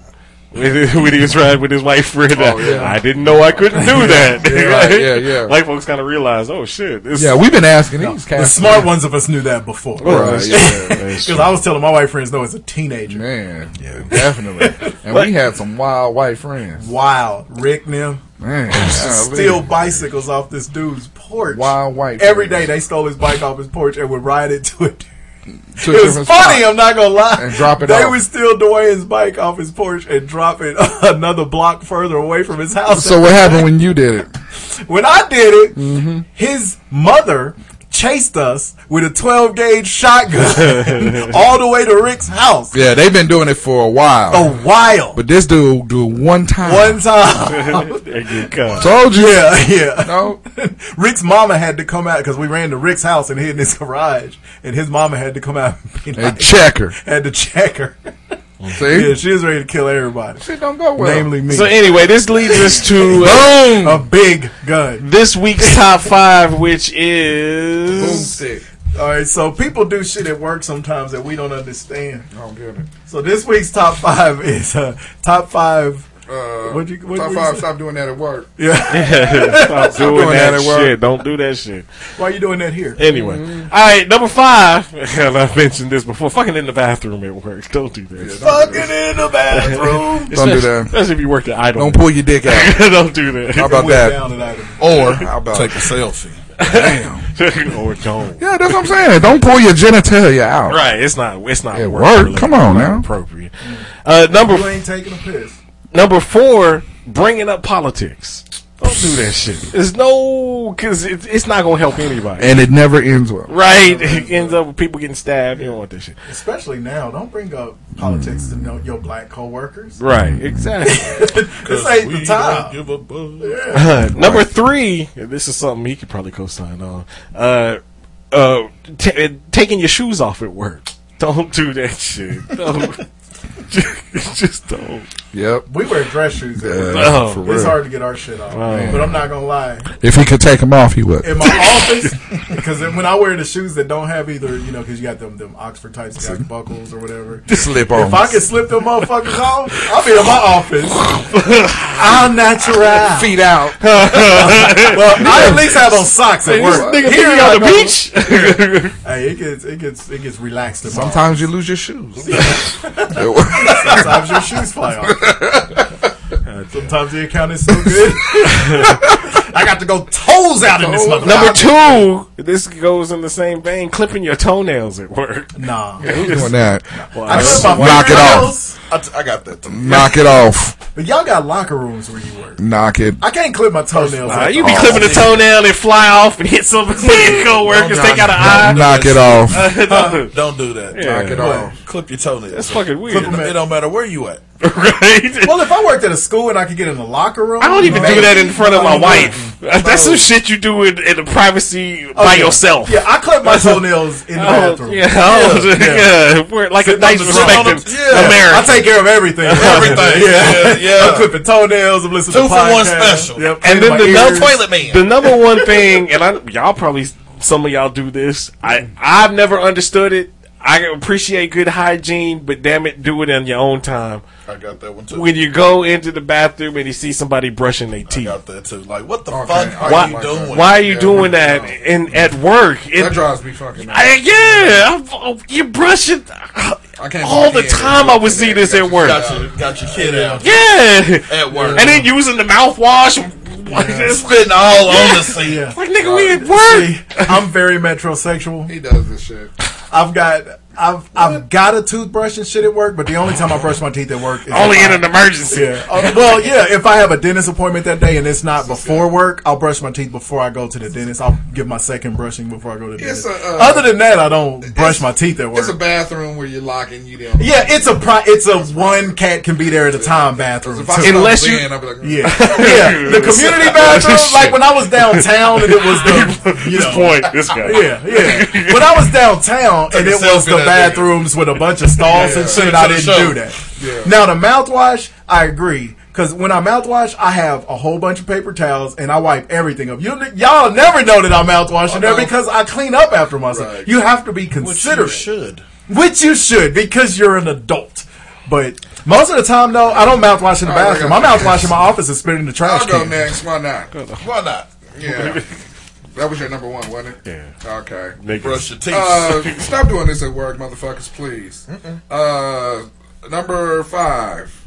when he was riding with his white friend, uh, Oh, yeah. I didn't know I couldn't do that. Yeah, right, yeah, yeah. White folks kind of realized, oh shit, this Yeah, we've been asking these the cats. smart ones of us knew that before. Right, yeah. Because I was telling my white friends, no, as a teenager. Man, yeah, definitely. And we had some wild white friends. Wow, Rick and them Man, steal bicycles off this dude's porch. wild white. Every friends. day they stole his bike off his porch and would ride it to it. To a It was funny, spot. I'm not gonna lie. And drop it They off. would steal Dwayne's bike off his porch and drop it another block further away from his house. So what happened when you did it? when I did it, Mm-hmm. his mother chased us with a 12 gauge shotgun all the way to Rick's house. Yeah, they've been doing it for a while. A while. But this dude do it one time. One time. They get cut. Told you. yeah, yeah. No. Rick's mama had to come out because we ran to Rick's house and hid in his garage, and his mama had to come out and be And like, check her. had to check her. See? Yeah, she was ready to kill everybody, Shit don't go well. namely me. So anyway, this leads us to uh, Boom. a big gun. this week's top five, which is stick. All right, so people do shit at work sometimes that we don't understand. I don't get it. So this week's top five is uh, top five Uh, What'd you- what'd top you five. say? Stop doing that at work. Yeah. Stop doing, doing that, that at work. shit. Don't do that shit. Why are you doing that here? Anyway, all right, number five. And I mentioned this before. Fucking in the bathroom at work. Don't do that. Fucking in the bathroom. Don't do that. Especially if you work at Idle. Don't pull your dick out. don't do that. How about that? down and out of- Or How about- take a selfie. Damn. or don't. Yeah, that's what I'm saying. Don't pull your genitalia out. Right, it's not. It's not At work. work? Come on Not now. Appropriate. Uh, number You ain't taking a piss. Number four, bringing up politics. Don't do that shit. There's no because it, it's not gonna help anybody. And it never ends well. right, it ends up with people getting stabbed. You don't want that shit. Especially now. Don't bring up politics to know your black coworkers. Right, exactly. this ain't the time. give a fuck. Uh, number three, and this is something he could probably co-sign on. Uh, uh, t- uh, taking your shoes off at work. Don't do that shit. Don't. Just don't. Yep. We wear dress shoes. at work. Oh, for it's real. hard to get our shit off. Oh. But I'm not gonna lie. If he could take them off, he would. In my office, because when I wear the shoes that don't have either, you know, because you got them them Oxford types, you got buckles or whatever. Just slip on. If I can slip them motherfuckers off, I'll be in my office. I'm natural. Feet out. well, I at least have on socks at work. Nigga, Here think you I on the go- beach? Hey, it gets it gets it gets relaxed. in my Sometimes you lose your shoes. Sometimes your shoes fly off. Sometimes the account is so good. I got to go toes out in this motherfucker. Number two, this goes in the same vein, clipping your toenails at work. Nah. Who's doing that? Well, I I- clip my Knock it off. I, t- I got that. Too. Knock it off. But y'all got locker rooms where you work. Knock it. I can't clip my toenails. Nah, at you be all. clipping a toenail and fly off and hit somebody your coworkers, take out an eye. Knock it off. Don't- Don't do that. Yeah. Knock it off. Clip your toenails. That's fucking weird. Clip 'em at- It don't matter where you at. right? Well, if I worked at a school and I could get in the locker room, I don't even do that in front of my Oh, wife. Uh, that's some oh. shit you do in, in the privacy Oh, by yeah. yourself. Yeah, I clip my toenails in the Oh, bathroom. yeah, oh, Yeah. yeah. We're like a nice, on respected Yeah. American. I take care of everything. Everything. Yeah, yeah. I'm clipping toenails. I'm listening Two to for one special. Yep, and then the my number, toilet man. the number one thing, and I, y'all probably some of y'all do this. I I've never understood it. I appreciate good hygiene, but damn it, do it in your own time. I got that one too. When you go into the bathroom and you see somebody brushing their teeth, I teeth, got that too. Like, what the Okay. fuck are why, you doing? why are you Yeah, doing yeah. that in at work? It- That drives me fucking nuts. I, yeah, I'm- you're brushing I can't all the time. I would see this at work. Got your, got your kid out Yeah, at work. and then using the mouthwash. It's spitting all on the seat. Yeah. Like nigga, we uh, at work. See, I'm very metrosexual. He does this shit. I've got I've I've got a toothbrush and shit at work, but the only time I brush my teeth at work is Only in I- an emergency. Yeah. Uh, well, yeah. If I have a dentist appointment that day and it's not before work, I'll brush my teeth before I go to the dentist. I'll give my second brushing before I go to the It's dentist. a, uh, Other than that, I don't brush my teeth at work. It's a bathroom where you're locking you down. yeah, it's a pri- it's a one cat can be there at a time bathroom. If I too. Unless you- in, I'll be like, Yeah, yeah. The community bathroom, like when I was downtown and it was the, you This point, this guy. yeah, yeah. When I was downtown and it was the that bathrooms with a bunch of stalls and shit, it I didn't show. do that. Now the mouthwash, I agree. Cause when I mouthwash, I have a whole bunch of paper towels and I wipe everything up. You, y'all never know that I'm mouthwashing there no. because I clean up after myself. Right. You have to be Which you considerate. should. Which you should because you're an adult. But most of the time, though, I don't mouthwash in the All right, bathroom. I I got- mouthwash in my office and spit it in the trash I'll go can. next. Why not? Why not? Yeah. That was your number one, wasn't it? Yeah. Okay. Niggas. Brush your teeth. Uh, stop doing this at work, motherfuckers, please. Uh, number five.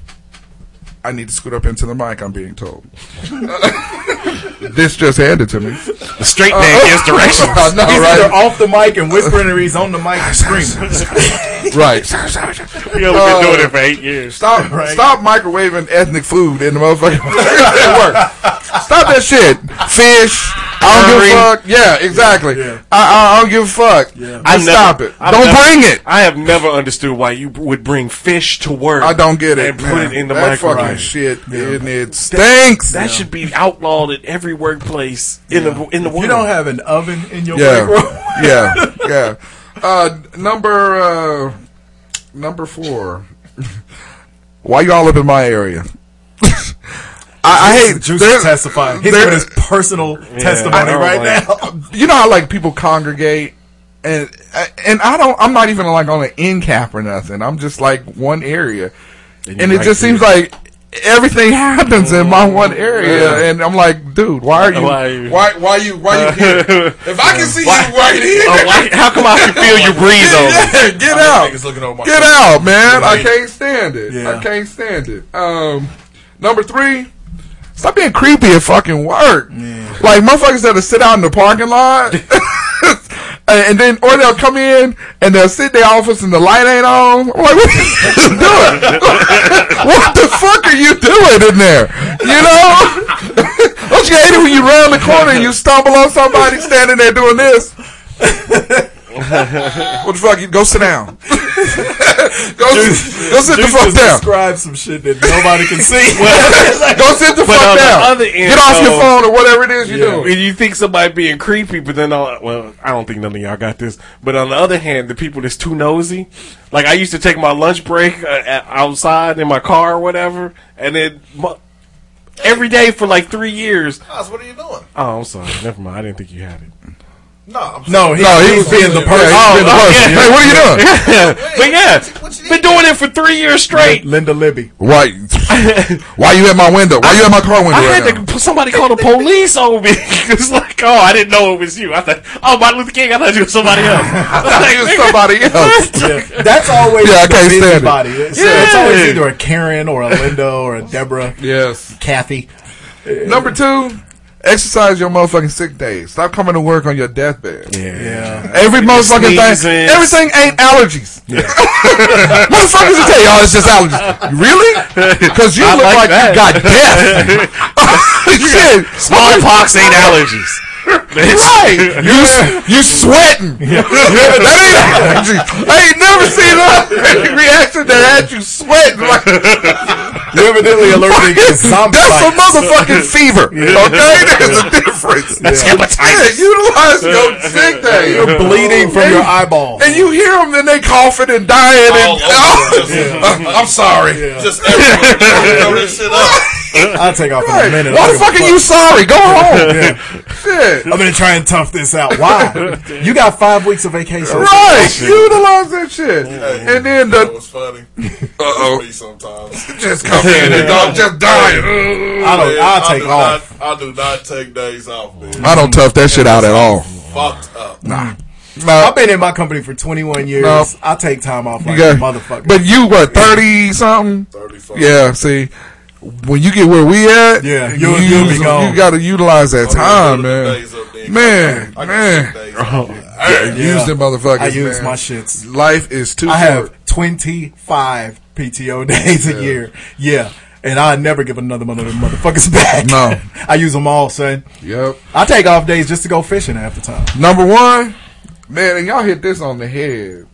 I need to scoot up into the mic. I'm being told. this just handed to me. The straight man gives directions. I know, He's right? either off the mic and whispering, or he's on the mic and screaming. right. He only been doing it for eight years. Stop! Right. Stop microwaving ethnic food in the motherfucking work. Stop that shit. Fish. I don't give a fuck. Yeah, exactly. Yeah. I, I, I don't give a fuck. Yeah. Just stop it. I've don't never- bring it. I have never understood why you would bring fish to work. I don't get it. And put man. it in the that microwave. fucking shit, and it stinks. That should be outlawed at every workplace in the in the world. You don't have an oven in your yeah, break yeah, yeah. Uh, number uh, number four. Why you all up in my area? I, I hate Juice there- is testifying. He's giving his personal testimony right like- now. you know how like people congregate and and I don't I'm not even like on an end cap or nothing. I'm just like one area. And, you're it just seems there. like everything happens in my one area, and I'm like, dude, why are you? Why are you- Why? Why you? Why you here? If I can see you right here, Oh, why- how come I can feel you breathe over? Yeah, get out, think niggas looking over get shoulder. out, man! I can't stand it. Yeah. I can't stand it. Um, number three. Stop being creepy at fucking work. Like motherfuckers that'll sit out in the parking lot, and and then or they'll come in and they'll sit in their office and the light ain't on. I'm like, what are you doing? what the fuck are you doing in there? You know? Don't you hate it when you round the corner and you stumble on somebody standing there doing this? what the fuck? You go sit down. go, sit- go sit the fuck just down. Describe some shit that nobody can see. Go sit the fuck on the down. other end, Get off your phone or whatever it is you're Yeah. doing. And you think somebody being creepy, but then, all, well, I don't think none of y'all got this. But on the other hand, the people that's too nosy, like I used to take my lunch break uh, outside in my car or whatever, and then mu- every day for like three years. Oz, what are you doing? Oh, I'm sorry. Never mind. I didn't think you had it. No, I'm No, he, No, he he was being the Yeah, person. he's being the oh, person. yeah. Hey, what are you doing? but yeah, been doing it for three years straight. Linda Libby. Why? Why you at my window? Why you at my car window? I right had now? to somebody call the police on me. it's like, oh, I didn't know it was you. I thought, oh, Martin Luther King. I thought you was somebody else. I thought it was somebody else. Yeah, that's always Yeah, I the can't stand it. It's, Yeah. it's always either a Karen or a Linda or a Deborah, Yes. Kathy. Number two, exercise your motherfucking sick days. Stop coming to work on your deathbed. Yeah. Every motherfucking thing, everything ain't allergies. Motherfuckers will tell you, oh, it's just allergies. Really? Because you I look like like, you got death. Shit. Smallpox ain't allergies. Right. You, you sweating. that ain't allergies. I ain't never seen a reaction that had you sweating. Like, You're evidently allergic to zombie That's a motherfucking fever. Okay? There's a difference. That's Yeah, hepatitis. utilize your sick day. You're bleeding from your eyeball. And you hear them, and they coughing and dying. And, All over. Oh, I'm sorry. Just everywhere. Throw this shit up. I'll take off in Right. a minute. Why the don't fuck are you sorry? Go home. Shit. I'm gonna try and tough this out. Why? you got five weeks of vacation. Right. Utilize that shit. And then That the was funny. Uh-oh. Me sometimes. just come in and don't just dying. I don't. I'll I take do off. Not, I do not take days off, man. I don't tough that shit out at all. Fucked up. Nah. I've been in my company for 21 years. No. I take time off You like got, a motherfucker. but you what thirty something? 35. Yeah. See, when you get where we at, Yeah, you you'll- you'll be use- gone. you got to utilize that time, go man. days up there. Man, I man. six days. Yeah, Use them motherfuckers. I use man. my shits. Life is too I short. have 25 PTO days a year. Yeah. And I never give another one of them motherfuckers back. No. I use them all, son. Yep. I take off days just to go fishing half the time. Number one, man, and y'all hit this on the head.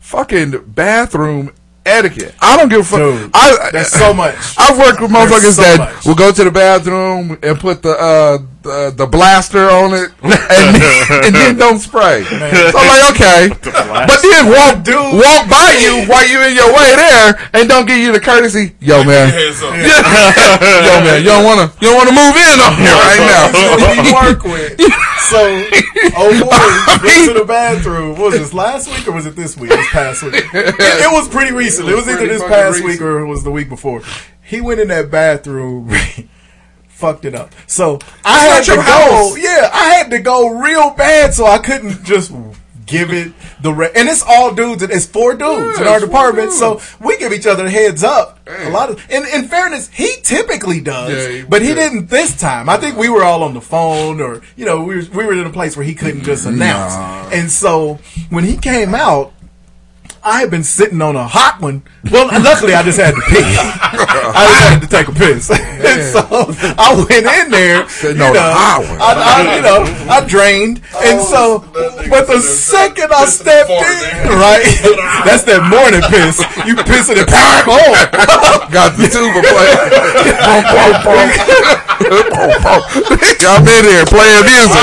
Fucking bathroom etiquette. I don't give a fuck. Dude, I, there's so much. I've worked with motherfuckers so that much. will go to the bathroom and put the uh, the, the blaster on it and, and then don't spray. So I'm like, okay, but then walk dude walk by you while you in your way there and don't give you the courtesy. Yo, man. Yo, man, you don't wanna you don't wanna move in on here right now. Work with. So, oh boy, went to the bathroom. What was this last week or was it this week? This past week. It, it was pretty recent. It was, either this past recent. week or it was the week before. He went in that bathroom, fucked it up. So I had to go. house. Yeah, I had to go real bad, so I couldn't just give it the re- and it's all dudes. and It's four dudes Yeah, in our department, so we give each other heads up. A lot of, in, in fairness, he typically does, Yeah, he- but he yeah. didn't this time. I think we were all on the phone, or you know, we were, we were in a place where he couldn't just announce. And so when he came out, I had been sitting on a hot one. Well, luckily I just had to pee. I just had to take a piss. and so I went in there. Sitting on a hot one. I, I, you know, I drained, and so, but the second I stepped in, right, that's that morning piss. You pissing it back home. Got the tuba playing. I'm in here playing music.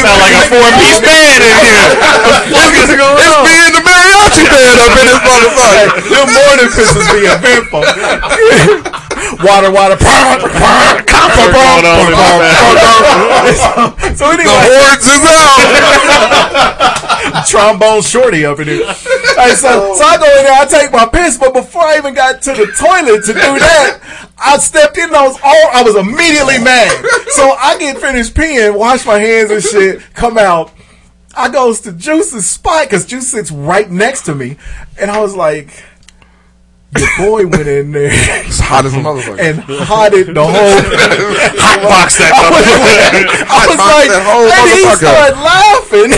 Sound like a four-piece band in here. It's, it's me and the mariachi band up in this motherfucker. Them morning pisses be eventful. water, water, purr, copper, going on the So The anyway, horns is out. trombone shorty up in here. Hey, so, so I go in there, I take my piss, but before I even got to the toilet to do that, I stepped in and I was all, I was immediately mad. So I get finished peeing, wash my hands and shit, come out. I goes to Juice's spot because Juice sits right next to me, and I was like, your boy went in there. It's hot as a motherfucker. And hotted the whole hot box that I was, motherfucker. I was like, that whole and he started laughing,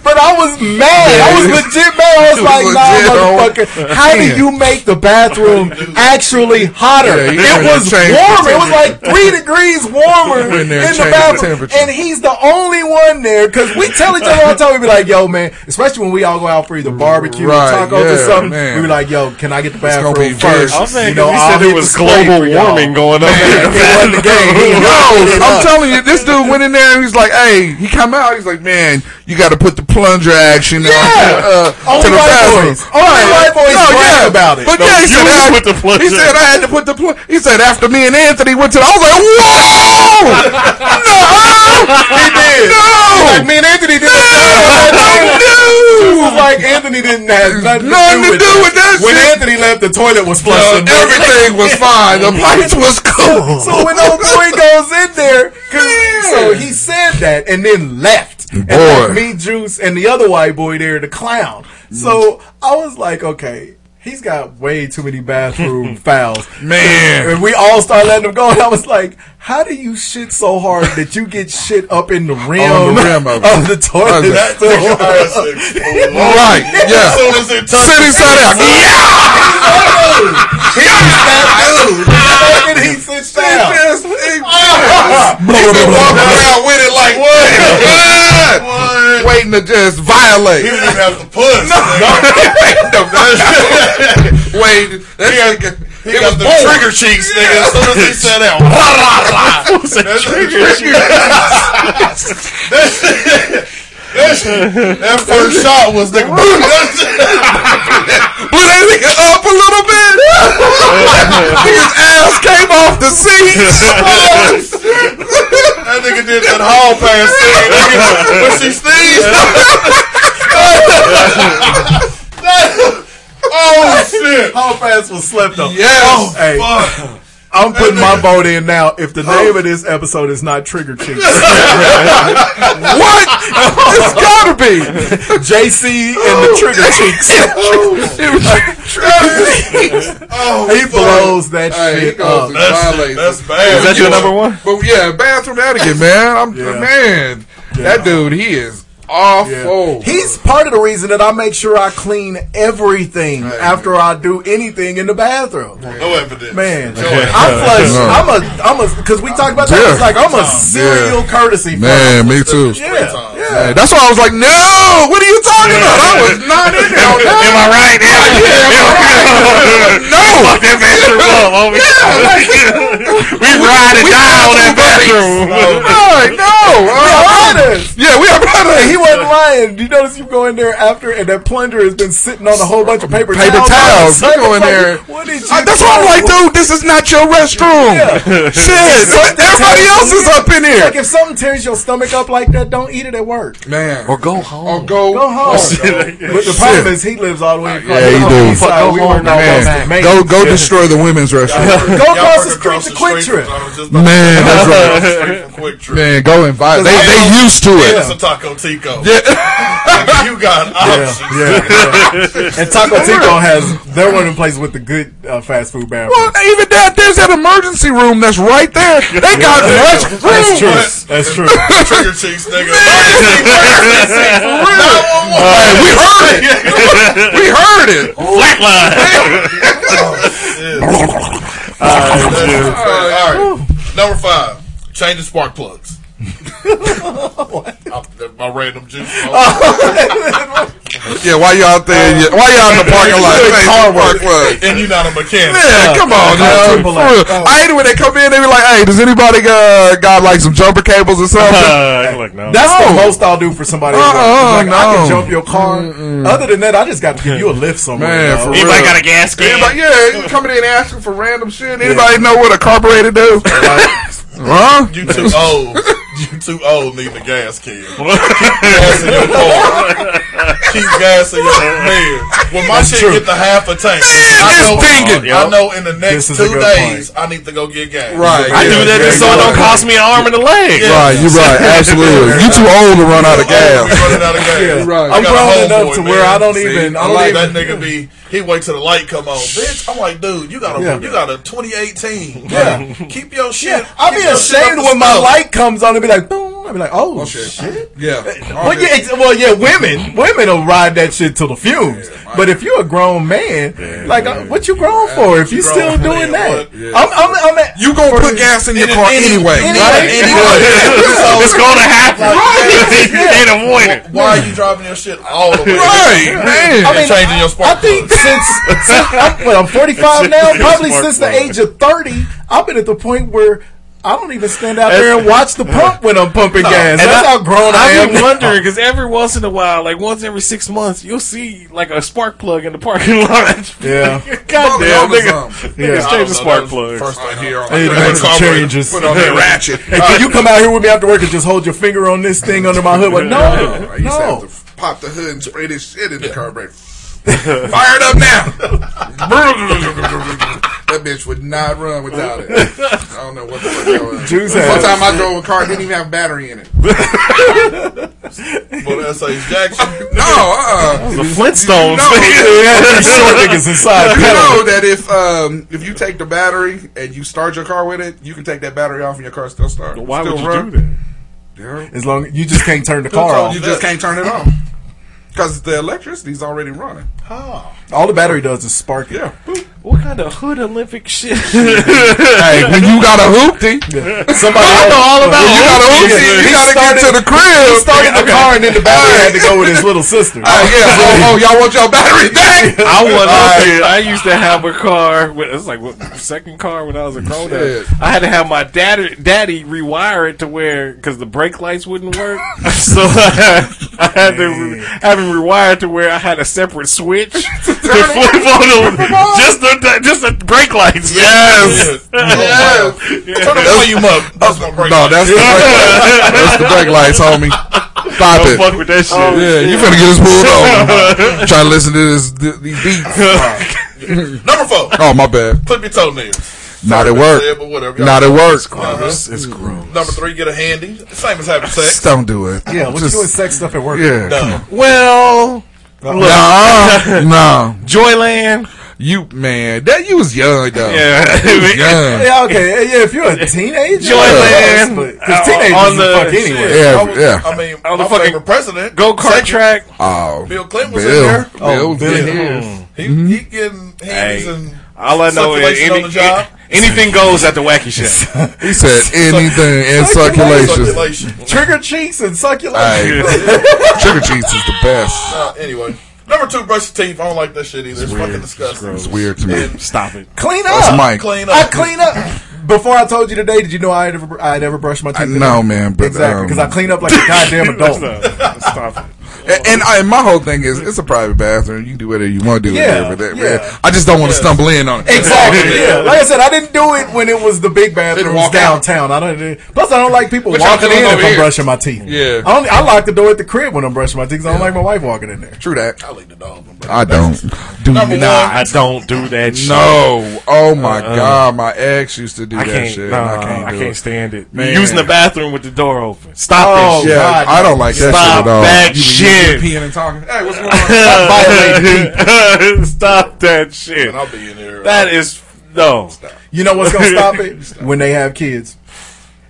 but I was mad. I was legit mad. I was like, nah, motherfucker. How do you make the bathroom actually hotter? Yeah, it was warmer. It was like three degrees warmer in the change the bathroom. And he's the only one there because we tell each other all the time. We be like, yo, man, especially when we all go out for either barbecue Right, or tacos or something. man. We be like, yo, can I get the bathroom be first? You know, he said it was global warming going on. Man, it wasn't the game. He No. I'm telling you, this dude went in there and he's like, "Hey," he come out, he's like, "Man, you got to put the plunger action on Yeah. to, uh, to the bathroom." boys. Only white boys brag about it. But No, yeah, he said, I, put the plunger. he said I had to put the plug. He said after me and Anthony went to, the, I was like, "Whoa, no, He did. no." Like me and Anthony did. It was like Anthony didn't have nothing, Nothing to do with that When. Anthony left, the toilet was Uh, flushing. everything was fine. The lights was cool. So when old boy goes in there, so he said that and then left. And Boy. left me, Juice, and the other white boy there, the clown. So I was like, okay. He's got way too many bathroom fouls. Man. And we all started letting him go. And I was like, how do you shit so hard that you get shit up in the rim, On the rim of it. the toilet? That? Right, yeah. As soon as it touches Sit inside out. And he sits down. Walking around with it like what? What? Waiting to just violate. He didn't even have to push. Wait, that He nigga, got, he it got was the bored. trigger cheeks, nigga. As soon as he down. That, shit- that first shot was nigga. Blew that nigga up a little bit. Nigga's ass came off the seat. That nigga did that hall pass thing. Nigga, when she sneezed. oh shit! How fast was slept on? Yes. Oh, hey, Fuck. I'm putting my vote in now. If the name oh. of this episode is not Trigger Cheeks, What? It's gotta be. JC and the oh. Oh. Trigger Cheeks. Oh, he fuck. blows that Hey, shit goes up. That's, that's bad. Is that your number one? But yeah, bathroom etiquette, man. I'm Yeah. man. That dude, he is awful. He's part of the reason that I make sure I clean everything after I do anything in the bathroom. No evidence. Man, No I flush. No. I'm a, I'm a, because we talked about that. Yeah. It's like I'm a serial courtesy. Man, me too. Yeah, Yeah, that's why I was like, no. What are you talking about? I was not in there. on that. Am I right? No. Fuck that bathroom up, homie. we ride it we down that bathroom bathroom. Right, no. Uh, honest. yeah, we are Hey, brothers. he wasn't lying. You notice you go in there after, and that plunger has been sitting on a whole bunch of paper, Paper towels. You go in like, there. What did you Uh, that's why I'm like, dude, this is not your restroom. Shit, but everybody else is up in here. Like if something tears your stomach up like that, don't eat it at work. Man, Or go home. or go, Go home. but the problem is he lives all the way across. Yeah, he the do. east side. Go We home, work on man. Go, go destroy the women's restroom. Go Y'all across the street to the QuikTrip. from- I was just- Man, that's right. Straight Trip. Man, go invite. They, they used to It's it. a Taco Tico. Yeah. Nigga, you got options. Yeah, yeah. And Taco Tico has, they're one of the places with the good uh, fast food Well, bathrooms. even that, there's that emergency room that's right there. They got much That's room. true. That's true. Trigger cheeks, nigga. Hey, we heard it. we heard it. Flatline. All right. Number five. Changing spark plugs. I'm- My random juice. Yeah, why y'all out there? Yeah, why y'all in the parking lot? Doing Hey, car park work. and you're not a mechanic. Man, come on, car man. triple For real. I hate it when they come in. They be like, "Hey, does anybody uh, got like some jumper cables or something?" Uh, like, no. That's the most I'll do for somebody. Uh-uh, like, I can no. jump your car. Other than that, I just got to give you a lift somewhere. Man, for Anybody real. got a gas can? Anybody, yeah, you coming in asking for random shit. Anybody know what a carburetor do? huh? You too old. You too old need the gas can. Keep gassing your car. Keep gassing your man. When my That's shit true. get to half a tank, Man, I know, pinging. I know in the next This is a two good days I need to go get gas. Right. I yeah, do that yeah, so it you're don't right. cost me an arm and a leg. Yeah. Right, you're right. Absolutely. You too old to run out of gas. running out of gas. Yeah. Right. I I'm got grown enough homeboy, to where. I don't See, even. I I don't like even. that nigga be. He wait till the light come on, bitch. I'm like, dude, you got a Yeah. you got a 2018. Yeah. keep your shit. I'll be your shit up ashamed when my light comes on and be like, boom. I'll be like, oh, shit. Yeah. Well, yeah, ex- well, yeah, women, women will ride that shit till the fumes. but if you're a grown man, like, uh, what you grown for? If you grown still doing that, what? Yeah. I'm, I'm, I'm at, You gonna put gas in your Any- car any- anyway, any- right? anyway. it's gonna happen. Like, Can't avoid it. Why are you driving your shit all the way? Right, man. I mean, changing your spark I think since, since I'm, well, I'm 45 now, probably since the age of 30, I've been at the point where I don't even stand out there and watch the pump when I'm pumping gas. And That's I- how grown I I've am. been wondering because every once in a while, like once every six months, you'll see like a spark plug in the parking lot. Yeah. God damn, Probably nigga. on. Yeah. Niggas change the spark that plugs. was the First thing here, Hey, on make some changes. Put on that ratchet. Hey, can you come out here with me after work and just hold your finger on this thing under my hood? Like, no, I used to have to pop the hood and spray this shit in the carburetor. Fire it up now. That bitch would not run without it. I don't know what the fuck that was. Juice One time I drove a car didn't even have a battery in it. Well, that's Ace Jackson. No, uh, The Flintstones. No. These short niggas inside. you know that if um, if you take the battery and you start your car with it, you can take that battery off and your car still start. Why still would you run. do that? Yeah. As long as you just can't turn the car off. You just can't turn it off because the electricity's already running. Oh. All the battery does is spark it. Yeah. What kind of hood Olympic shit? hey, when you got a hoopty, Somebody I know all about when you got a hoopty, Yeah. you gotta started- get to the crib. He started the car and then the battery had to go with his little sister. Uh, yeah. Oh, oh, y'all want your battery back? I was Alright. I used to have a car. With, it's like what, second car when I was a grown up. I had to have my daddy, daddy rewire it to where because the brake lights wouldn't work. so I had, I had to re- have him rewired to where I had a separate switch to flip on the just the just the brake lights. Yes. Yes. Turn the volume up. That's my break. No, that's the brake lights. That's the brake lights, homie. Stop Don't it. fuck with that shit. Yeah, you finna get us pulled over. Trying to listen to this th- these beats. Number four. Oh my bad. Clip your toenails. Not Sorry at work. say it, but whatever. Not at know. work. Uh-huh. It's gross. Number three, get a handy. Same as having sex. Don't do it. Yeah, what Just- you doing sex stuff at work? Yeah. No. Well, Nah, nah. Joyland. You man, that you was young though. Yeah. Was young. Yeah, okay. Yeah, if you're a teenager, Joyland. because Uh, teenagers on on the- the fuck anyway. Yeah, I was- yeah. I mean, On the my fucking favorite president. Go kart track. Oh, Bill Clinton was Bill. in there. Bill Oh, was Bill. in here. He, Mm-hmm. he getting handies Hey, and All I know is circulation any, on the job. anything goes at the wacky shit. He said anything in circulation. Circulation. Trigger cheeks and circulation. Hey, sugar cheese is the best. Uh, anyway, number two, brush your teeth. I don't like that shit either. It's, fucking disgusting. It's weird to me. Stop it. Clean That's up. Mike. Clean I clean up. Before I told you today, did you know I had ever I had ever brushed my teeth? I today? know, man, but, exactly um, because I clean up like a goddamn adult. Stop it. And, and, I, and my whole thing is, it's a private bathroom. You can do whatever you want to do Yeah, in there. But that, yeah. man, I just don't want to stumble in on it. Exactly. Yeah. Like I said, I didn't do it when it was the big bathroom walk out. downtown. I don't. Plus, I don't like people What walking in if over I'm brushing my teeth. Yeah. I, only, I lock the door at the crib when I'm brushing my teeth. 'cause I don't like my wife walking in there. True that. I leave the dog. on, bro. I don't. Do Number not. I don't do that shit. No. Oh my Uh-uh. God. My ex used to do I that shit. No, and I I can't, do can't it. stand it. Man. Using the bathroom with the door open. Stop Oh, that shit. Yeah, God, I don't like that Stop shit at all. that You be- shit. Peeing and talking. Hey, what's going on? Stop that shit. And I'll be in there. That is no. You know what's gonna stop it when they have kids.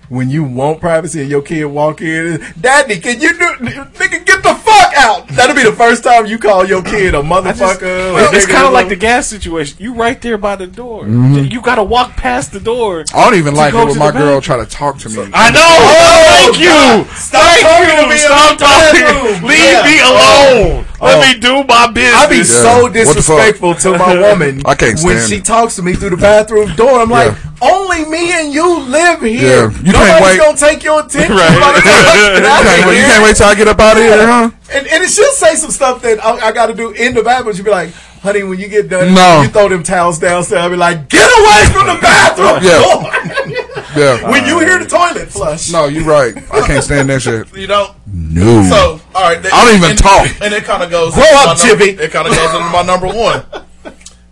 When you want privacy and your kid walk in, Daddy, can you do, nigga, get the fuck out? That'll be the first time you call your kid a I just- motherfucker. well, it's kind of like the gas situation. You right there by the door. Mm-hmm. You got to walk past the door. I don't even like it when my girl try to talk to me. I know. Oh, Thank you. Stop Thank talking to you. me Stop the talking. bathroom. Leave Yeah. me alone. Let Oh. me do my business. I be Yeah. so What the fuck? disrespectful to my woman I can't when she it. talks to me through the bathroom door. I'm like, only me and you live here. Yeah. You can't wait- gonna take your attention. Right. by the time I get You can't, wait, you can't wait till I get up out of here, huh? And, and it should say some stuff that I, I got to do in the bathroom. She'd be like, honey, when you get done, No. you throw them towels downstairs. I'll be like, get away from the bathroom Yeah. door. Yeah. When you hear the toilet flush. No, you're right. I can't stand that shit. You don't. No. So, all right. I don't even and, talk. And it kind of goes. Grow up, Chippy. It kind of goes into my number one.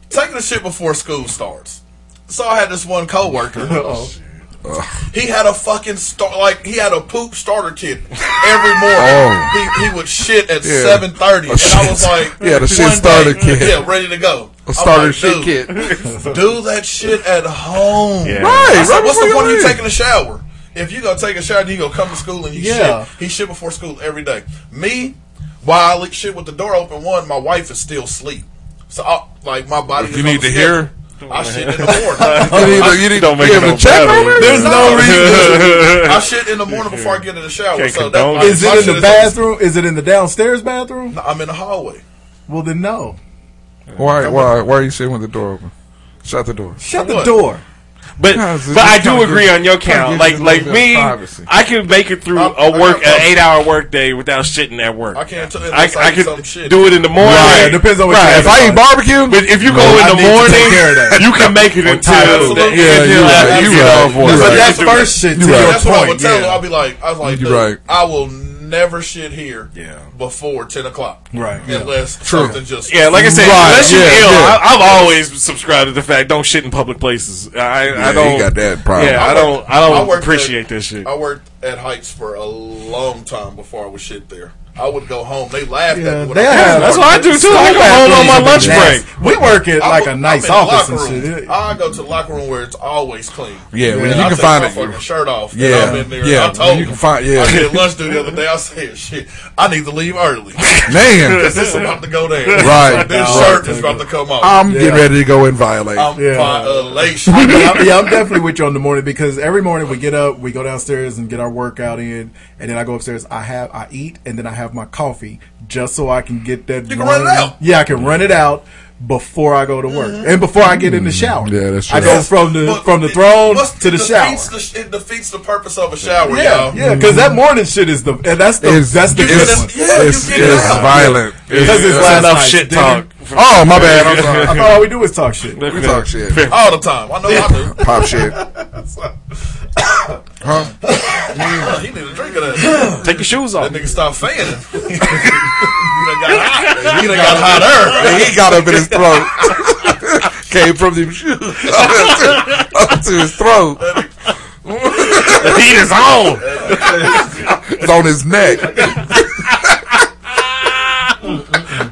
Taking the shit before school starts. So I had this one coworker. Oh, He had a fucking start like he had a poop starter kit every morning. Oh. He, he would shit at Yeah. seven thirty, A and I was like, yeah, the shit starter day, kit. yeah, ready to go. A I'm starter like, shit kit. do that shit at home. Yeah. Right, I said, right what's the point of you you taking a shower? If you go take a shower, and you go come to school and you Yeah. shit. He shit before school every day. Me, while I lick shit with the door open, one, my wife is still asleep. So, I, like, my body. If you need to schedule. hear? I shit in the morning. You need to, you need Don't to make it no to check better. There's no reason. I shit in the morning before I get in the shower. Can't so condone that, it. Is my it in the bathroom? Is it in the downstairs bathroom? No, I'm in the hallway. Well, then no. Why, why, why are you sitting with the door open? Shut the door. Shut the What? door. But but I do agree gives- on your count. Like like little bit of me, privacy. I can make it through I- a I work an eight hour work day without shitting at work. I can't tell I, unless I, I eat could some shit. do it in the morning. Right, it depends on what Right, you if I eat barbecue? But if you go No, in I the morning, take care of that. you can make it until Absolutely. the- Yeah, until you right, you right. off work. That's But right. that's first shit. To You're your right. That's what I would tell yeah. I'll be like, I was like, You're dude, right. I will never shit here Yeah. before ten o'clock. Right, yeah. Unless True. something just Yeah, like I said, Right, unless you're yeah, ill, yeah. I, I've always subscribed to the fact don't shit in public places. I, Yeah, I don't. he got that problem. Yeah, I I don't. I don't I appreciate at- this shit. I worked at Heights for a long time before I would shit there. I would go home. They laughed Yeah, at me. when they I have- That's what I do too. I go home on my lunch break. We work at like a I'm nice in the office and shit. I go to the locker room where it's always clean. Yeah, when And you I can take find my it. fucking shirt off. Yeah, I'm in there. yeah, I told when you can find- yeah. I did lunch duty the other day. I said, "Shit, I need to leave early Man, because this is about to go down. Right. this Right. shirt is about to come off. I'm getting ready to go and violate. I'm violation. Yeah, I'm definitely with you on the morning because every morning we get up, we go downstairs and get our workout in, and then I go upstairs. I have, I eat, and then I have my coffee just so I can get that. You can run it out. Yeah, I can run it out before I go to work mm-hmm. and before I get in the mm-hmm. shower. Yeah, that's true. I go from the But from the throne what's- to the it shower. The, it defeats the purpose of a shower, Yeah, y'all. yeah, because that mm-hmm. morning shit is the and that's the It's, that's the it's, good it's- one. yeah, you it's, it it's out. violent. Because it's That's last enough night's shit dinner. Talk. Oh, my bad. I'm I thought all we do is talk shit. We talk shit. all the time. I know I do. Pop shit. Huh? he need a drink of that. Take your shoes off. That nigga stop fanning. he done got hot. He done got hotter. He got up in his throat. Came from them shoes up to, up to his throat. The heat is on. It's on his neck.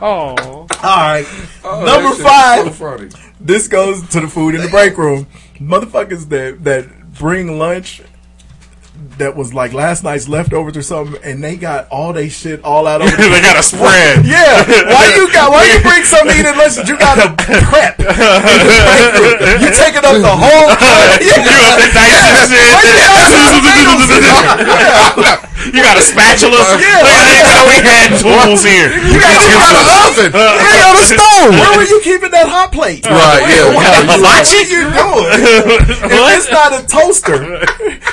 Oh, All right, Oh, number that shit is five. so. This goes to the food in the break room. Motherfuckers that that bring lunch that was like last night's leftovers or something, and they got all they shit all out over. they got a spread. Yeah, why you got? Why you bring something to eat that you got to prep? in the break room? You taking up the whole. You up the dice and shit. You got a spatula. Yeah. Didn't know we had tools here. You got, you got an oven. Hey, on the stove. Where were you keeping that hot plate? Right, yeah. What, A what are you doing? if it's not a toaster,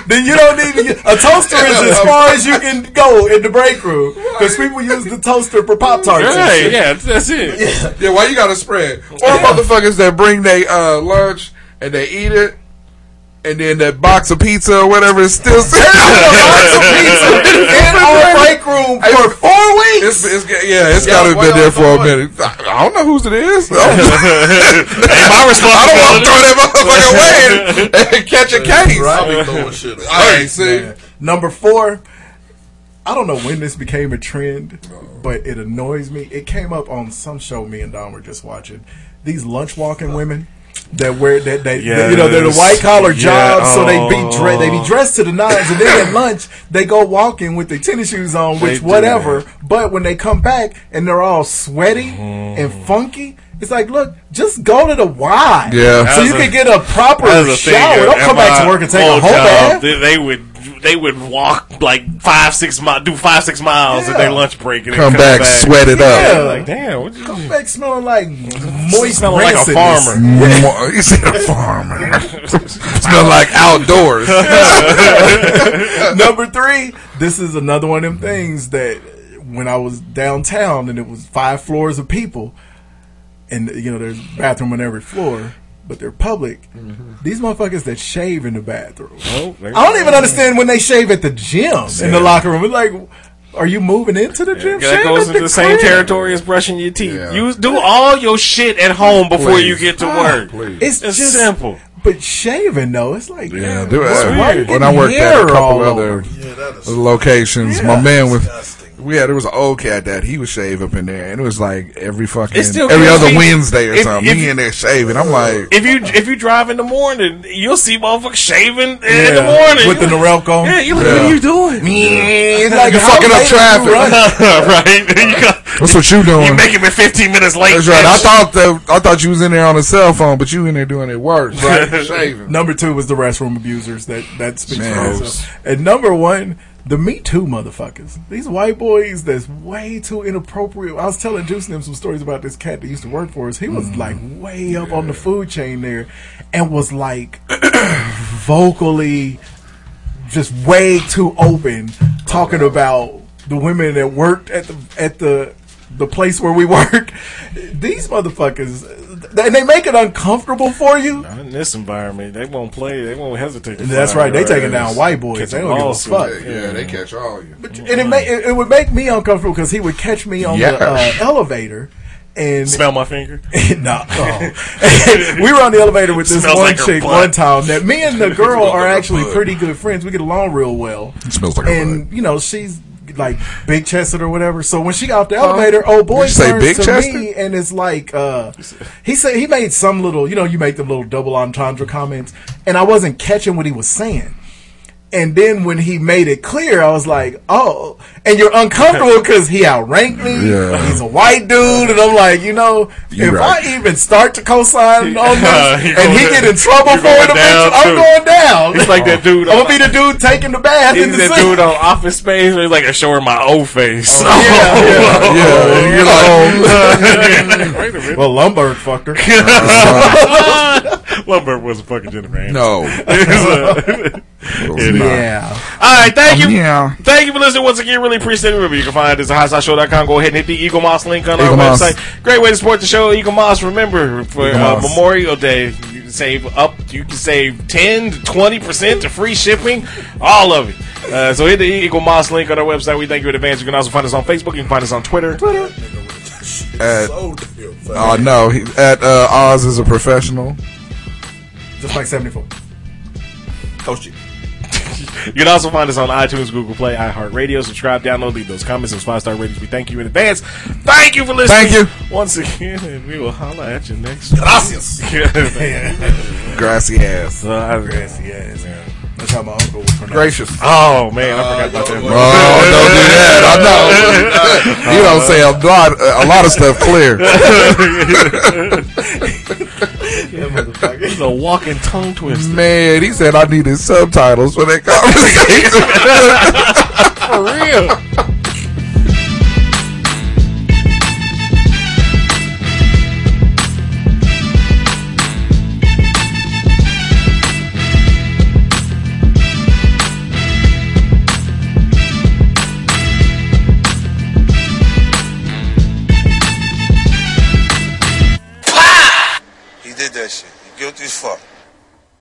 then you don't need to. A toaster is as far as you can go in the break room because people use the toaster for pop tarts. Right, yeah, that's it. Yeah, why you got to spread? Or motherfuckers that bring their uh, lunch and they eat it, and then that box of pizza or whatever is still sitting. box of pizza in our break room for four weeks. It's, it's, yeah, it's Yeah, got to have been there for a minute. I I don't know whose it is. I Ain't don't, my I don't want to throw that motherfucker away and, and catch a case. I be throwing shit. Hey, see, Man. Number four, I don't know when this became a trend, but it annoys me. It came up on some show me and Don were just watching. These lunch walking women that wear that they, they- you know they're the white collar Yeah. jobs, so they be oh. dre- they Oh. be dressed to the nines, and then at lunch they go walking with their tennis shoes on, They which do whatever. But when they come back and they're all sweaty mm-hmm. and funky. It's like, look, just go to the Y. Yeah. So That's you a- can get a proper That's the thing, shower. Don't come back to work and take a old whole job, bath. They, they would they would walk like five six miles, do five six miles at Yeah. their lunch break, and then come back, sweat it Yeah. up. Like damn, what you, Come back smelling like moist smelling like a farmer. Mo- You said a farmer. Smell like outdoors. Number three, this is another one of them things that when I was downtown and it was five floors of people, and you know there's a bathroom on every floor. but they're public. Mm-hmm. These motherfuckers that shave in the bathroom. Oh, I don't even understand when they shave at the gym in the locker room. It's like, are you moving into the gym? That goes into the same territory as brushing your teeth. You do all your shit at home before Please. you get to Ah, work. It's, It's just simple. But shaving though, it's like Yeah, damn, dude, why- why when I worked at hair a couple other over? locations, Yeah. my man was. Yeah, there was an old cat that he would shave up in there, and it was like every fucking It still every kills other me. Wednesday or If- something. if- me in there shaving. I'm like, If you if you drive in the morning, you'll see motherfuckers shaving in the Yeah, morning with the Norelco. Yeah, you like, Yeah. what are you doing? It's like you how fucking up late are you traffic. running? right? You got- That's what you doing. You making me 15 minutes late. That's right. I bitch. thought that I thought you was in there on a cell phone, but you in there doing it worse, right? shaving. Number two was the restroom abusers. That that speaks for Man. itself. And number one, the Me Too motherfuckers. These white boys that's way too inappropriate. I was telling Juice them some stories about this cat that used to work for us. He was Mm. like way up on the food chain there, and was like vocally just way too open talking about the women that worked at the at the the place where we work. These motherfuckers, and they make it uncomfortable for you. Not in this environment, they won't play. They won't hesitate. to That's right. They your taking down white boys. They don't give a fuck. Yeah, they catch all you. And it, may, it, it would make me uncomfortable because he would catch me on the uh, elevator and Smell my finger. no. oh. we were on the elevator with this one like chick butt. one time. That me and the girl are like actually pretty good friends. We get along real well. It smells like a and you know she's like big chested or whatever. So when she got off the elevator, oh boy turns to me and it's like uh, he said he made some little you know you make the little double entendre comments, and I wasn't catching what he was saying. And then when he made it clear, I was like, "Oh!" And you're uncomfortable because he outranked me. Yeah. He's a white dude, and I'm like, you know, You if right. I even start to co-sign on this, He and he going- get in trouble for it, eventually, I'm going down. He's like that dude I'm gonna be the dude taking the bath in He's the that sink. dude on Office Space where he's like, showing my old face. Oh, yeah, yeah. Yeah, oh, oh, you're like, Wait a minute. Well, Lumbergh fucked her. Lumbergh was a fucking Jennifer Aniston. no. It is. yeah. All right, thank you. Yeah. Thank you for listening once again. Really appreciate it. Remember, you can find us at highsideshow.com. Go ahead and hit the Eaglemoss link on Eagle our Moss. website. Great way to support the show. Eaglemoss. Remember, for Eagle uh, Memorial Day, you can save up. You can save ten to twenty percent to free shipping. All of it. Uh, so hit the Eaglemoss link on our website. We thank you in advance. You can also find us on Facebook. You can find us on Twitter. Twitter. At, So damn oh no, he, at uh, Oz is a professional. Just like 74. Coach you. You can also find us on iTunes, Google Play, iHeartRadio. Subscribe, download, leave those comments, those five star ratings. We thank you in advance. Thank you for listening. Thank you. once again, and we will holla at you next. Gracias. Grassy ass. Uh, Grassy ass. That's how my uncle was pronounced. Gracious. Oh man, I uh, forgot about that. Oh, don't do that. I uh-huh. know. you don't say a lot, a lot of stuff clear. Yeah, motherfucker. He's a walking tongue twister. Man, he said I needed subtitles for that conversation. For real.